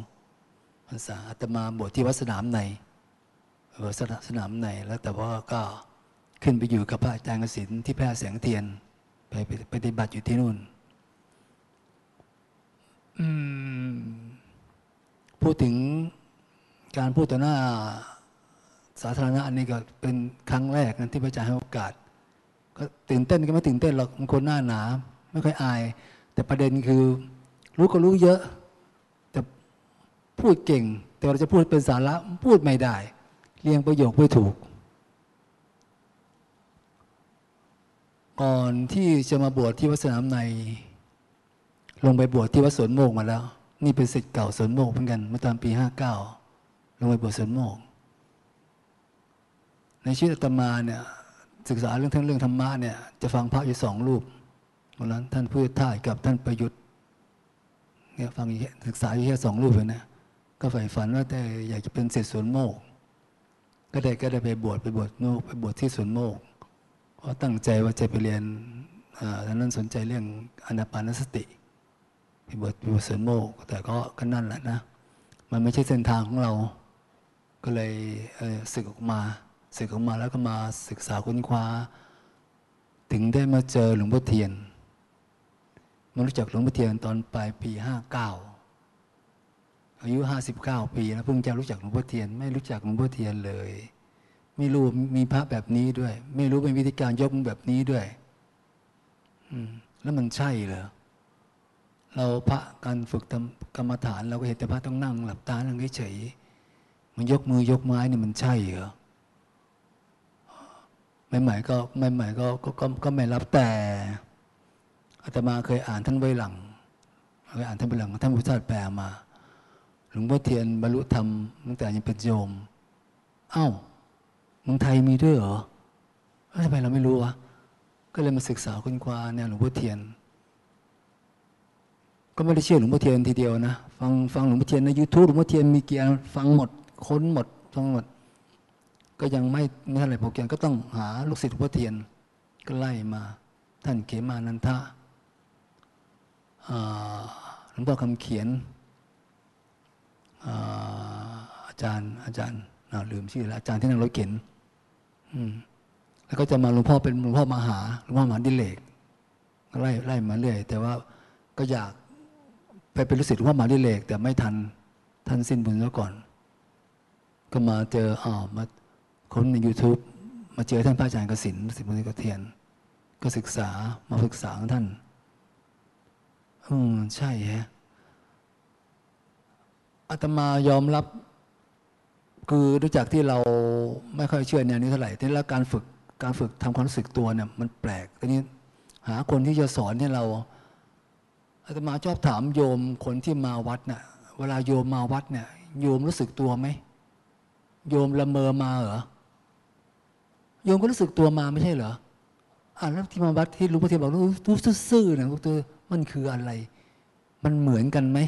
พรรษาอาตมาบวชที่วัดสนามใน สนสนามในแล้วแต่ว่าก็ขึ้นไปอยู่กับพระอาจารย์กสินที่แพร่แสงเทียน ไปไปฏิบัติอยู่ที่นู่นพูดถึงการพูดต่อหน้าสาธารณะอันนี้ก็เป็นครั้งแรกนะที่พระอาจารย์ให้โอกาส ก็ตื่นเต้นก็ไม่ตื่นเต้นหรอกบางคนหน้าหนา ไม่ค่อยอาย แต่ประเด็นคือ รู้ก็รู้เยอะ แต่พูดเก่ง แต่เราจะพูดเป็นสาระพูดไม่ได้ เรียงประโยคไม่ถูก ก่อนที่จะมาบวชที่วัดสนามใน ลงไปบวชที่วัดสวนโมกมาแล้ว นี่เป็นศิษย์เก่าสวนโมกเหมือนกันเมื่อตอนปีห้าเก้าลงไปบวชสวนโมก ในชีวิตอาตมาเนี่ยศึกษาเรื่องทั้งเรื่องธรรมะเนี่ยจะฟังพระอยู่สองรูปวันนั้นท่านพุทธทาสกับท่านประยุทธ์เนี่ยฟังศึกษาอยู่แค่สองรูปเลยนะก็ใฝ่ฝันว่าแต่อยากจะเป็นศิษย์สวนโมก ก็ได้ก็ได้ไปบวชไปบวชโมกไปบวชที่สวนโมก เพราะตั้งใจว่าจะไปเรียนอ่าตอนนั้นสนใจเรื่องอนาปานสติไปบวชไปบวชสวนโมก แต่ก็ก็นั่นแหละนะ มันไม่ใช่เส้นทางของเรา ก็เลยเศึกออกมาศึกออกมาแล้วก็มาศึกษาค้นคว้า ถึงได้มาเจอหลวงพ่อเทียนมารู้จักหลวงพ่อเทียนตอนปลายปีห้าเก้า อายุห้าสิบเก้าปีนะเพิ่งจะรู้จักหลวงพ่อเทียน ไม่รู้จักหลวงพ่อเทียนเลย ไม่รู้มีพระแบบนี้ด้วย ไม่รู้เป็นวิธีการยกมือแบบนี้ด้วยอืมแล้วมันใช่เหรอเราพระการฝึกกรรมฐาน เราก็เห็นแต่พระต้องนั่ง หลับตานั่งเฉยมันยกมือยกไม้เนี่ยมันใช่เหรอใหม่ๆก็ใหม่ๆก็ก็ก็ก็ไม่รับแต่อาตมาเคยอ่านท่านไว้หลังเคยอ่านท่านไว้หลังท่านพุทธทาสแปลมา หลวงพ่อเทียนบรรลุธรรมตั้งแต่ยังเป็นโยม เอ้าเมืองไทยมีด้วยเหรอทำไมเราไม่รู้วะ ก็เลยมาศึกษาค้นคว้าแนวหลวงพ่อเทียน ก็ไม่ได้เชื่อหลวงพ่อเทียนทีเดียวนะ ฟังฟังหลวงพ่อเทียนในยูทูบหลวงพ่อเทียนมีเกียร์ฟังหมด ค้นหมดฟังหมด ก็ยังไม่ไม่เท่าไร่พอเกียนก็ต้องหาลูกศิษย์หลวงพ่อเทียน ก็ไล่มา ท่านเขมานันทะหลวงพ่อคำเขียน อาจารย์อาจารย์ลืมชื่อแล้วอาจารย์ที่นั่งรถเข็นแล้วก็จะมาหลวงพ่อเป็นหลวงพ่อมหาหลวงพ่อมหาดิเลกไล่ไล่มาเรื่อยแต่ว่าก็อยากไปเป็นลูกศิษย์หลวงพ่อมหาดิเลกแต่ไม่ทันท่านสิ้นบุญซะก่อน ก็มาเจออ๋อมาค้นใน YouTube มาเจอท่านพระอาจารย์กสินสิบมุนิกเทียน ก็ศึกษามาศึกษาของท่านอืมใช่ฮะ อาตมายอมรับ คือรู้จักที่เราไม่ค่อยเชื่อแนวนี้เท่าไหร่ทีนี้แล้วการฝึกการฝึกทำความรู้สึกตัวเนี่ยมันแปลกทีนี้หาคนที่จะสอนให้เราอาตมาชอบถามโยมคนที่มาวัดน่ะเวลาโยมมาวัดเนี่ย โยมรู้สึกตัวไหมโยมละเมอมาเหรอโยมก็รู้สึกตัวมาไม่ใช่เหรออ่าแล้วที่มาวัดที่หลุงพ่อเทียนบอกรู้รู้ซื่อๆนะรู้ตัวมันคืออะไร มันเหมือนกันไหม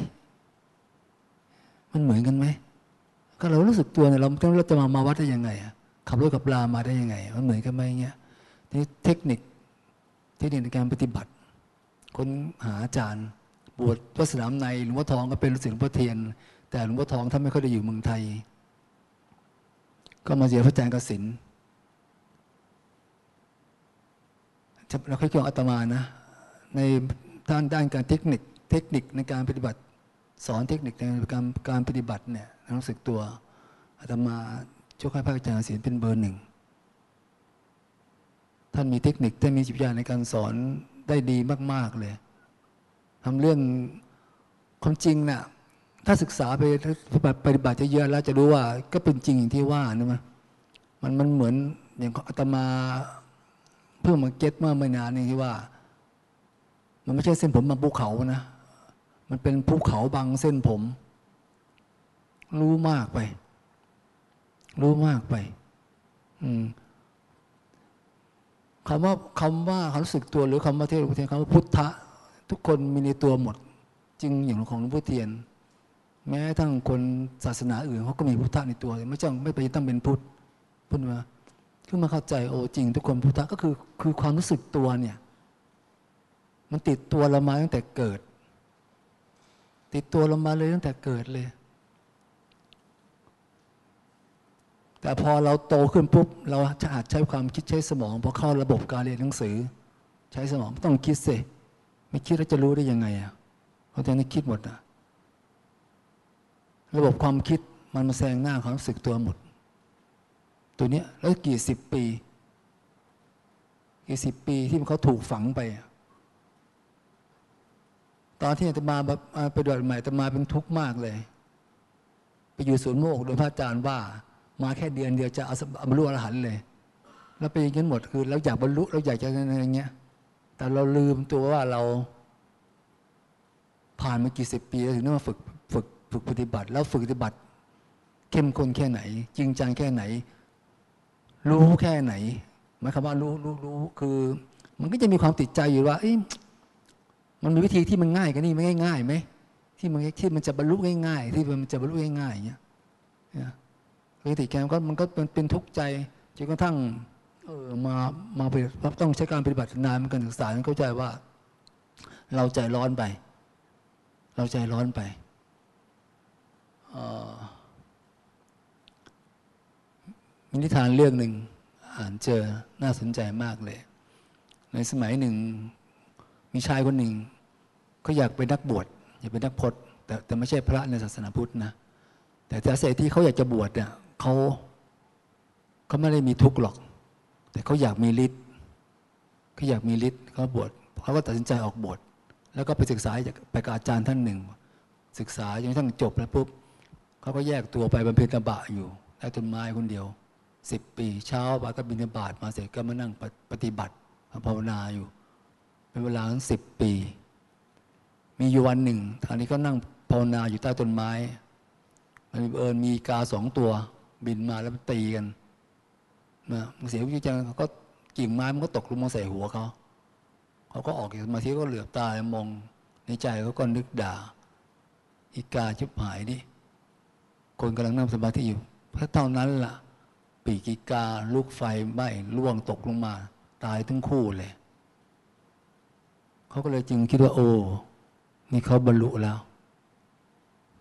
มันเหมือนกันไหมก็เรารู้สึกตัวเนี่ยเราเราจะมามาวัดได้ยังไงอะขับรถกับปลามาได้ยังไง มันเหมือนกันไหมเงี้ยนี่เทคนิคเทคนิคในการปฏิบัติคนหาอาจารย์ บวชวัดสนามในหลวงพ่อทองก็เป็นฤาษีหลวงพ่อเทียน แต่หลวงพ่อทองท่านไม่ค่อยได้อยู่เมืองไทย ก็มาเสียพระอาจารย์กสินเราค่อยเกี่ยวอาตมานะในด้านด้านการเทคนิคเทคนิคในการปฏิบัติ สอนเทคนิคในการการปฏิบัติเนี่ยรู้สึกตัวอาตมาช่วยให้พระอาจารย์กสินเป็นเบอร์หนึ่งท่านมีเทคนิคท่านมีจิตวิญญาณในการสอนได้ดีมาก ๆ เลยทำเรื่องความจริงน่ะถ้าศึกษาไปปฏิบัติเยอะแล้วจะรู้ว่า ก็เป็นจริงอย่างที่ว่านะมันมันมันเหมือนอย่างอาตมาเพิ่งมาเก็ตเมื่อไม่นานนี้ที่ว่า มันไม่ใช่เส้นผมบางภูเขานะ มันเป็นภูเขาบางเส้นผม รู้มากไป รู้มากไปคำว่าคำว่าความรู้สึกตัวหรือคำว่าเทศหลวงพ่อเทียนคำว่าพุทธะ ทุกคนมีในตัวหมดจริงอย่างของหลวงพ่อเทียน แม้ทั้งคนศาสนาอื่นเขาก็มีพุทธะในตัว ไม่จ้องไม่ไปต้องเป็นพุทธพุทธมาขึ้นมาเข้าใจโอ้จริง ทุกคนพุทธะก็คือคือความรู้สึกตัวเนี่ย มันติดตัวเรามาตั้งแต่เกิด ติดตัวเรามาเลยตั้งแต่เกิดเลย แต่พอเราโตขึ้นปุ๊บ เราจะอาจใช้ความคิดใช้สมองพอเข้าระบบการเรียนหนังสือ ใช้สมองต้องคิดสิไม่คิดแล้วจะรู้ได้ยังไงอะเพราะแต่นี่คิดหมดอะระบบความคิดมันมาแซงหน้าความรู้สึกตัวหมด ตัวเนี้ยแล้วกี่สิบปี กี่สิบปีที่มันเขาถูกฝังไปอะ ตอนที่อาตมาไปดวดใหม่อาตมาเป็นทุกข์มากเลย ไปอยู่ศูนย์โมกโดยพระอาจารย์ว่า มาแค่เดือนเดียวจะเอาบรรลุอรหันต์เลย แล้วเป็นอย่างนี้หมดคือเราอยากบรรลุเราอยากจะอะไรอย่างเงี้ย แต่เราลืมตัวว่าเรา ผ่านมากี่สิบปีถึงได้มาฝึกฝึกฝึกปฏิบัติ แล้วฝึกปฏิบัติ เข้มข้นแค่ไหน จริงจังแค่ไหน รู้แค่ไหนหมายความว่ารู้รู้รู้คือ มันก็จะมีความติดใจอยู่ว่าเอ๊ะ มันมีวิธีที่มันง่ายกันนี่ไม่ง่ายๆไหมที่มันที่มันจะบรรลุง่ายๆที่มันจะบรรลุง่ายๆอย่างเงี้ยปกติแกมันก็มันก็เป็นเป็นทุกข์ใจจนกระทั่งเออมามาไปต้องใช้การปฏิบัตินานมันการศึกษาเข้าใจว่า เราใจร้อนไป เราใจร้อนไปมีนิทานเรื่องหนึ่งอ่านเจอน่าสนใจมากเลย ในสมัยหนึ่ง มีชายคนหนึ่ง ก็อยากเป็นนักบวชอยากเป็นนักพจน์แต่แต่ไม่ใช่พระในศาสนาพุทธนะแต่แต่เศษที่เขาอยากจะบวชเนี่ยเขาเขาไม่ได้มีทุกข์หรอก แต่เขาอยากมีฤทธิ์เขาอยากมีฤทธิ์เขาบวชเขาก็ตัดสินใจออกบวชแล้วก็ไปศึกษาไปกับอาจารย์ท่านหนึ่ง ศึกษาจนกระทั่งจบแล้วปุ๊บเขาก็แยกตัวไปบำเพ็ญตบะอยู่ใต้ต้นไม้คนเดียวสิบปีเช้าไปก็บินบาตมาเสร็จก็มานั่งปฏิบัติภาวนาอยู่ เป็นเวลาทั้งสิบปี มีอยู่วันหนึ่งทางนี้ก็นั่งภาวนาอยู่ใต้ต้นไม้ มันเอิญมีกาสองตัว บินมาแล้วตีกันนะเสียวิจัยเขาก็กิ่งไม้มันก็ตกลงมาใส่หัวเขา เขาก็ออกจากสมาธิก็เหลือบตามองในใจเขาก็นึกด่า อีกาชิบหายดิคนกำลังนั่งสมาธิอยู่เพราะเท่านั้นล่ะ ปีกิกาลูกไฟไหม้ล่วงตกลงมา ตายทั้งคู่เลย เขาก็เลยจึงคิดว่าโอ้ นี่เขาบรรลุแล้ว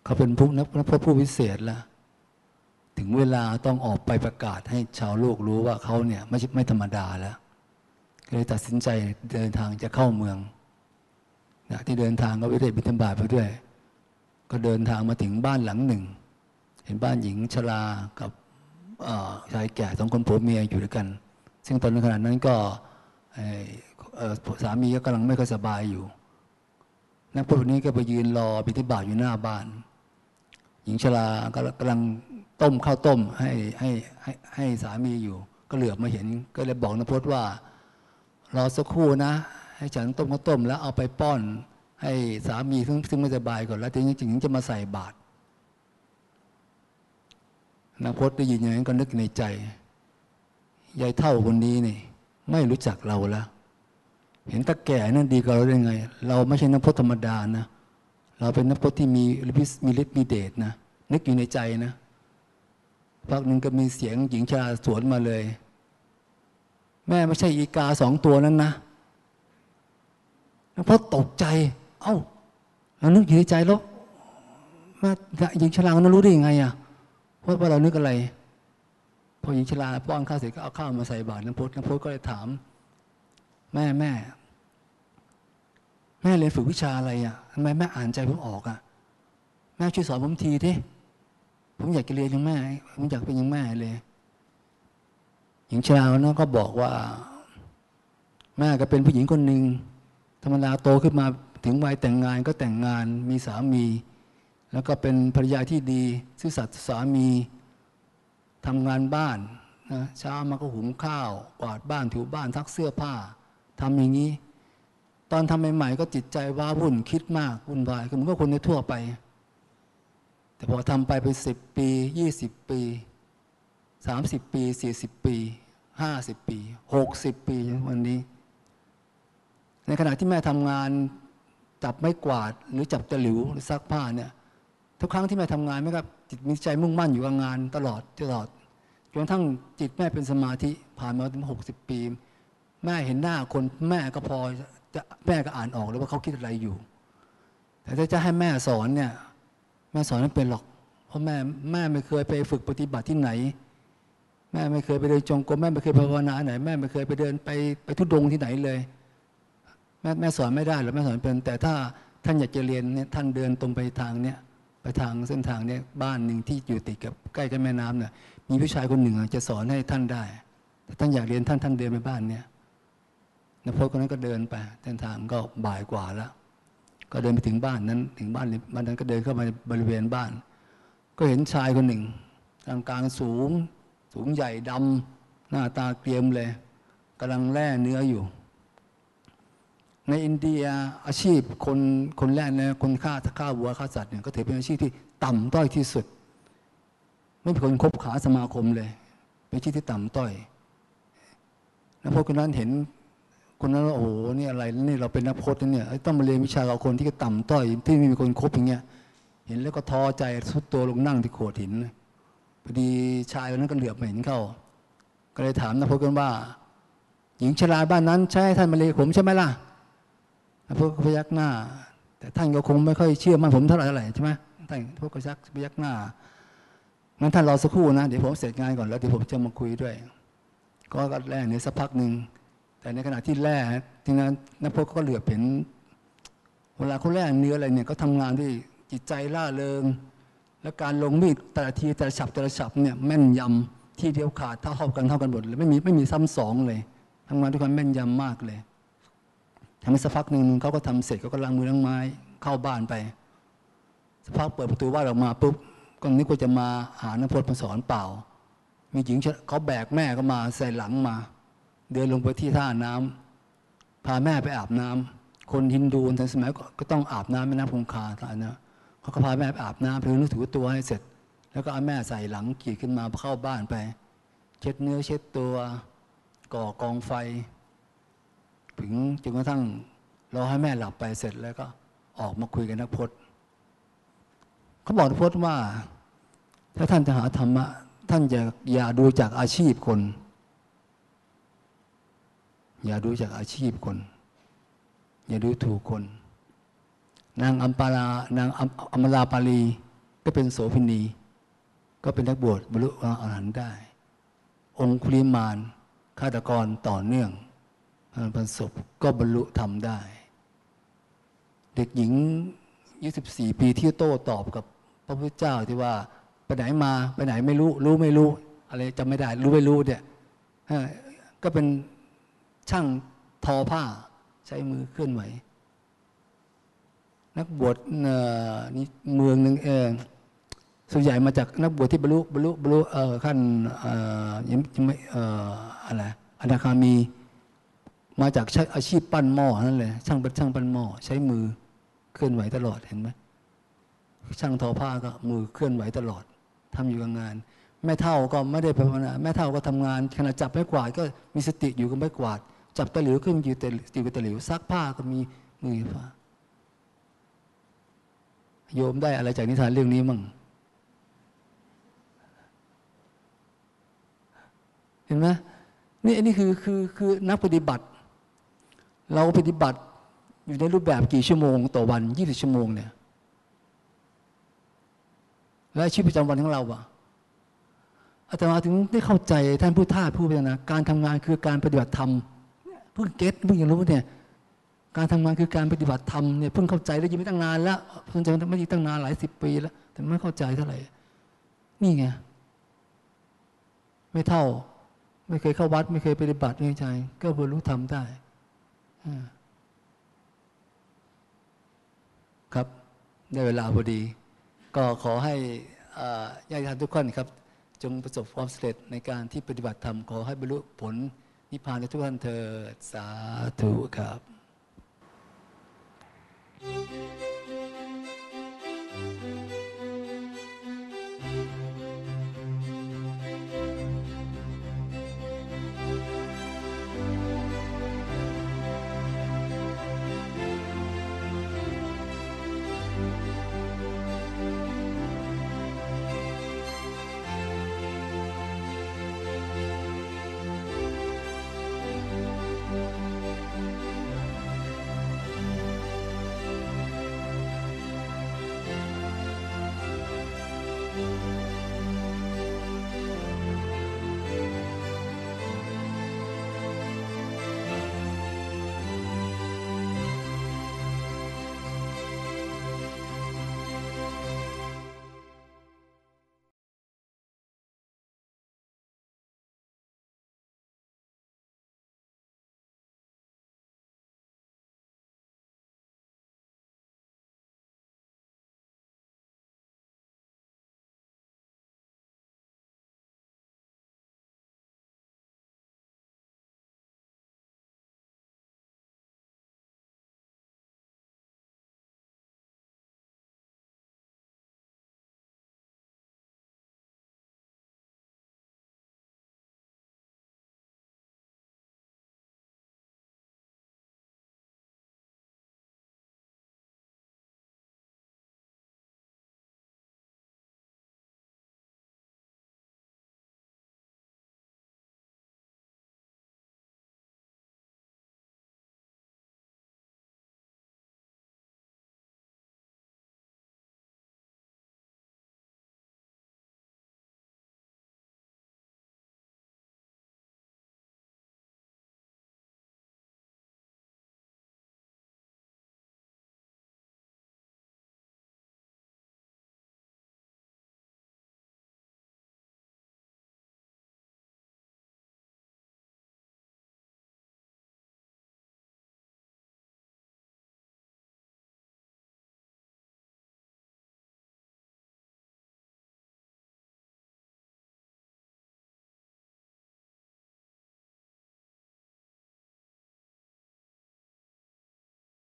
เขาเป็นผู้นักพระผู้วิเศษแล้ว ถึงเวลาต้องออกไปประกาศให้ชาวโลกรู้ว่าเขาเนี่ยไม่ไม่ธรรมดาแล้วก็เลยตัดสินใจเดินทางจะเข้าเมืองนะที่เดินทางก็ไปได้บิณฑบาตไปด้วยก็เดินทางมาถึงบ้านหลังหนึ่ง เห็นบ้านหญิงชรากับชายแก่สองคนผัวเมียอยู่ด้วยกัน ซึ่งตอนนั้นขณะนั้นก็สามีก็กำลังไม่ค่อยสบายอยู่ นักพวกนี้ก็ไปยืนรอบิณฑบาตอยู่หน้าบ้าน หญิงชราก็กำลังต้มข้าวต้มให้ให้ให้ให้สามีอยู่ ก็เหลือบมาเห็นก็เลยบอกนพจน์ว่ารอสักครู่นะ ให้ฉันต้มข้าวต้ม แล้วเอาไปป้อน ให้สามีซึ่งซึ่งไม่สบายก่อนแล้วถึงจริงจะมาใส่บาตรนพจน์ได้ยินอย่างนั้นก็นึกในใจยายเท่าคนนี้นี่ ไม่รู้จักเราแล้ว เห็นตาแก่นั่นดีกว่าเราได้ไง เราไม่ใช่นพจน์ธรรมดานะ เราเป็นนักพจน์ที่มีฤทธิ์มีฤทธิ์มีเดชนะ นึกอยู่ในใจนะพักหนึ่งก็มีเสียงหญิงชราสวนมาเลย แม่ไม่ใช่อีกาสองตัวนั้นนะแล้วพอตกใจ เอ้าเรานึกอยู่ในใจแล้วแม่หญิงชรานั้นรู้ได้ยังไงอะเพราะว่าเรานึกอะไร พอหญิงชราป้อนข้าวเสร็จก็เอาข้าวมาใส่บาตรน้ำพจน์น้ำพจน์ก็เลยถาม แม่แม่ แม่เรียนฝึกวิชาอะไรอะทำไมแม่อ่านใจผมออกอะ แม่ช่วยสอนผมทีดิผมอยากเรียนอย่างแม่ ผมอยากเป็นอย่างแม่เลยหญิงชราเนาะก็บอกว่า แม่ก็เป็นผู้หญิงคนหนึ่งธรรมดาโตขึ้นมาถึงวัยแต่งงานก็แต่งงานมีสามี แล้วก็เป็นภรรยาที่ดีซื่อสัตย์สามีทำงานบ้านนะเช้ามาก็หุงข้าวกวาดบ้านถูบ้านทักเสื้อผ้า ทำอย่างนี้ ตอนทำใหม่ๆก็จิตใจว้าวุ่นคิดมากวุ่นวายคือเหมันก็คนในทั่วไป แต่พอทำไปเป็นสิบปียี่สิบปีสามสิบปีสี่สิบปีห้าสิบปีหกสิบปีวันนี้ ในขณะที่แม่ทำงานจับไม้กวาดหรือจับตะหลิวหรือซักผ้าเนี่ยทุกครั้งที่แม่ทำงานแม่ก็จิตมีใจมุ่งมั่นอยู่กับงานตลอดตลอดจนกระทั่งจิตแม่เป็นสมาธิผ่านมาถึงหกสิบปี แม่เห็นหน้าคนแม่ก็พอจะแม่ก็อ่านออกแล้วว่าเขาคิดอะไรอยู่ แต่ถ้าจะให้แม่สอนเนี่ย แม่สอนไม่เป็นหรอก เพราะแม่แม่ไม่เคยไปฝึกปฏิบัติที่ไหน แม่ไม่เคยไปเดินจงกรมแม่ไม่เคยภาวนาไหน แม่ไม่เคยไปเดินไปไปทุดงที่ไหนเลย แม่แม่สอนไม่ได้หรอกแม่สอนเป็น แต่ถ้าท่านอยากจะเรียนเนี่ยท่านเดินตรงไปทางเนี้ยไปทางเส้นทางเนี้ยบ้านหนึ่งที่อยู่ติดกับใกล้กับแม่น้ำเนี่ยมีผู้ชายคนหนึ่งจะสอนให้ท่านได้แต่ท่านอยากเรียนท่านท่านเดินไปบ้านเนี้ย นพจน์คนนั้นก็เดินไปเส้นทางก็บ่ายกว่าแล้ว ก็เดินไปถึงบ้านนั้น ถึงบ้านนี้บ้านนั้นก็เดินเข้ามาบริเวณบ้าน ก็เห็นชายคนหนึ่งกลางกางสูง สูงใหญ่ดำหน้าตาเกรียมเลยกำลังแล่เนื้ออยู่ ในอินเดียอาชีพคนคนแรกเนี่ยคนฆ่าฆ่าวัวฆ่าสัตว์เนี่ยก็ถือเป็นอาชีพที่ต่ำต้อยที่สุด ไม่มีคนคบขาสมาคมเลย เป็นอาชีพที่ต่ำต้อย แล้วพวกคนนั้นเห็น คนนั้นว่าโอ้โหนี่อะไรนี่เราเป็นนักพจน์เนี่ยต้องมาเรียนวิชากับคนที่ต่ำต้อยที่ไม่มีคนคบอย่างเงี้ย เห็นแล้วก็ท้อใจสุดตัวลงนั่งที่โขดหินพอดีชายคนนั้นก็เหลือบมาเห็นเข้า ก็เลยถามนักพจน์กันว่า หญิงชราบ้านนั้นใช่ท่านมาเรียนผมใช่ไหมล่ะพวกพยักหน้า แต่ท่านก็คงไม่ค่อยเชื่อมั่นผมเท่าไหร่เท่าไรใช่ไหมท่านพวกก็ยักพยักหน้างั้นท่านรอสักครู่นะเดี๋ยวผมเสร็จงานก่อนแล้วเดี๋ยวผมจะมาคุยด้วย ก็แล่เนี่ยสักพักหนึ่ง แต่ในขณะที่แล่ทีนั้นนักพวกก็เหลือเห็น เวลาเขาแล่เนื้ออะไรเนี่ยก็ทำงานด้วยจิตใจล่าเริง และการลงมีดแต่ละทีแต่ละฉับแต่ละฉับเนี่ยแม่นยำที่เดียวขาดเท่ากันเท่ากันหมดเลยไม่มีไม่มีซ้ำสองเลยทำงานด้วยความแม่นยำมากเลยทำให้สักพักหนึ่งเขาก็ทำเสร็จเขาก็ล้างมือล้างไม้เข้าบ้านไปสักพักเปิดประตูบ้านออกมาปุ๊บก็นึกว่าจะมาหาน้ำพจน์มาสอนเปล่า มีหญิงเขาแบกแม่ก็มาใส่หลังมา เดินลงไปที่ท่าน้ำพาแม่ไปอาบน้ำคนฮินดูในสมัยก,ก็ต้องอาบน้ำแม่น้ำคงคาท่านนะเขาก็พาแม่ไปอาบน้ำเพื่อนึกถือตัวให้เสร็จ แล้วก็เอาแม่ใส่หลังขี่ขึ้นมาเข้าบ้านไป เช็ดเนื้อเช็ดตัว ก่อกองไฟ ถึงจนกระทั่งรอให้แม่หลับไปเสร็จแล้วก็ออกมาคุยกับนักพจน์เขาบอกนักพจน์ว่า ถ้าท่านจะหาธรรมะ ท่านอย่าอย่าดูจากอาชีพคน อย่าดูจากอาชีพคน อย่าดูถูกคน นางอัมปารานางอัมอมราปาลีก็เป็นโสภินี ก็เป็นนักบวชบรรลุอรหันต์ได้ องคุลิมานฆาตกรต่อเนื่องประสบก็บรรลุทำได้ เด็กหญิง 24 ปีที่โต้ตอบกับพระพุทธเจ้าที่ว่าไปไหนมาไปไหนไม่รู้ รู้ไม่รู้ อะไรจำไม่ได้ รู้ไม่รู้เนี่ยก็เป็น ช่างทอผ้าใช้มือเคลื่อนไหว นักบวชเนี่เมืองหนึ่งเออส่วนใหญ่มาจากนักบวชที่บรรลุบรรลุบรรลุเอ่อขั้นเอ่อยังยังไม่เอ่ออะไรอนาคามี มาจากใช้อาชีพปั้นหม้อนั่นเลยช่างเป็นช่างปั้นหม้อใช้มือเคลื่อนไหวตลอดเห็นไหมช่างทอผ้าก็มือเคลื่อนไหวตลอดทำอยู่กับงาน แม่เท่าก็ไม่ได้ภาวนาแม่เท่าก็ทำงานขณะจับไม้กวาดก็มีสติอยู่กับไม้กวาด จับตะหลิวขึ้นอยู่แต่อยู่กับตะหลิวซักผ้าก็มีมือผ้าโยมได้อะไรจากนิทานเรื่องนี้มั่งเห็นไหมนี่อันนี้คือคือคือนักปฏิบัติ เราปฏิบัติอยู่ในรูปแบบกี่ชั่วโมง ต่อวันยี่สิบชั่วโมงเนี่ย และชีวิตประจำวันของเราอะอาตมาถึงได้เข้าใจท่านผู้ท่าผู้พิจารณาการทำงานคือการปฏิบัติธรรม เพิ่งเก็ตเพิ่งยังรู้เนี่ย การทำงานคือการปฏิบัติธรรมเนี่ยเพิ่งเข้าใจได้ยินไม่ตั้งนานแล้วเพิ่งจะไม่ได้ตั้งนานหลายสิบปีแล้ว แต่ไม่เข้าใจเท่าไหร่นี่ไงไม่เท่า ไม่เคยเข้าวัด ไม่เคยปฏิบัติในใจก็บรรลุธรรมได้ครับได้เวลาพอดี ก็ขอให้ญาติธรรมทุกคนครับ จงประสบความสำเร็จในการที่ปฏิบัติธรรมขอให้บรรลุผล นิพพานทุกท่านเถิดสาธุครับ